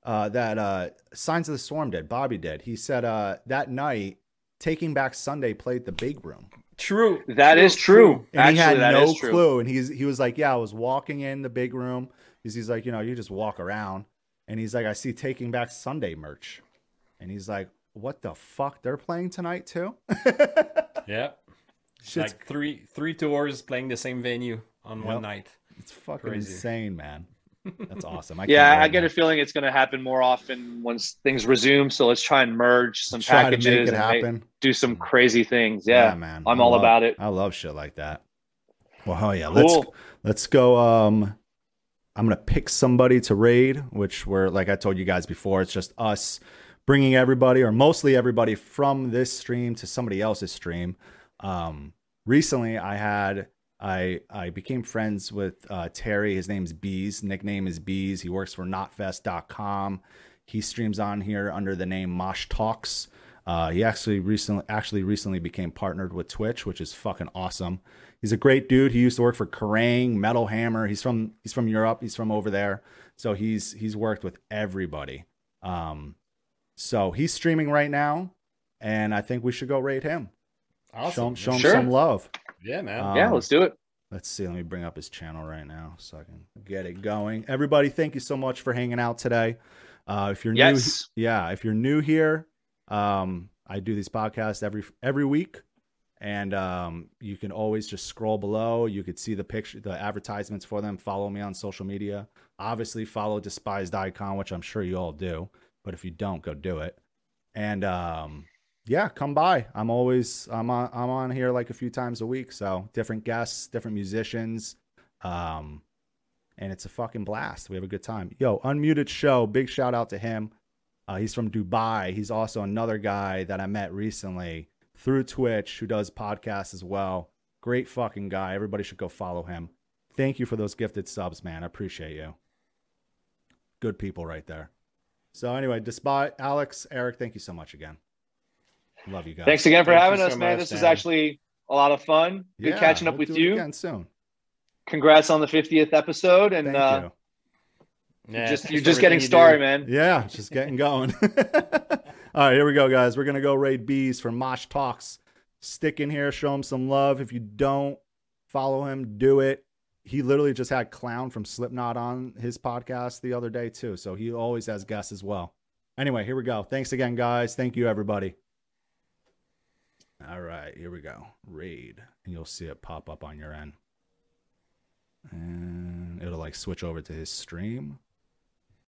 Uh, that uh, Signs of the Swarm did. Bobby did. He said uh, that night, Taking Back Sunday played the big room. True. That is true. and Actually, he had no clue. And he's he was like, "Yeah, I was walking in the big room." He's, he's like, "You know, you just walk around." And he's like, "I see Taking Back Sunday merch," and he's like, "What the fuck? They're playing tonight too?" Yeah. Shit's like three three tours playing the same venue on Yep. one night. it's fucking crazy. insane, man. That's awesome. I Yeah, I get man. a feeling it's going to happen more often once things resume. So let's try and merge some Try to packages make it and make- happen. do some crazy things. Yeah, man. I'm I all love- about it. I love shit like that. Well, hell yeah. Let's let's go. Um, I'm gonna pick somebody to raid, which we're like I told you guys before. It's just us bringing everybody, or mostly everybody, from this stream to somebody else's stream. Um, recently, I had I I became friends with uh, Terry. His name's Bees. Nickname is Bees. He works for Knotfest.com. He streams on here under the name Mosh Talks. Uh, he actually recently actually recently became partnered with Twitch, which is fucking awesome. He's a great dude. He used to work for Kerrang, Metal Hammer. He's from he's from Europe. He's from over there. So he's he's worked with everybody. Um, so he's streaming right now, and I think we should go raid him. Show Awesome. him, show him Sure. some love. Yeah, man. Um, yeah, let's do it. Let's see. Let me bring up his channel right now so I can get it going. Everybody, thank you so much for hanging out today. Uh, if you're Yes. new, yeah, if you're new here, Um, I do these podcasts every every week, and um, you can always just scroll below. You could see the picture, the advertisements for them. Follow me on social media. Obviously, follow Despised Icon, which I'm sure you all do. But if you don't, go do it. And um, yeah, come by. I'm always I'm on I'm on here like a few times a week. So different guests, different musicians. Um, and it's a fucking blast. We have a good time. Yo, unmuted show. Big shout out to him. Uh, he's from Dubai. He's also another guy that I met recently through Twitch who does podcasts as well. Great fucking guy. Everybody should go follow him. Thank you for those gifted subs, man. I appreciate you. Good people right there. So anyway, despite Alex, Eric, thank you so much again. Love you guys. Thanks again for Thank having us, so man. much, This is actually a lot of fun. Good Yeah, catching up we'll with do it you. again soon. Congrats on the 50th episode, and Thank uh, you. Yeah, just you're just getting you started, man. Yeah, just getting going. All right, here we go, guys. We're gonna go raid bees for Mosh Talks. Stick in here, show him some love. If you don't follow him, do it. He literally just had Clown from Slipknot on his podcast the other day too, so he always has guests as well. Anyway, here we go. Thanks again, guys. Thank you, everybody. All right, here we go. Raid, and you'll see it pop up on your end, and it'll like switch over to his stream.